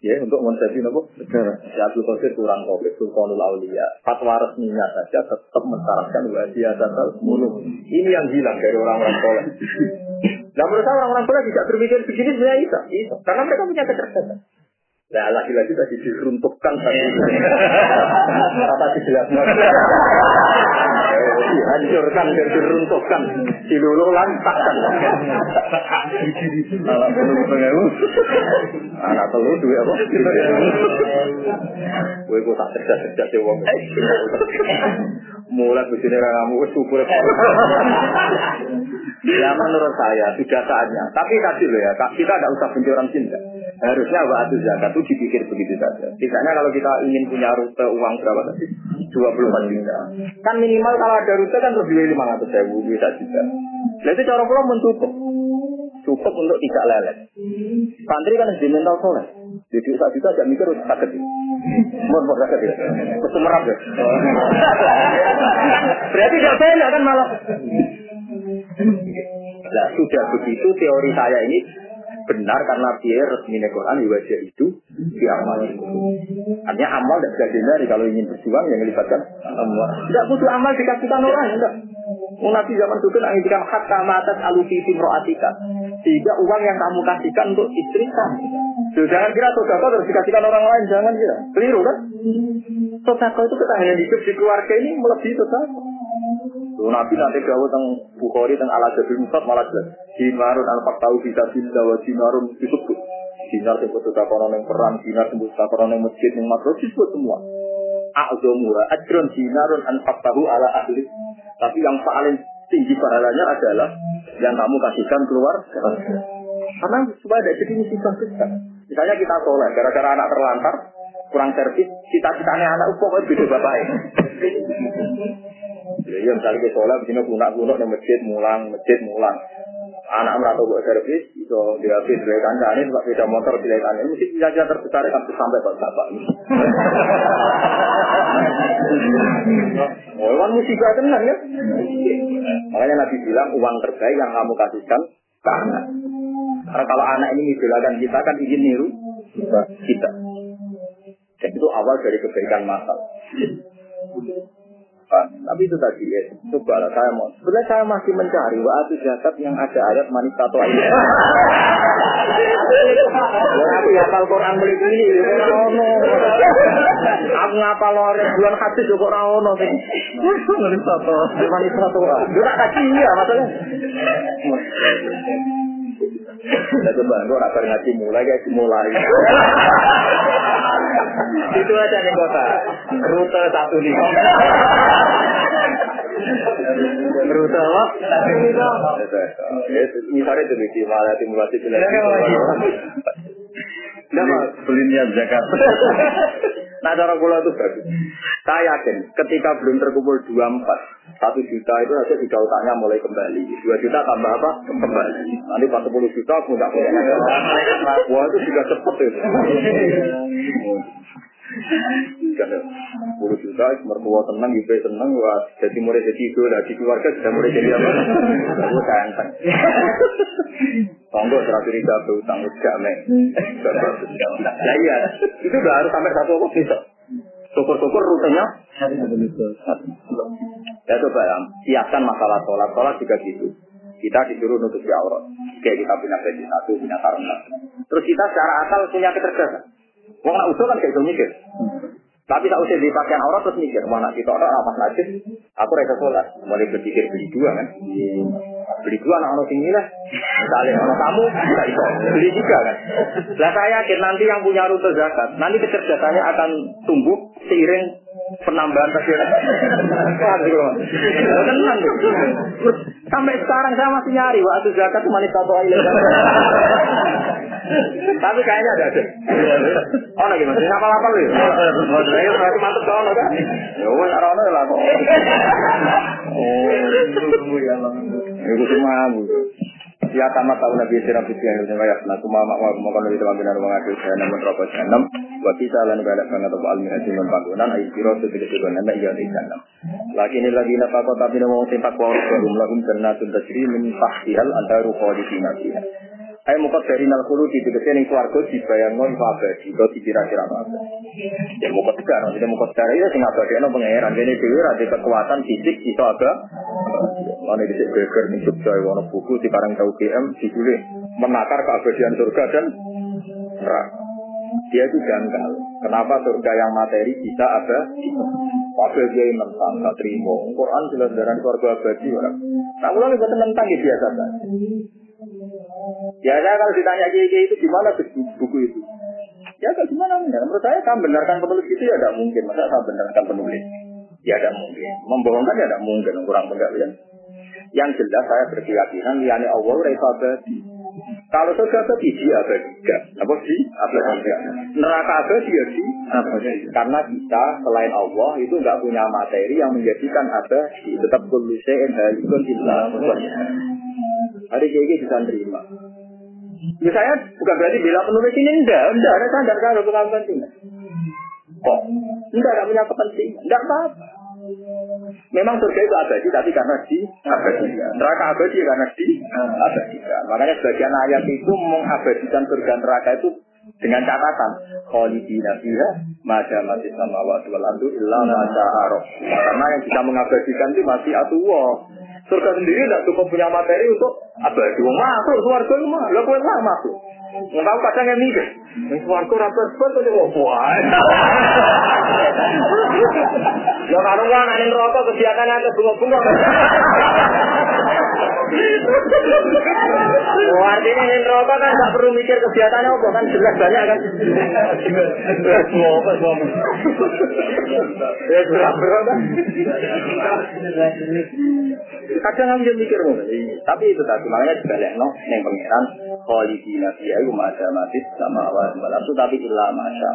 Ya, untuk menjadi apa? Negara. Si Abdul Qadir kurang komplit, Sultanul Aulia. Fatwa resminya saja tetap mensyaratkan wajah dan muluk. Ini yang hilang dari orang-orang soleh. Nah menurut saya orang-orang soleh tidak berpikir begini sebenarnya bisa. bisa. Karena mereka punya kecerdasan. Nah lagi-lagi tadi diruntuhkan tadi. [laughs] Kata dijelaskan. [laughs] Dihancurkan dan diruntuhkan. Dilulu lantakkan. Anak telur pengawu. Anak telur duit apa? Gue kok tak cerdas-cerdas ya wong. Mulai begini kamu syukur. Ya menurut saya sudah saatnya. Tapi tadi loh ya, kita tidak usah benci orang cinta. Harusnya waktu zakat itu dipikir begitu saja. Misalnya kalau kita ingin punya rute uang berapa tadi? 24 juta. Kan minimal kalau ada rute kan lebih dari 500 ribu, bisa juga. Nah itu cara pulau mencukup. Cukup untuk tidak lelet. Santri kan harus mental soleh. Jadi saat itu aja mikir harus sakit. Mau mau sakit ya? Kesemerap ya? [laughs] Berarti tidak banyak kan malah. Nah sudah begitu teori saya ini benar karena dia resmi Quran di wajah itu diamal. Artinya amal tidak bisa kalau ingin berjuang yang melibatkan amal. Tidak butuh amal dikasihkan orang, enggak. Nabi zaman dulu menginginkan hatta matat alufi roatika. Sehingga uang yang kamu kasihkan untuk istri kamu. jangan kira sodako harus dikasihkan orang lain, jangan kira. Keliru kan? Sodako itu ketahanan hidup di keluarga ini melebihi sodako. Nabi nanti gawe teng Bukhari teng ala Jabil Musab malah jelas. Dinarun al tahu bisa bisa wa disebut. Dinar yang betul takono yang perang, dinar yang betul takono yang masjid, yang makro disebut semua. A'zomura ajron dinarun an tahu ala ahli. Tapi yang paling tinggi pahalanya adalah yang kamu kasihkan keluar. Karena supaya ada jadi misi. Misalnya kita soleh, gara-gara anak terlantar, kurang servis, cita-citanya anak pokoknya beda bapak Ya misalnya kita sholat, begini guna-guna di masjid mulang, masjid mulang. Anak merata buat servis, itu dia habis dari kancane, sebab beda motor dari kancane, mesti bisa bisa terbesar kan sampai ke bapak ini. Oh, uang musibah tenang ya. Makanya Nabi bilang uang terbaik yang kamu kasihkan ke. Karena kalau anak ini mengidolakan kita kan ingin niru kita. Dan itu awal dari kebaikan masal. Tapi itu tadi ya, coba lah saya mau. Sebenarnya saya masih mencari waktu zakat yang ada ayat manis atau [laughs] ayat. Aku ngapal Quran beli ini, ono. Aku ngapal lore bulan hadis juga ora ono sing. Manis atau manis atau. Yo tak kaji ya maksudnya. [laughs] Nah coba gue rapat ngaji mulai kayak mulai. Itu aja nih kota. Rute satu lima. Rute apa? Satu lima. Misalnya itu malah simulasi pilihan. Nama beli niat zakat. [laughs] nah cara kula itu bagus. Saya yakin ketika belum terkumpul dua empat satu juta itu saja sudah utangnya mulai kembali. Dua juta tambah apa? Kembali. Nanti pas sepuluh juta punya punya. [laughs] Wah itu juga cepet itu. [laughs] 10 juta, mertua tenang, ibu tenang, wah jadi mulai jadi itu, di keluarga sudah mulai jadi apa? Aku kanteng. Tonggo terakhir itu apa utang men. Ya iya, itu udah harus sampai satu apa bisa. Syukur-syukur rutenya Ya coba ya, siapkan masalah sholat. Sholat juga gitu. Kita disuruh nutup di aurat. Kayak kita punya gaji satu, punya sarung Terus kita secara akal punya kecerdasan. Wong nak usul kan kayak gitu mikir. Tapi tak usah dipakai aurat terus mikir, mana kita orang apa najis, aku rasa sholat. Mulai berpikir beli dua kan. Beli dua anak orang tinggi lah. Misalnya orang kamu, bisa itu. Beli juga kan. Lah saya yakin nanti yang punya rute zakat, nanti kecerdasannya akan tumbuh seiring penambahan kecil. [laughs] Tenang Sampai sekarang saya masih nyari waktu zakat itu manis satu aja. Tapi kayaknya ada ada. Oh lagi masih apa apa lu? Ya berarti mantep kau kan? Ya wes arana lah kok. Oh, ya Allah. Itu cuma Ya kama tahu Nabi Sirah Fitri yang wa yasna kuma mak wa kuma kana dalam binar wa ngadu sana men roko sanam wa kita lan bala kana to al min ajin bangunan ay siro tidak tidak nana iya di sanam lagi ini lagi napa kota bina mau tempat wa rum lahum jannatun tajri min tahtihal antaru khalidina fiha Ayo muka dari nal kulu di tegese ning swarga dibayangno iku abadi, kok dikira-kira apa. Ya muka tegar, jadi muka tegar itu sing abadi ana pangeran, dene dhewe ra kekuatan fisik iso ada. Mana di geger ning Jogja ono buku di karang tau GM ditulis menakar keabadian surga dan neraka. Dia itu janggal. Kenapa surga yang materi bisa ada? Wakil dia yang mentang, tak terima. Quran jelas dari surga abadi. Nah, mulai buat tentang ya biasa saja. Ya saya kalau ditanya kiai itu gimana buku itu? Ya kalau gimana benar? Menurut saya kan benarkan penulis itu ya tidak mungkin. Masa saya benarkan penulis? Ya tidak mungkin. Membohongkan ya tidak mungkin. Kurang pengertian. Yang jelas saya berkeyakinan liane Allah rasa abadi. Kalau surga abadi dia abadi. Apa sih? Abadi. Neraka abadi ya sih. Karena kita selain Allah itu nggak punya materi yang menjadikan abadi. Tetap kuluse halikun illa Hari ini bisa terima. Ya saya bukan berarti bila penulis ini enggak, enggak ada standar kalau bukan kepentingan. Kok? Enggak, enggak punya kepentingan, enggak apa-apa. Memang surga itu abadi, tapi karena di abadi. Neraka abadi karena di abadi. Makanya sebagian ayat itu mengabadikan surga neraka itu dengan catatan khalidina fiha mada mati sama wa wal ardu illa ma Karena yang bisa mengabadikan itu masih atuwa. Surga sendiri tidak cukup punya materi untuk abadi. Wong masuk suarga itu mah, kowe lah masuk. Enggak tahu kadang yang mikir, suarga rapat pun tuh buat. Ya kalau nggak nanti rokok kegiatannya ke bunga-bunga. [laughs] Oh, artinya ingin rokok kan nggak perlu mikir kegiatannya apa kan jelas banyak kan. Semua apa. Ya berapa kan. Kadang nggak mikir Tapi itu tadi makanya dibalik no, neng pangeran Khalidina fiha iku mati sama awal itu tapi ilah masya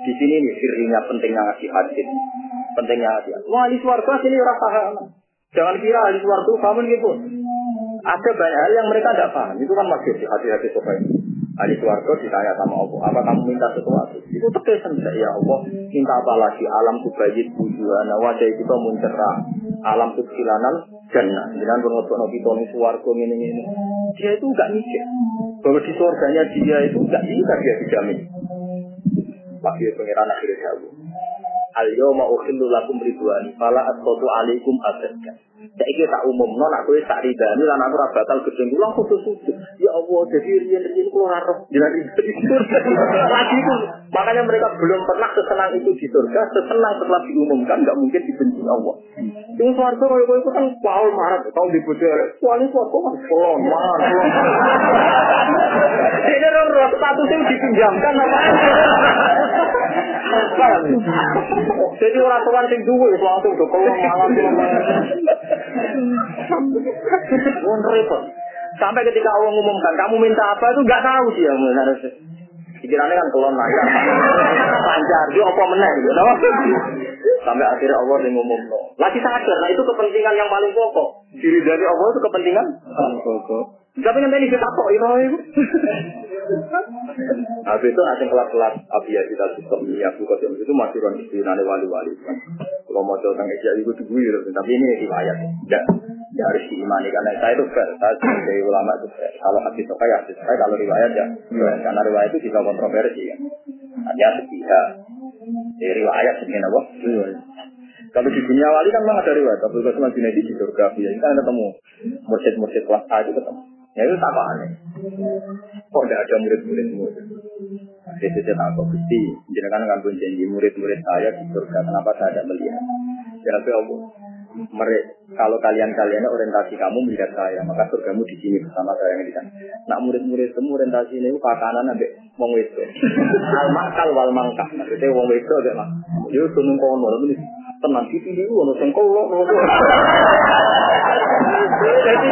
Di sini nih sirinya pentingnya ngasih hadis. Pentingnya ngasih. Wah, di suarga sini orang paham. Jangan kira ahli suarga paham gitu. Ada banyak hal yang mereka tidak paham. Itu kan masih di hati-hati sofa ini. Ahli suarga ditanya sama Allah, apa kamu minta sesuatu? Itu tekesan ya Allah, minta apa lagi? Alam bayit bujuana, wajah kita mencerah. Alam silanan jannah. Jangan pengotot kita nih suarga ini ini. Dia itu enggak mikir bahwa di surganya dia itu enggak bisa dia dijamin. Pasti pengiran akhirnya jauh. Al yawma ukhillu lakum ridwani fala asqatu alaikum abadan. Saiki tak umumno nak kowe tak ridani lan aku ora bakal gedeng kula kudu sujud. Ya Allah, jadi riyen-riyen kula ora roh jenengan. Lagi itu makanya mereka belum pernah sesenang itu di surga, sesenang setelah diumumkan nggak mungkin dibenci Allah. Yang kalau kowe itu kan Paul marah, kau dipuji Kuali suarga kan kolon, marah. Ini roh statusnya dipinjamkan apa? Jadi orang tuan sing duwe langsung do kolong malam Wong repot. Sampai ketika Allah ngumumkan, kamu minta apa itu nggak tahu dia harus. Pikirannya kan kelon lancar, lancar, dia apa menang gitu? Sampai akhirnya Allah yang ngomong, no. lagi sadar, nah itu kepentingan yang paling pokok. Diri dari Allah itu kepentingan paling pokok. Tapi tadi kita kok itu. [laughs] Habis itu nanti kelas-kelas abiyah kita sistem ini, aku kau itu masih orang istilahnya wali-wali. Kalau mau tentang Isya itu dulu, tapi ini riwayat. Ya, ya harus diimani karena saya itu fair. Saya sebagai ulama itu fair. Kalau hadis itu kayak hadis saya, kalau riwayat ya, karena riwayat itu bisa kontroversi ya. Hanya sepihak. Ya, riwayat sebenarnya apa? Kalau di dunia wali kan memang ada riwayat. Tapi kalau cuma di di surga, biasanya kan ketemu mursyid-mursyid kelas A itu ketemu. Ya itu tak aneh. Kok tidak ada murid-muridmu? Jadi saya tak kok gusti. Kan pun janji murid-murid saya di surga. Kenapa saya tidak melihat? Ya tapi Allah. Mereka, kalau kalian-kalian orientasi kamu melihat saya, maka surgamu di sini bersama saya yang di sana. Nak murid-murid semua orientasi ini pakanan abe wong wedo. [laughs] Al makal wal mangkah. Maksudnya wong wedo abe mak. Yo sunung kono ini tenang di sini ono sing kolok. Jadi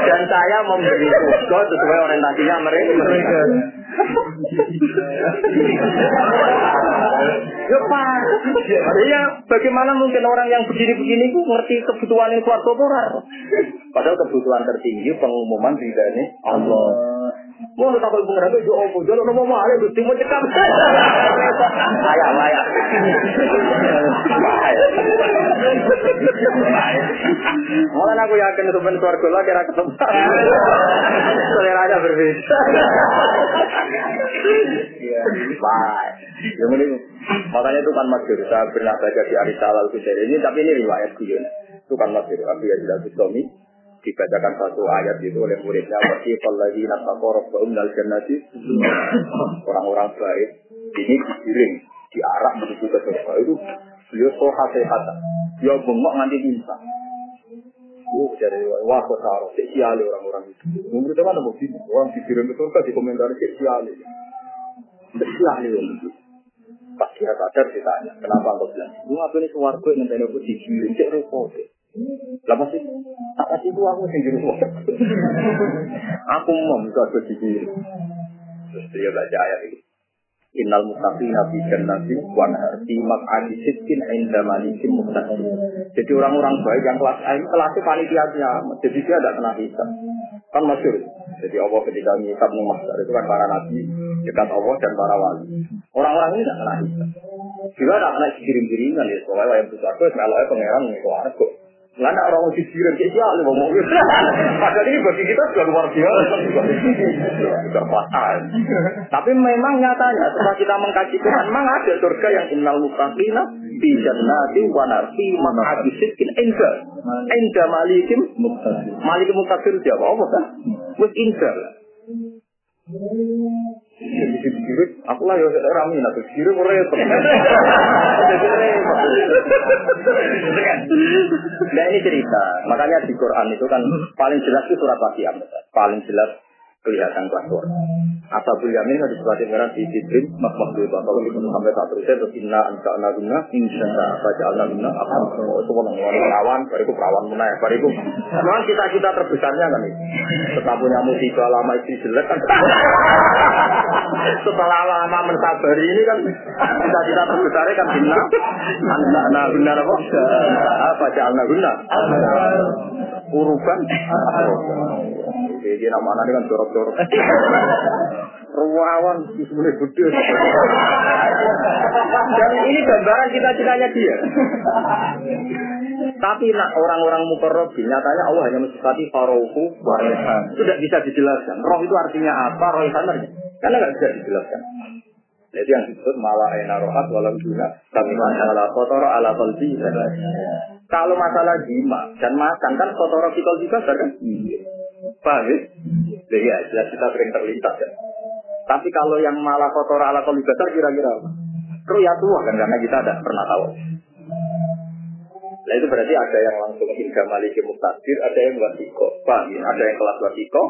dan saya memberi surga sesuai orientasinya mereka. Ya Pak, iya bagaimana mungkin orang yang begini-begini itu ngerti kebutuhan yang suatu orang? Padahal kebutuhan tertinggi pengumuman ridhanya Allah. Mau tak boleh pengen itu? Jangan ngomong mau ada gusti mau cekam. Saya layak. Malah aku yakin sebenarnya suarga lah kira ketemu. Selera aja berbeda. Baik. Yang ini makanya itu kan masyur. Saya pernah baca di Arisalah al ini, tapi ini riwayat guyon. Itu kan masyur. Tapi ya tidak Bustami dibacakan satu ayat itu oleh muridnya wasifal lagi nasakorok umdal jannati orang-orang baik ini digiring diarah menuju ke surga itu beliau soha sehat dia bengok nanti bisa Oh, jadi wah kok taruh siali orang-orang itu. Mungkin itu mana bukti orang dikirim ke surga di komentar siali. Siali orang itu. Pas dia sadar ditanya, kenapa kau bilang? Lu apa ini suaraku yang nanti aku dikirim cek repot. Lah pasti tak kasih itu aku sendiri Aku mau bisa berpikir. Terus dia baca ayat ini. Innal muttaqina fi jannati wa nahar fi maq'adi sidqin 'inda malikin muqtadir. Jadi orang-orang baik yang kelas A ini kelasnya panitia kiamat. Jadi dia tidak kena hisab. Kan masyur. Jadi Allah ketika mengisap mahsyar itu kan para nabi dekat Allah dan para wali. Orang-orang ini tidak kena hisab. Juga tidak kena kirim-kiriman ya. Soalnya yang besar itu meloknya pangeran nih kok. Nggak ada orang di siren kayak siapa ngomong [laughs] gitu. Padahal ini bagi kita sudah luar biasa. [laughs] Sudah fatal. Tapi memang nyatanya setelah kita mengkaji Tuhan, memang ada surga yang innal mutaqina di jannati wa narfi maq'adi sidqin inda. Inda malikim muqtadir. Malikim muqtadir siapa? apa kan? Wis inda. Jadi dikirim, aku lah ya rami, nah dikirim repot. [laughs] Nah ini cerita, makanya di Quran itu kan paling jelas itu surat Waqiah, paling jelas kelihatan keluar. Asabul Yamin Imran di Jibrin makmah dua kalau itu sampai tak terusnya terus inna anka naguna insya baca al naguna apa itu mau ngomong perawan, bariku perawan menaik, bariku. Memang kita kita terbesarnya kan itu. Setelah punya musibah lama istri jelek kan. Setelah lama mensabari ini kan kita kita terbesarnya kan inna anka naguna apa? Baca al naguna urukan. Jadi nama anak kan jorok-jorok. [laughs] Ruawan sebenarnya gede. [laughs] Dan ini gambaran cita-citanya dia. [laughs] Tapi nak orang-orang mukarrabin nyatanya Allah hanya mensifati farohu. Itu tidak bisa dijelaskan. Roh itu artinya apa? Roh itu Karena nggak bisa dijelaskan. Jadi yang disebut malah enak rohat walau guna kami masalah kotor ala kolbi. Kalau masalah jima dan makan kan kotor fikol juga kan? Paham ya? Iya, jelas kita sering terlintas ya. Tapi kalau yang malah kotor ala kolbi kira-kira apa? ya tua kan karena kita ada pernah tahu. Nah itu berarti ada yang langsung hingga maliki muktadir, ada yang wasiko. Paham ya? Ada yang kelas wasiko,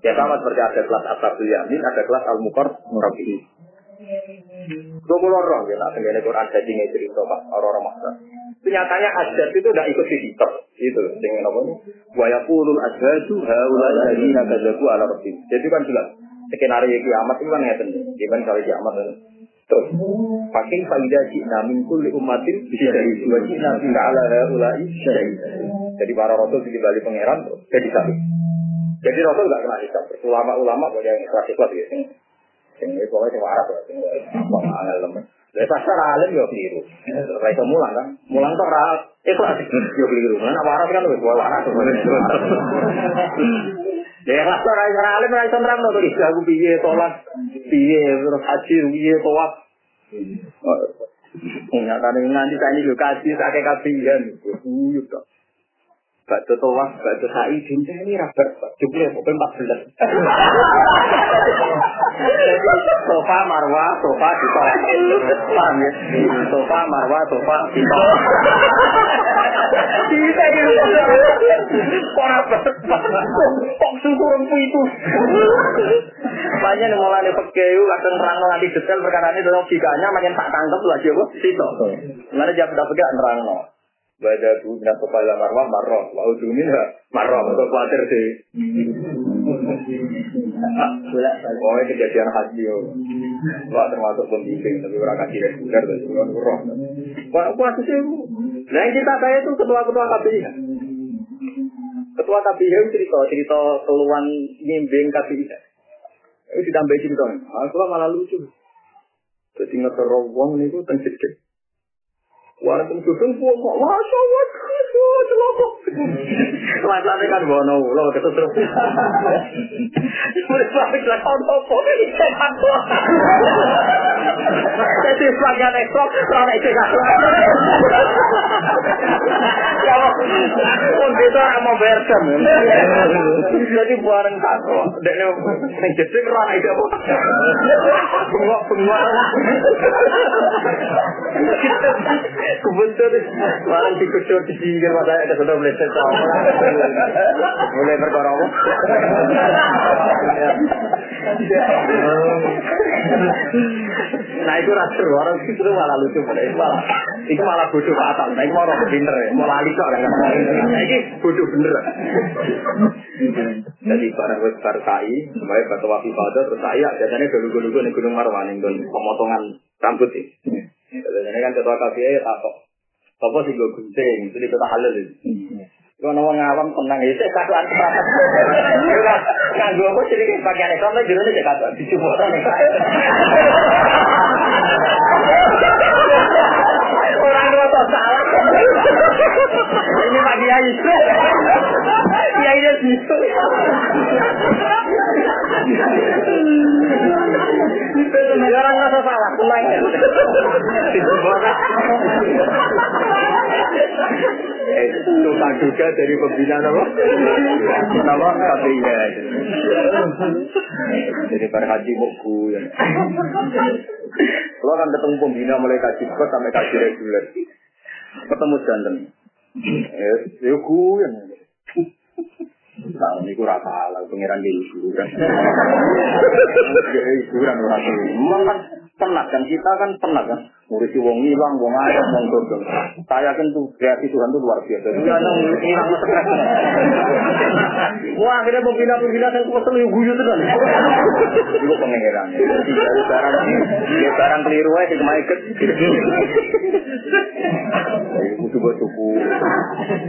ya sama seperti ada kelas asabul yamin, ada kelas al-mukor murabi. Gue mulai roh ya, nak sendiri Quran jadi cerita pak orang-orang. Nyatanya adat itu tidak ikut dihitung, itu dengan apa nih? Waya pulul adatu haula ladina kazaku ala rabbi. Jadi kan jelas skenario kiamat itu kan ngeten. Gimana kalau kiamat kan? Terus, pakai faidah cina min kulli umatin bisa dua cina tidak ala ulai Jadi para rasul di balik pangeran jadi satu. Jadi rasul nggak kena hisab. Ulama-ulama boleh yang ikhlas-ikhlas gitu. Sing ini pokoknya sing waras lah, sing apa angel lemen. Dari pasar alim yo keliru. Ora iso mulang kan. Mulang tok ora ikhlas yo keliru. Nah waras kan wis waras. Ya lah ora iso alim ora iso nerang to aku piye salat, piye terus haji piye tawaf. Nyatane nganti tani lho kaji sakake kabihan. Uyup tok. Bakso towas, bakso sai, dinta ini rabar, jumlah pokoknya 14. sofa marwa, sofa kita. Paham ya? Sofa marwa, sofa kita. Kita gitu. Kok rabar? Kok susurung itu? Banyak yang mulai pekeyu, kadang terang nanti detail perkara ini, dan logikanya makin tak tangkap lagi apa? Sito. Mana jawab dapat gak nerang Baca bu minat kepala marwah marwah, mau minha marwah, atau khawatir sih. Pokoknya kejadian haji yo. Wah termasuk pembimbing, tapi orang kasih reguler, tapi orang roh. Wah aku sih. Nah yang kita saya itu ketua-ketua KPI. Ketua KPI cerita cerita keluhan nyimbing KPI. Itu ditambah cerita. Aku malah lucu. Jadi ngeterong wong niku teng Walaupun susun pun kok masa wat kisu celokok. [laughs] Lain-lain kan bono ulo ketut terus. Mulai sampai kelak on topo. Cepat tua. Tapi sebagian ekstrok, kalau naik cekak. [laughs] pun itu mau bersen. Jadi bareng kako, dan yang jadi rana itu apa? Bengok bengok. Kebetul, barang dikucur di sini kan masa ada sudah boleh sesuatu. Mulai perkara apa? Nah itu rasa orang itu malah lucu pada itu malah itu malah bodoh fatal. Nah itu malah pinter ya, malah lali kok Nah ini bodoh bener. Jadi barang wes berkai, supaya batu wafi pada terus saya biasanya dulu-dulu nih gunung Marwan yang pemotongan rambut sih. Jadi kan ketua KPI tak kok. Apa sih gue gunting, itu di kota halal itu. Kono wong awam tenang iki sik katokan prakat. Kan gua kok cilik bagian ekon lan jurune sik katok dicumbok Orang rata salah. Ini Pak Kiai. Kiai dia situ. Ini negara salah. Pulang. Dicumbok Tukang juga dari pembina apa? Nama KPI Jadi para haji buku ya. Kalau kan ketemu pembina mulai kaji kok sampai kaji reguler. Ketemu jantan. Eh, ya ku yang Nah, ini kurang salah, pengiran di hiburan. Ya, hiburan orang Memang kan penat kan, kita kan penat kan. Ngurusi wong hilang, wong ayam, wong dodol. Saya yakin tuh kreasi Tuhan tuh luar biasa. Dia ada hilang stres. Wah, akhirnya pembina-pembina saya kesel yuk guyu tuh kan. Itu pengeran. Jadi dari barang, ya barang keliru aja cuma ikut. Kudu buat suku.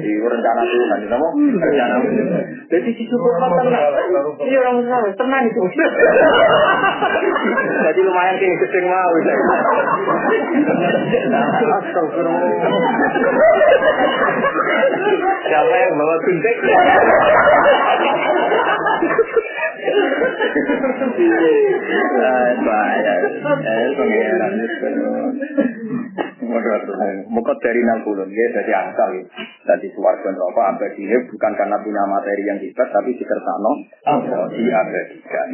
Di rencana Tuhan, sama rencana. Jadi si suku kan tenang. Iya orang Islam tenang itu. Jadi lumayan kayak gedeng mau. Siapa yang bawa gunting? Muka dari puluh, dia dari asal. Dari suarga neraka abadi bukan karena punya materi yang hebat, tapi dikersano di abadikan.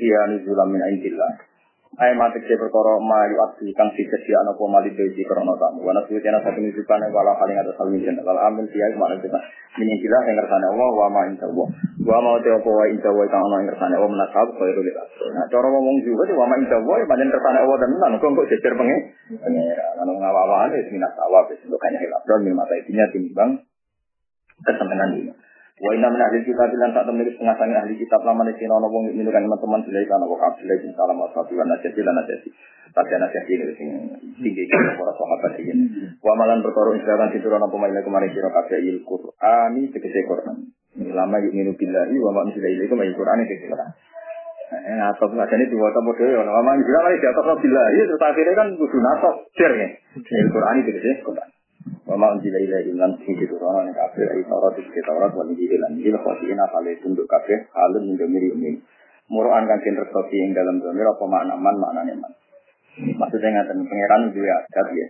Iya nuzulam min indillah. Ayat mati ke perkara mayu abdi kang disediakan apa mali beji krono tamu. Wana suwi tiana satu nunjukane wala paling ada salmin jen. Lal amin siya mana kita. Minin sila yang kersane Allah wa ma inta Allah. Wa ma te apa wa inta Allah kang ana yang kersane Allah menasab kaya rulit Nah cara ngomong juga di wa ma inta Allah pancen kersane Allah dan nan kok kok jejer pengen. Pengira anu ngawa-awane wis minas awab wis kaya hilap. Dan min mata itinya timbang kesenangan ini. Wa inna min ahli kitab lan tak temui setengah sangi ahli kitab lama di sini wong minukan teman-teman silai kana wa bin salam wa satu lan nasati lan nasati. Tapi nasati ini sing tinggi kita para sahabat ini. Wa malan perkara insyaallah diturun apa maila kemarin sira kabeh il Qur'ani tegese Qur'an. Lama yuk minu billahi wa ma unzila ilaikum ayat Qur'an tegese Qur'an. Nah, atau ini dua tamu deh, orang lama juga lagi di atas billahi terus kan kudu nasab cer ya. Al-Qur'an tegese Qur'an. Wama unjila ilaihi lan sing diturunkan ning kafir ai Taurat iki Taurat wa injil lan injil khosina kale tunduk kafir halun ing miri umin. Muruan kang den rekopi ing dalam zamir apa makna man maknane man. Maksudnya ngaten pangeran duwe adat ya.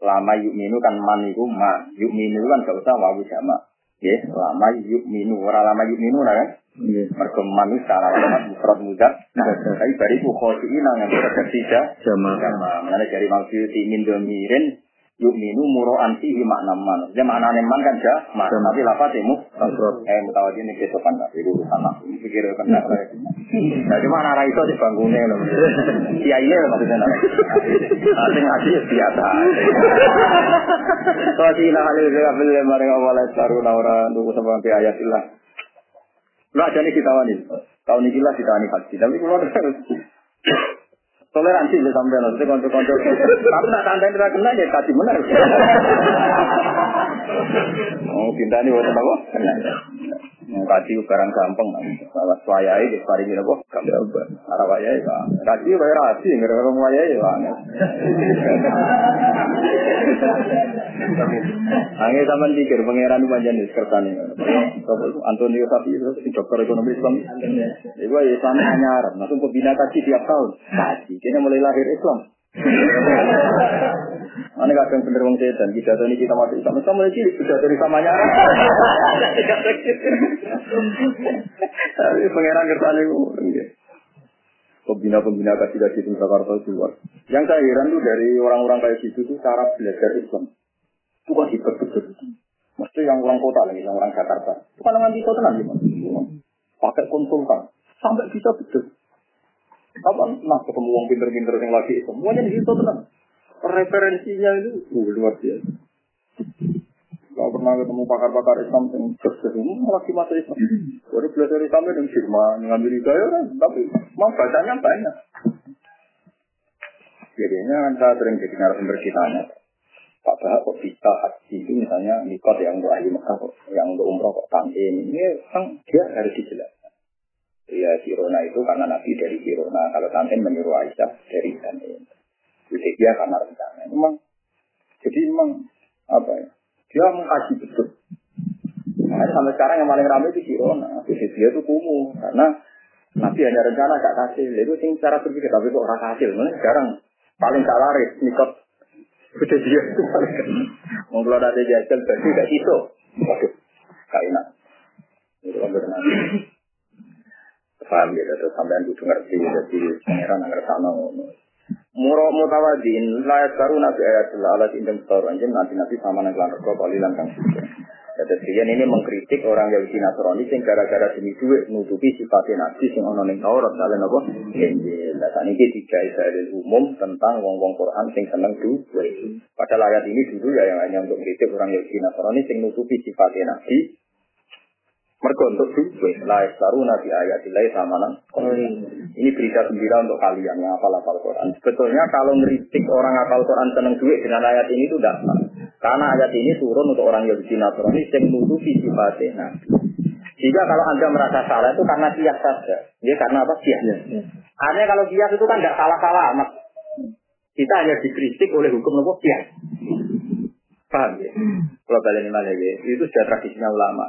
Lama yukminu kan man iku ma. Yukminu kan gak usah wawu sama. Ya, lama yukminu ora lama yukminu nah kan. Mergo man salah alamat mufrad mudah. Tapi bariku khosina yang terjadi sama. Sama. Mengenai dari maksud min domirin yuk minu muro anti makna man. Jadi makna man kan jah, mas. Tapi lafaz temu. Eh mutawadi ini kita kan tak itu sama. Pikir kan tak. Jadi mana arah itu di bangunnya loh. Iya iya maksudnya. Nanti ngaji ya biasa. Sih lah hal itu apa yang mereka awalnya baru naura nunggu sampai ayatilah. Lah jadi kita wani. Tahun ini lah kita wani haji. Tapi kalau terus toleransi ya sampai nanti konco-konco. Tapi nak tanda tidak kena ya kasih benar. [laughs] Oh, pindah nih buat apa? Kaji barang gampang, bawa swayai di paling ini kok gampang. Arah wayai ya, kaji bayar rasi, orang wayai ya. Angin sama pikir pangeran di kertas ini. Antonio Sapi itu dokter ekonomi Islam. Itu ya sama hanya langsung pembina kaji tiap tahun. Kaji, kayaknya mulai lahir Islam. Mana kadang bener wong setan, kita ini kita masuk Islam, sama mulai cilik sudah dari samanya. Tapi pangeran kertasnya itu. Pembina-pembina kasih di Jakarta keluar. Yang saya heran tuh dari orang-orang kayak gitu tuh cara belajar Islam. Itu kan hebat betul. Mesti yang orang kota lagi, yang orang Jakarta. Itu dengan kita tenang gimana? Pakai konsultan. Sampai bisa betul. Kapan nah ketemu orang pinter-pinter yang lagi semuanya di situ tenang. Referensinya itu uh, luar biasa. Kalau pernah ketemu pakar-pakar Islam yang sukses ini lagi masa Islam. Baru belajar Islam yang Jerman, yang Amerika ya kan, tapi mau bacanya banyak. Jadinya kan saya sering jadi narasumber kitanya. Pak Bahak kok bisa haji itu misalnya nikot yang untuk ahli Mekah kok, yang untuk umroh kok tantin. Ini kan dia harus dijelaskan. Ya Sirona itu karena Nabi dari Sirona. Kalau tantin menyuruh Aisyah dari tantin. Dia karena rencana. Memang, jadi memang apa ya? Dia mengkaji betul. Nah, sampai sekarang yang paling ramai itu Sirona. Dia itu kumuh karena Nabi ada rencana gak kasih. Itu sing cara berpikir tapi kok orang hasil. Mana sekarang paling gak laris nikot. Udah dia itu paling. Mau kalau ada jajal berarti gak iso. Waduh, gak enak. Itu kan. Paham ya, terus sampean kudu ngerti, jadi pangeran ngerti sama ngono. Muro mutawadin layak baru nabi ayat Allah indem stor anjen nanti nanti sama nang lan rego kalilan kang suci. Jadi sekian ini mengkritik orang Yahudi Nasrani sing gara-gara demi duit nutupi sifatnya nabi sing ono ning Taurat kalian apa? Injil. Lah saniki tiga Israel umum tentang wong-wong Quran sing seneng duit. Padahal ayat ini dulu ya yang hanya untuk kritik orang Yahudi Nasrani sing nutupi sifatnya nabi mereka untuk duit, la yastaru nabi ayatillahi samanan. Ini berita gembira untuk kalian yang hafal hafal Quran. Sebetulnya kalau ngeritik orang hafal Quran seneng duit dengan ayat ini itu tidak. Karena ayat ini turun untuk orang Yahudi Nasrani yang nutupi sifatnya nabi. Jika kalau anda merasa salah itu karena kias saja. Ya karena apa kias? Ya. Artinya kalau kias itu kan tidak salah-salah amat. Kita hanya dikritik oleh hukum nopo kias. Paham ya? Kalau kalian ini ya, itu sudah tradisional ulama.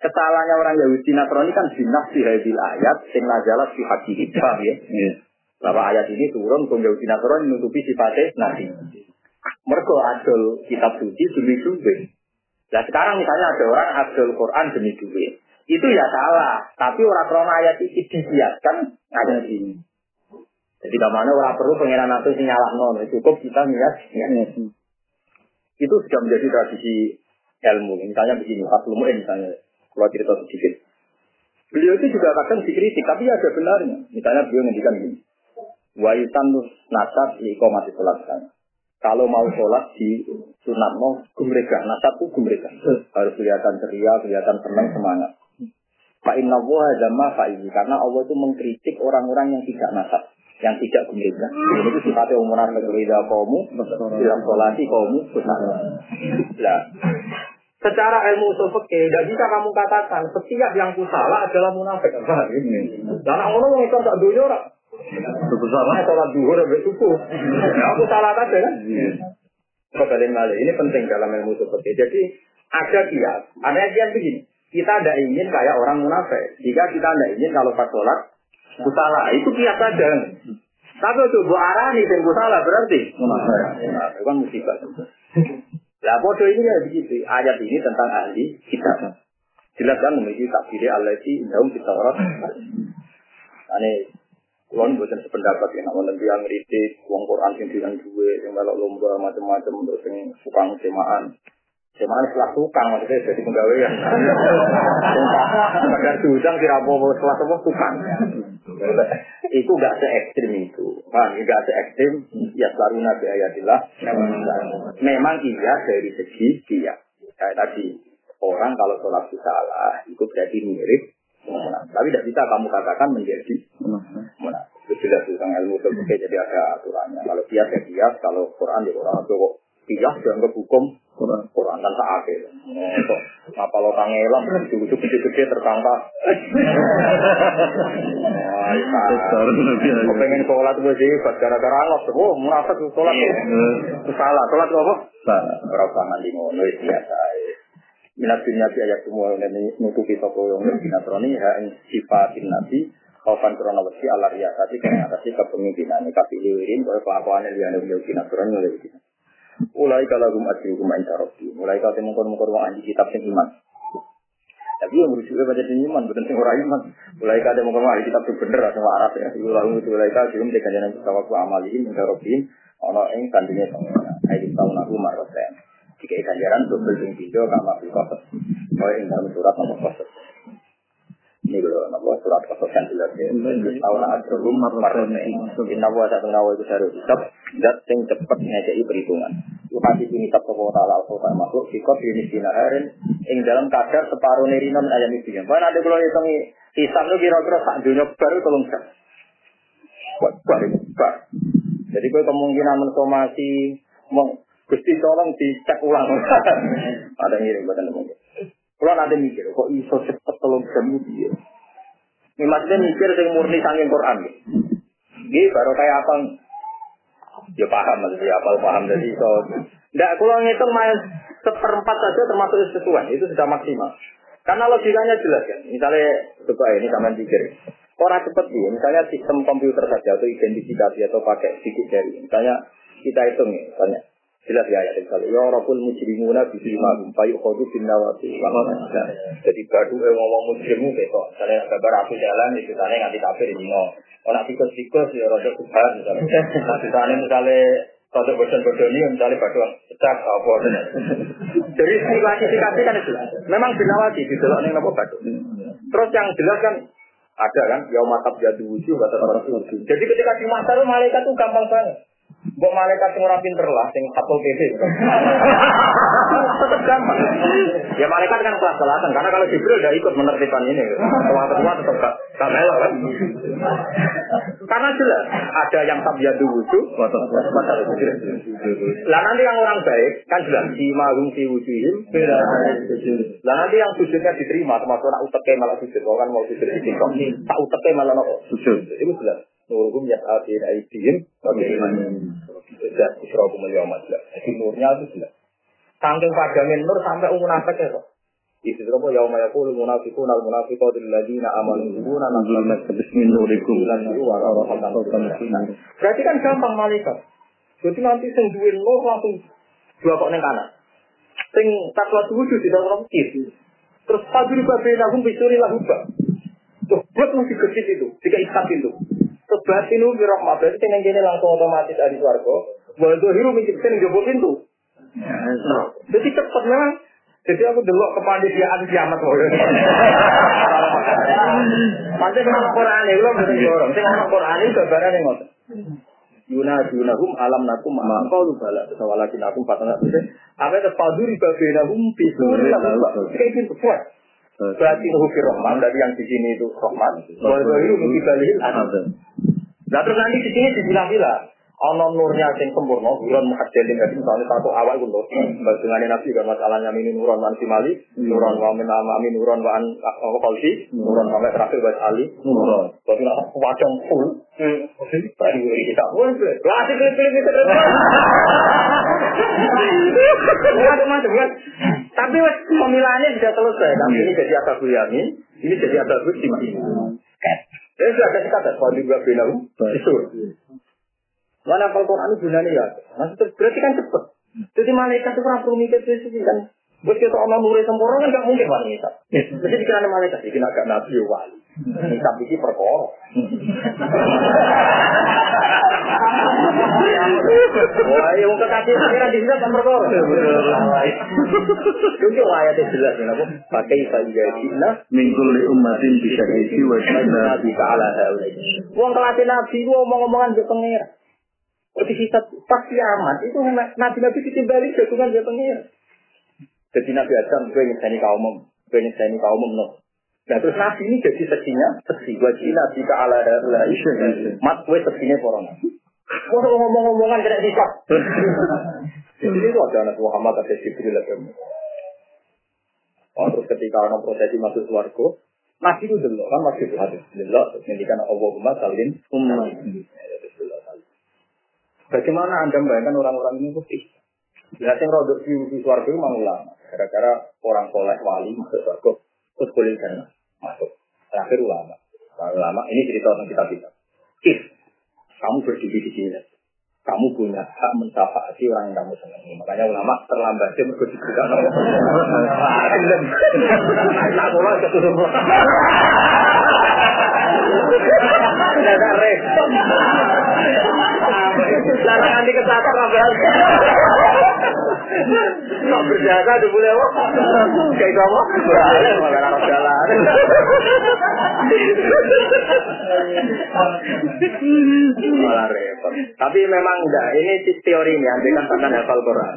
Kesalahannya orang Yahudi Nasrani kan binas di hadil ayat sing nazalat fi hadis paham ya? Iya. Bahwa ayat ini turun ke Yahudi Nasrani menutupi sifatnya nabi. Mereka adol kitab suci demi duit. Nah sekarang misalnya ada orang adol Quran demi duit. Itu ya salah. Tapi orang krono ayat ini dibiarkan ada di sini. Jadi ke mana orang perlu pengiran itu sing nyalah nono. Cukup kita niat. niat. Itu sudah menjadi tradisi ilmu. Misalnya begini, Pak Lumu'in misalnya. Kalau cerita sedikit. Beliau itu juga kadang dikritik, tapi ada benarnya. Misalnya beliau ngendikan gini. Wa yusannu nasab iqamati sholat kan. Kalau mau sholat di sunat mau gumrega, nasab itu gumrega. Harus kelihatan ceria, kelihatan senang, semangat. Pak Inna Wahadama Fa'izi. Karena Allah itu mengkritik orang-orang yang tidak nasab. Yang tidak. Ini itu sifatnya umuran negeri kamu. Dalam sholati kamu. Nah, secara ilmu usul fikih tidak bisa kamu katakan setiap yang kusalah adalah munafik. Paham ya? Dan orang ngomong itu tak dunia orang. Itu salah. Sholat duhur sampai subuh. Ya, aku salah kan? Kembali kali ini penting dalam ilmu usul fikih. Jadi ada kias. Ada kias begini. Kita tidak ingin kayak orang munafik. Jika kita tidak ingin kalau pas sholat salah, itu kias saja. Tapi bu arah nih yang salah berarti munafik. Munafik kan musibah. Lah bodoh ini ya begitu. Ayat ini tentang ahli kitab. Jelas kan memiliki takdir Allah di dalam kita orang. Ane kulon buatan sependapat ya, namun nanti yang ngeritik, uang Quran yang dengan duwe, yang melok lomba macam-macam untuk yang tukang semaan. Semaan setelah tukang maksudnya jadi pegawaian. Sekedar diundang tidak apa-apa setelah semua tukang. itu gak se ekstrim itu. Kan, gak se ekstrim. Ya selalu nabi ayatillah. Memang iya dari segi dia. Kayak tadi orang kalau sholat itu salah, itu berarti mirip. Tapi tidak bisa kamu katakan menjadi munafik. Itu jelas tentang ilmu jadi ada aturannya. Kalau kias ya kalau Quran ya Quran. Kalau kias dianggap hukum Quran kan tak akhir. Apa lo kang elang, ujung gede-gede tertangkap. Wah, Kau pengen sholat gue sih, gara-gara Allah. Oh, munafik sholat. Itu salah. Sholat apa? Salah. Berapa nanti ngono biasa. Minat dunia ayat semua yang nutupi toko yang binatroni ha ing sifatin nabi kaufan krono wesi ala riasati kaya atasi kepemimpinan kapilirin kaya kelakuannya liane beliau binatroni oleh kita. Mulai kalau gum asri gum inta. Mulai kalau temu kono kono wong kitab sing iman. Tapi yang berusaha baca di iman, bukan sing ora iman. Mulai kalau temu kono ahli kitab sing bener atau Arab ya. Iku lalu itu mulai kalau gum dekan jalan tawaku amalihim inta robbihim ono ing kandungnya pengira. Ayo tahun aku marwasen. Jika ganjaran double sing video kama fil qasas. Kaya ing dalam surat nomor qasas. Ini kalau nama surat qasas kan jelas ya. Tahun ajrum marwasen. Inna wa satu nawa itu harus. Dat sing cepet ngejai perhitungan. Itu kasih ini tak toko ta'ala al makhluk. Sikot ini sinaharin. Ing dalam kadar separuh nerinon ayam itu. Bahkan ada kalau hitungi hisab itu kira-kira sak dunia baru tolong jam. Buat bar. Jadi gue kemungkinan mensomasi mau Gusti tolong dicek ulang. [laughs] Ada ngirim buatan mungkin. Kalau nanti mikir, kok iso cepet tolong jam itu ya. Ini maksudnya mikir sing murni sanging Quran. Gini baru kayak apa? Ya paham maksudnya apa paham dari iso. Nggak, kalau ngitung main seperempat saja termasuk sesuai, itu sudah maksimal. Karena logikanya jelas kan. Misalnya, coba ini sama pikir. Orang cepet dia, misalnya sistem komputer saja atau identifikasi atau pakai sedikit jari. Misalnya kita hitung ya, misalnya jelas ya ayat misalnya ya rabbul mujrimuna bi ilmahum fa yukhadu bin nawati jadi badu e ngomong mujrimu besok. Misalnya kabar aku jalan itu tanya nganti kafir di dino orang tikus tikus ya rada subhan misalnya. Misalnya misalnya kalau bosan-bosan ini misalnya badu pecah apa jadi klasifikasi kan itu. Memang binawati di dalam yang apa badu terus yang jelas kan ada kan ya matab jadu wujud jadi ketika di masa itu malaikat tuh gampang banget Mbok malaikat sing ora pinter lah, sing satu [laughs] gampang. Ya malaikat kan kelas selatan, karena kalau Jibril udah ikut menertibkan ini. Ketua-ketua tetap gak, gak kan. Karena jelas, ada yang tabiatu wudhu, lah nanti yang orang baik, kan jelas, si mahum si wujudin, lah nanti yang sujudnya diterima, termasuk nak uteke malah sujud, kan mau sujud di singkong, tak uteke malah nopo sujud, itu jelas. Nuruhum ya atin aidihim Tidak Isra'ukum al-yawmat Jadi nurnya itu jelas. Saking padangin nur sampai umur nafek ya kok Itu apa? Yauma yaqulu munafiquna wal munafiqatu lil ladina amanu yuna nazalna Bismin nurikum. Berarti kan gampang malaikat. Jadi nanti sing duwe nur langsung dua kok ning kanan. Sing takwa wujud di dalam kiri. Terus fadri babe lahum bisuri lahum ba. Tuh, buat masih kecil itu, jika ikat itu. Terus batinu bi rahmat, berarti sing kene langsung otomatis ada swarga. Wa zahiru min sing jebol pintu. Jadi cepet memang. Jadi aku delok kepanditiaan kiamat kok. [laughs] Pantes nang Quran iki lho mboten dorong. Sing nang Quran iki gambarane ngoten. Yuna yunahum alam nakum ma qalu bala sawalakin akum patana apa itu paduri babinahum bisuri kayak gitu kuat berarti nuhu rahman dari yang di sini itu rahman bahwa itu mungkin balik Nah terus nanti di sini dibilang-bilang ono nurnya sing sempurna, nuron muhajjalin jadi misalnya satu awal itu nur. Dengan nabi kan masalahnya ini nuron wan simali, nuron wa min amin nuron wa an wa qalsi, nuron wa terakhir wa ali, nuron. Tapi nak wajang full. Tadi kita, wah, klasik klip-klip itu. Macam-macam kan. Tapi wes pemilihannya sudah selesai. Tapi ini jadi Abu Yamin, ini jadi Abu Simak. Ya sudah ada kata, kalau juga binahu, itu. Mana kalau Quran itu gunanya ya? Maksudnya berarti kan cepet. Jadi malaikat itu orang perlu mikir sih kan. Buat kita orang nuri sempurna kan gak mungkin wanita. Jadi dikira malaikat, ini agak nabi ya wali. Hisab ini perkara. Wah, yang kekasih kira di sini kan perkara. Itu ayatnya jelas ya, apa? Pakai saja kita Minggu li ummatin bisa isi wa nabi ke ala Wong kelasnya nabi, gua omong-omongan ke pengira. Hisab pas kiamat itu nabi-nabi ditimbali jagungan dia pengira. Jadi Nabi Adam gue nyeseni kaum gue nyeseni kaum no. Nah terus Nabi ini jadi seksinya, seksi wajib Nabi ke ala darlah mat gue seksinya corona. Gue ngomong-ngomongan kena hisab. [laughs] Jadi itu ada anak Muhammad ada Jibril ada Oh, terus ketika orang prosesi masuk suarga, Nabi itu dulu kan masih hadis dulu, terus ngendikan Allahumma salim umma. Bagaimana anda membayangkan orang-orang ini putih? Ya, yang rodok di, suarga itu memang ulama. Gara-gara orang soleh wali masuk suarga, terus boleh sana masuk. Terakhir ulama. Ulama ini cerita tentang kita kita. If kamu berdiri di sini, kamu punya hak mentafaati orang yang kamu senangi. Makanya ulama terlambat dia mergo diberikan. Nah, mulai ketutup. Tidak repot. Cara nanti kesasar ngambil. Kok berjasa di boleh apa? Kayak kamu? Boleh, malah jalan. Malah repot. Tapi memang enggak, ini teori ini, andai kan hafal Quran.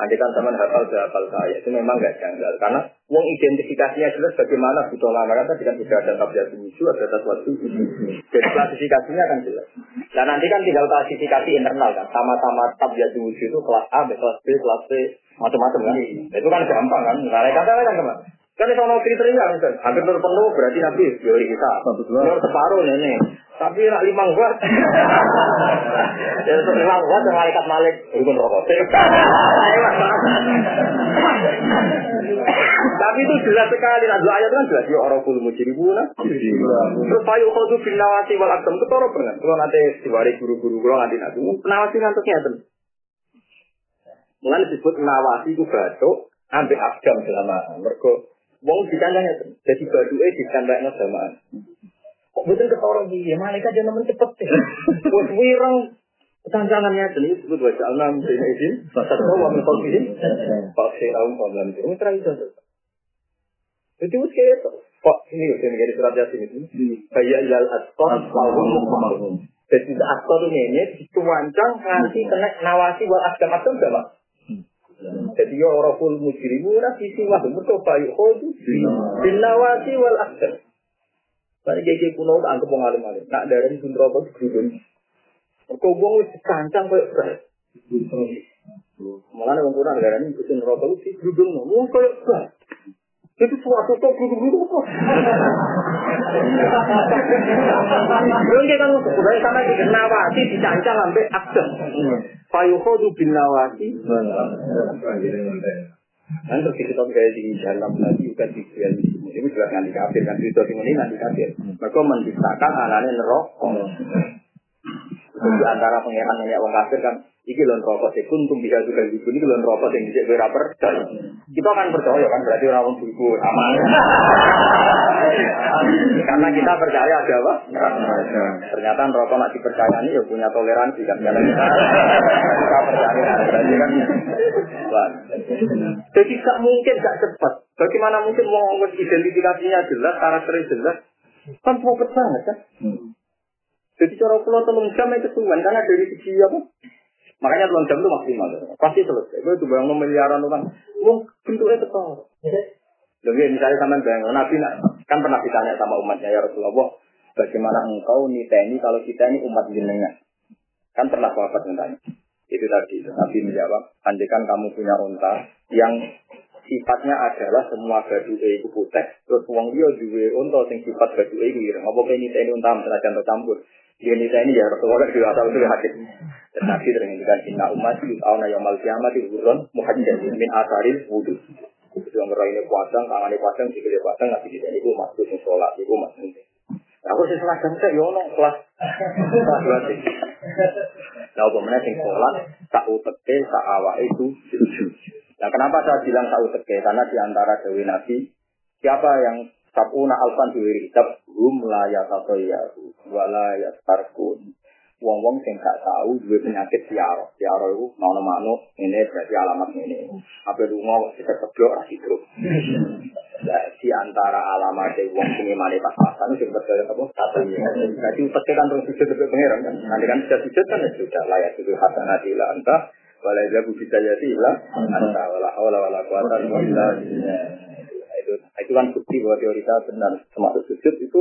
Andai kan hafal hafal saya, itu memang enggak janggal. Karena uang identifikasinya jelas bagaimana butuh lama kan tidak tidak ada tabiat musuh, ada sesuatu. Jadi klasifikasinya kan jelas. Dan nanti kan tinggal klasifikasi internal kan, sama-sama tabiat musuh itu kelas A, kelas B, kelas C, macam-macam kan. Itu kan gampang kan. Nah, kata kan? Kan itu ono kriteria kan. Hampir nur penuh berarti nabi teori kita. Nur separuh ini. Tapi nak lima buat. [laughs] Ya untuk lima buat yang malaikat malik rukun rokok. Tapi itu jelas sekali. Dua ayat kan jelas. Ya orang puluh mujribuna. Terus payu khodu bin nawasi wal akdam. Orang pernah. Kalau nanti diwari guru-guru kalau nanti nanti. Nawasi ngantuknya itu. Mulai disebut nawasi itu batuk. Ambil akdam selama. Mereka Wong dikandangnya. Jadi baduke dikandangnya samaan. Kok betul ketorong dia? Malaikat jangan nemen cepet. [laughs] Buat wirang Tantangannya ini disebut wajah alam sehingga izin. Satu wa min qalbihi. Pakai raum problem itu. Ini terakhir itu. Jadi us kayak itu. Kok ini udah menjadi surat yasin itu. Kayak ilal asqar wahum mukmahum. Jadi asqar ini dituancang nanti kena nawasi buat asgam-asgam sama. Jadi ya orang mujrimu nah sisi wah betul bayu khodu bin nawasi wal akhdar. Tadi gege kuno tak anggap wong alim alim. Nak dari pun rokok gerudun. Kau wong wis kancang koyo beras. Malah wong kurang darani kusun rokok wis gerudun. Wong koyo beras. Itu suatu tuh gerudun kok. Belum dia kan udah sama di nawasi dicancang sampai akhdar. Fayu khodu bin nawasi Nanti terus kita kayak di dalam lagi bukan di dunia ini jelas nanti kafir kan itu ini nanti kafir. Mereka menciptakan anaknya. Itu di antara pangeran nenek wong kafir kan iki lon rokok sih kuntum bisa juga di ini lon rokok yang bisa gue percaya. Kita akan percaya kan berarti orang wong buku aman. [laughs] Karena kita percaya ada apa? Ternyata rokok nak dipercayai ya punya toleransi kan karena kita kita percaya berarti kan. Jadi gak mungkin gak cepat. Bagaimana mungkin mau identifikasinya jelas, karakternya jelas? Kan proper banget kan? Jadi cara pulau telung jam itu kesuwan karena dari segi apa? Makanya telung jam itu maksimal. Pasti selesai. Gue coba yang miliaran orang. Wong bentuknya tetap. Lebih misalnya sama bayang Nabi kan pernah ditanya sama umatnya ya Rasulullah, bagaimana engkau niteni kalau kita ini umat jenengan? Kan pernah sahabat tanya. Itu tadi Nabi menjawab, andikan kamu punya unta yang sifatnya adalah semua baju itu putih, terus uang dia juga unta yang sifat baju itu ireng. Apa kayak niteni unta misalnya campur? Dia nita ini ya Rasulullah juga asal itu hakim. Tetapi dengan inna umat yus'auna yaumul kiamat hurun muhajjal min asaril wudhu. Itu yang ini pasang, tangannya pasang, sikilnya pasang, ngasih kita itu masuk yang sholat, itu masuk Nah, aku sih seragam saya, ya ono kelas. Nah, apa sing sholat, tak uteke, tak itu Nah, kenapa saya bilang tak uteke? Karena di antara Dewi Nabi, siapa yang sabuna alfan diwiri kitab hum la yatatoyahu wala yatarkun wong-wong sing gak tahu duwe penyakit siaro. Siaro itu nono manuk ini berarti alamat ini. Apa lunga kita keblok ra. Nah, di antara alamat wong sing male pas-pasan sing percaya apa? Satu. Jadi utek kan terus sujud ke pangeran kan. Nanti kan sudah sujud kan ya sudah layak itu hasanati la anta wala jabu bisa jadi lah anta wala haula wala quwata illa billah. Itu itu kan bukti bahwa teori kita benar termasuk sujud itu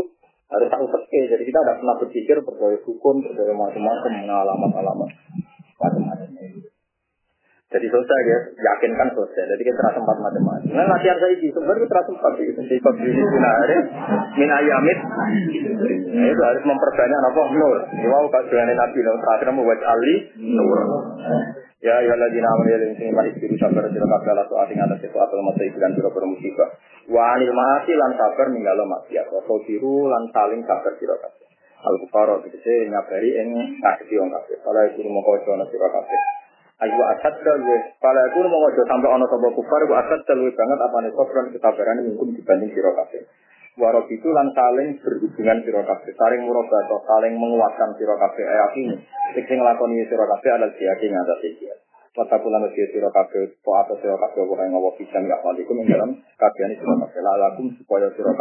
harus tahu fikih. Jadi kita tidak pernah berpikir percaya hukum, percaya macam-macam, alamat-alamat macam-macam. Jadi selesai ya, yakinkan selesai. Jadi kita terasa sempat macam-macam. Nah latihan saya ini sebenarnya terasa sempat itu. Di hari min ayamit, nah, itu harus memperbanyak apa nur. Wow, kalau nabi terakhir mau buat ali nur. Ya ya lagi nama dia yang sini mari diri sabar sira kabeh ala soal ing atas sesuatu masa iku lan pira musibah. Wa anil maasi lan sabar ninggalo maksiat. Wa biru lan saling sabar sira kabeh. Al bukara tegese nyabari ing ngadepi wong kabeh. Kala iku mongko ana sira kabeh. Ayu asad dalwe. Kala iku mongko sampe ana sapa kufar wa asad dalwe banget apane sabran ketabaran mungkin dibanding sira kabeh. Warok itu lan saling berhubungan sira saling murobato, saling menguatkan sira kabeh ini. Sing sira kabeh adalah dia ing atas iki. Mata kula mesti sira kabeh, po apa sira kabeh ora ngowo pisan ya walikum dalam kabehane sira kabeh. Supaya sira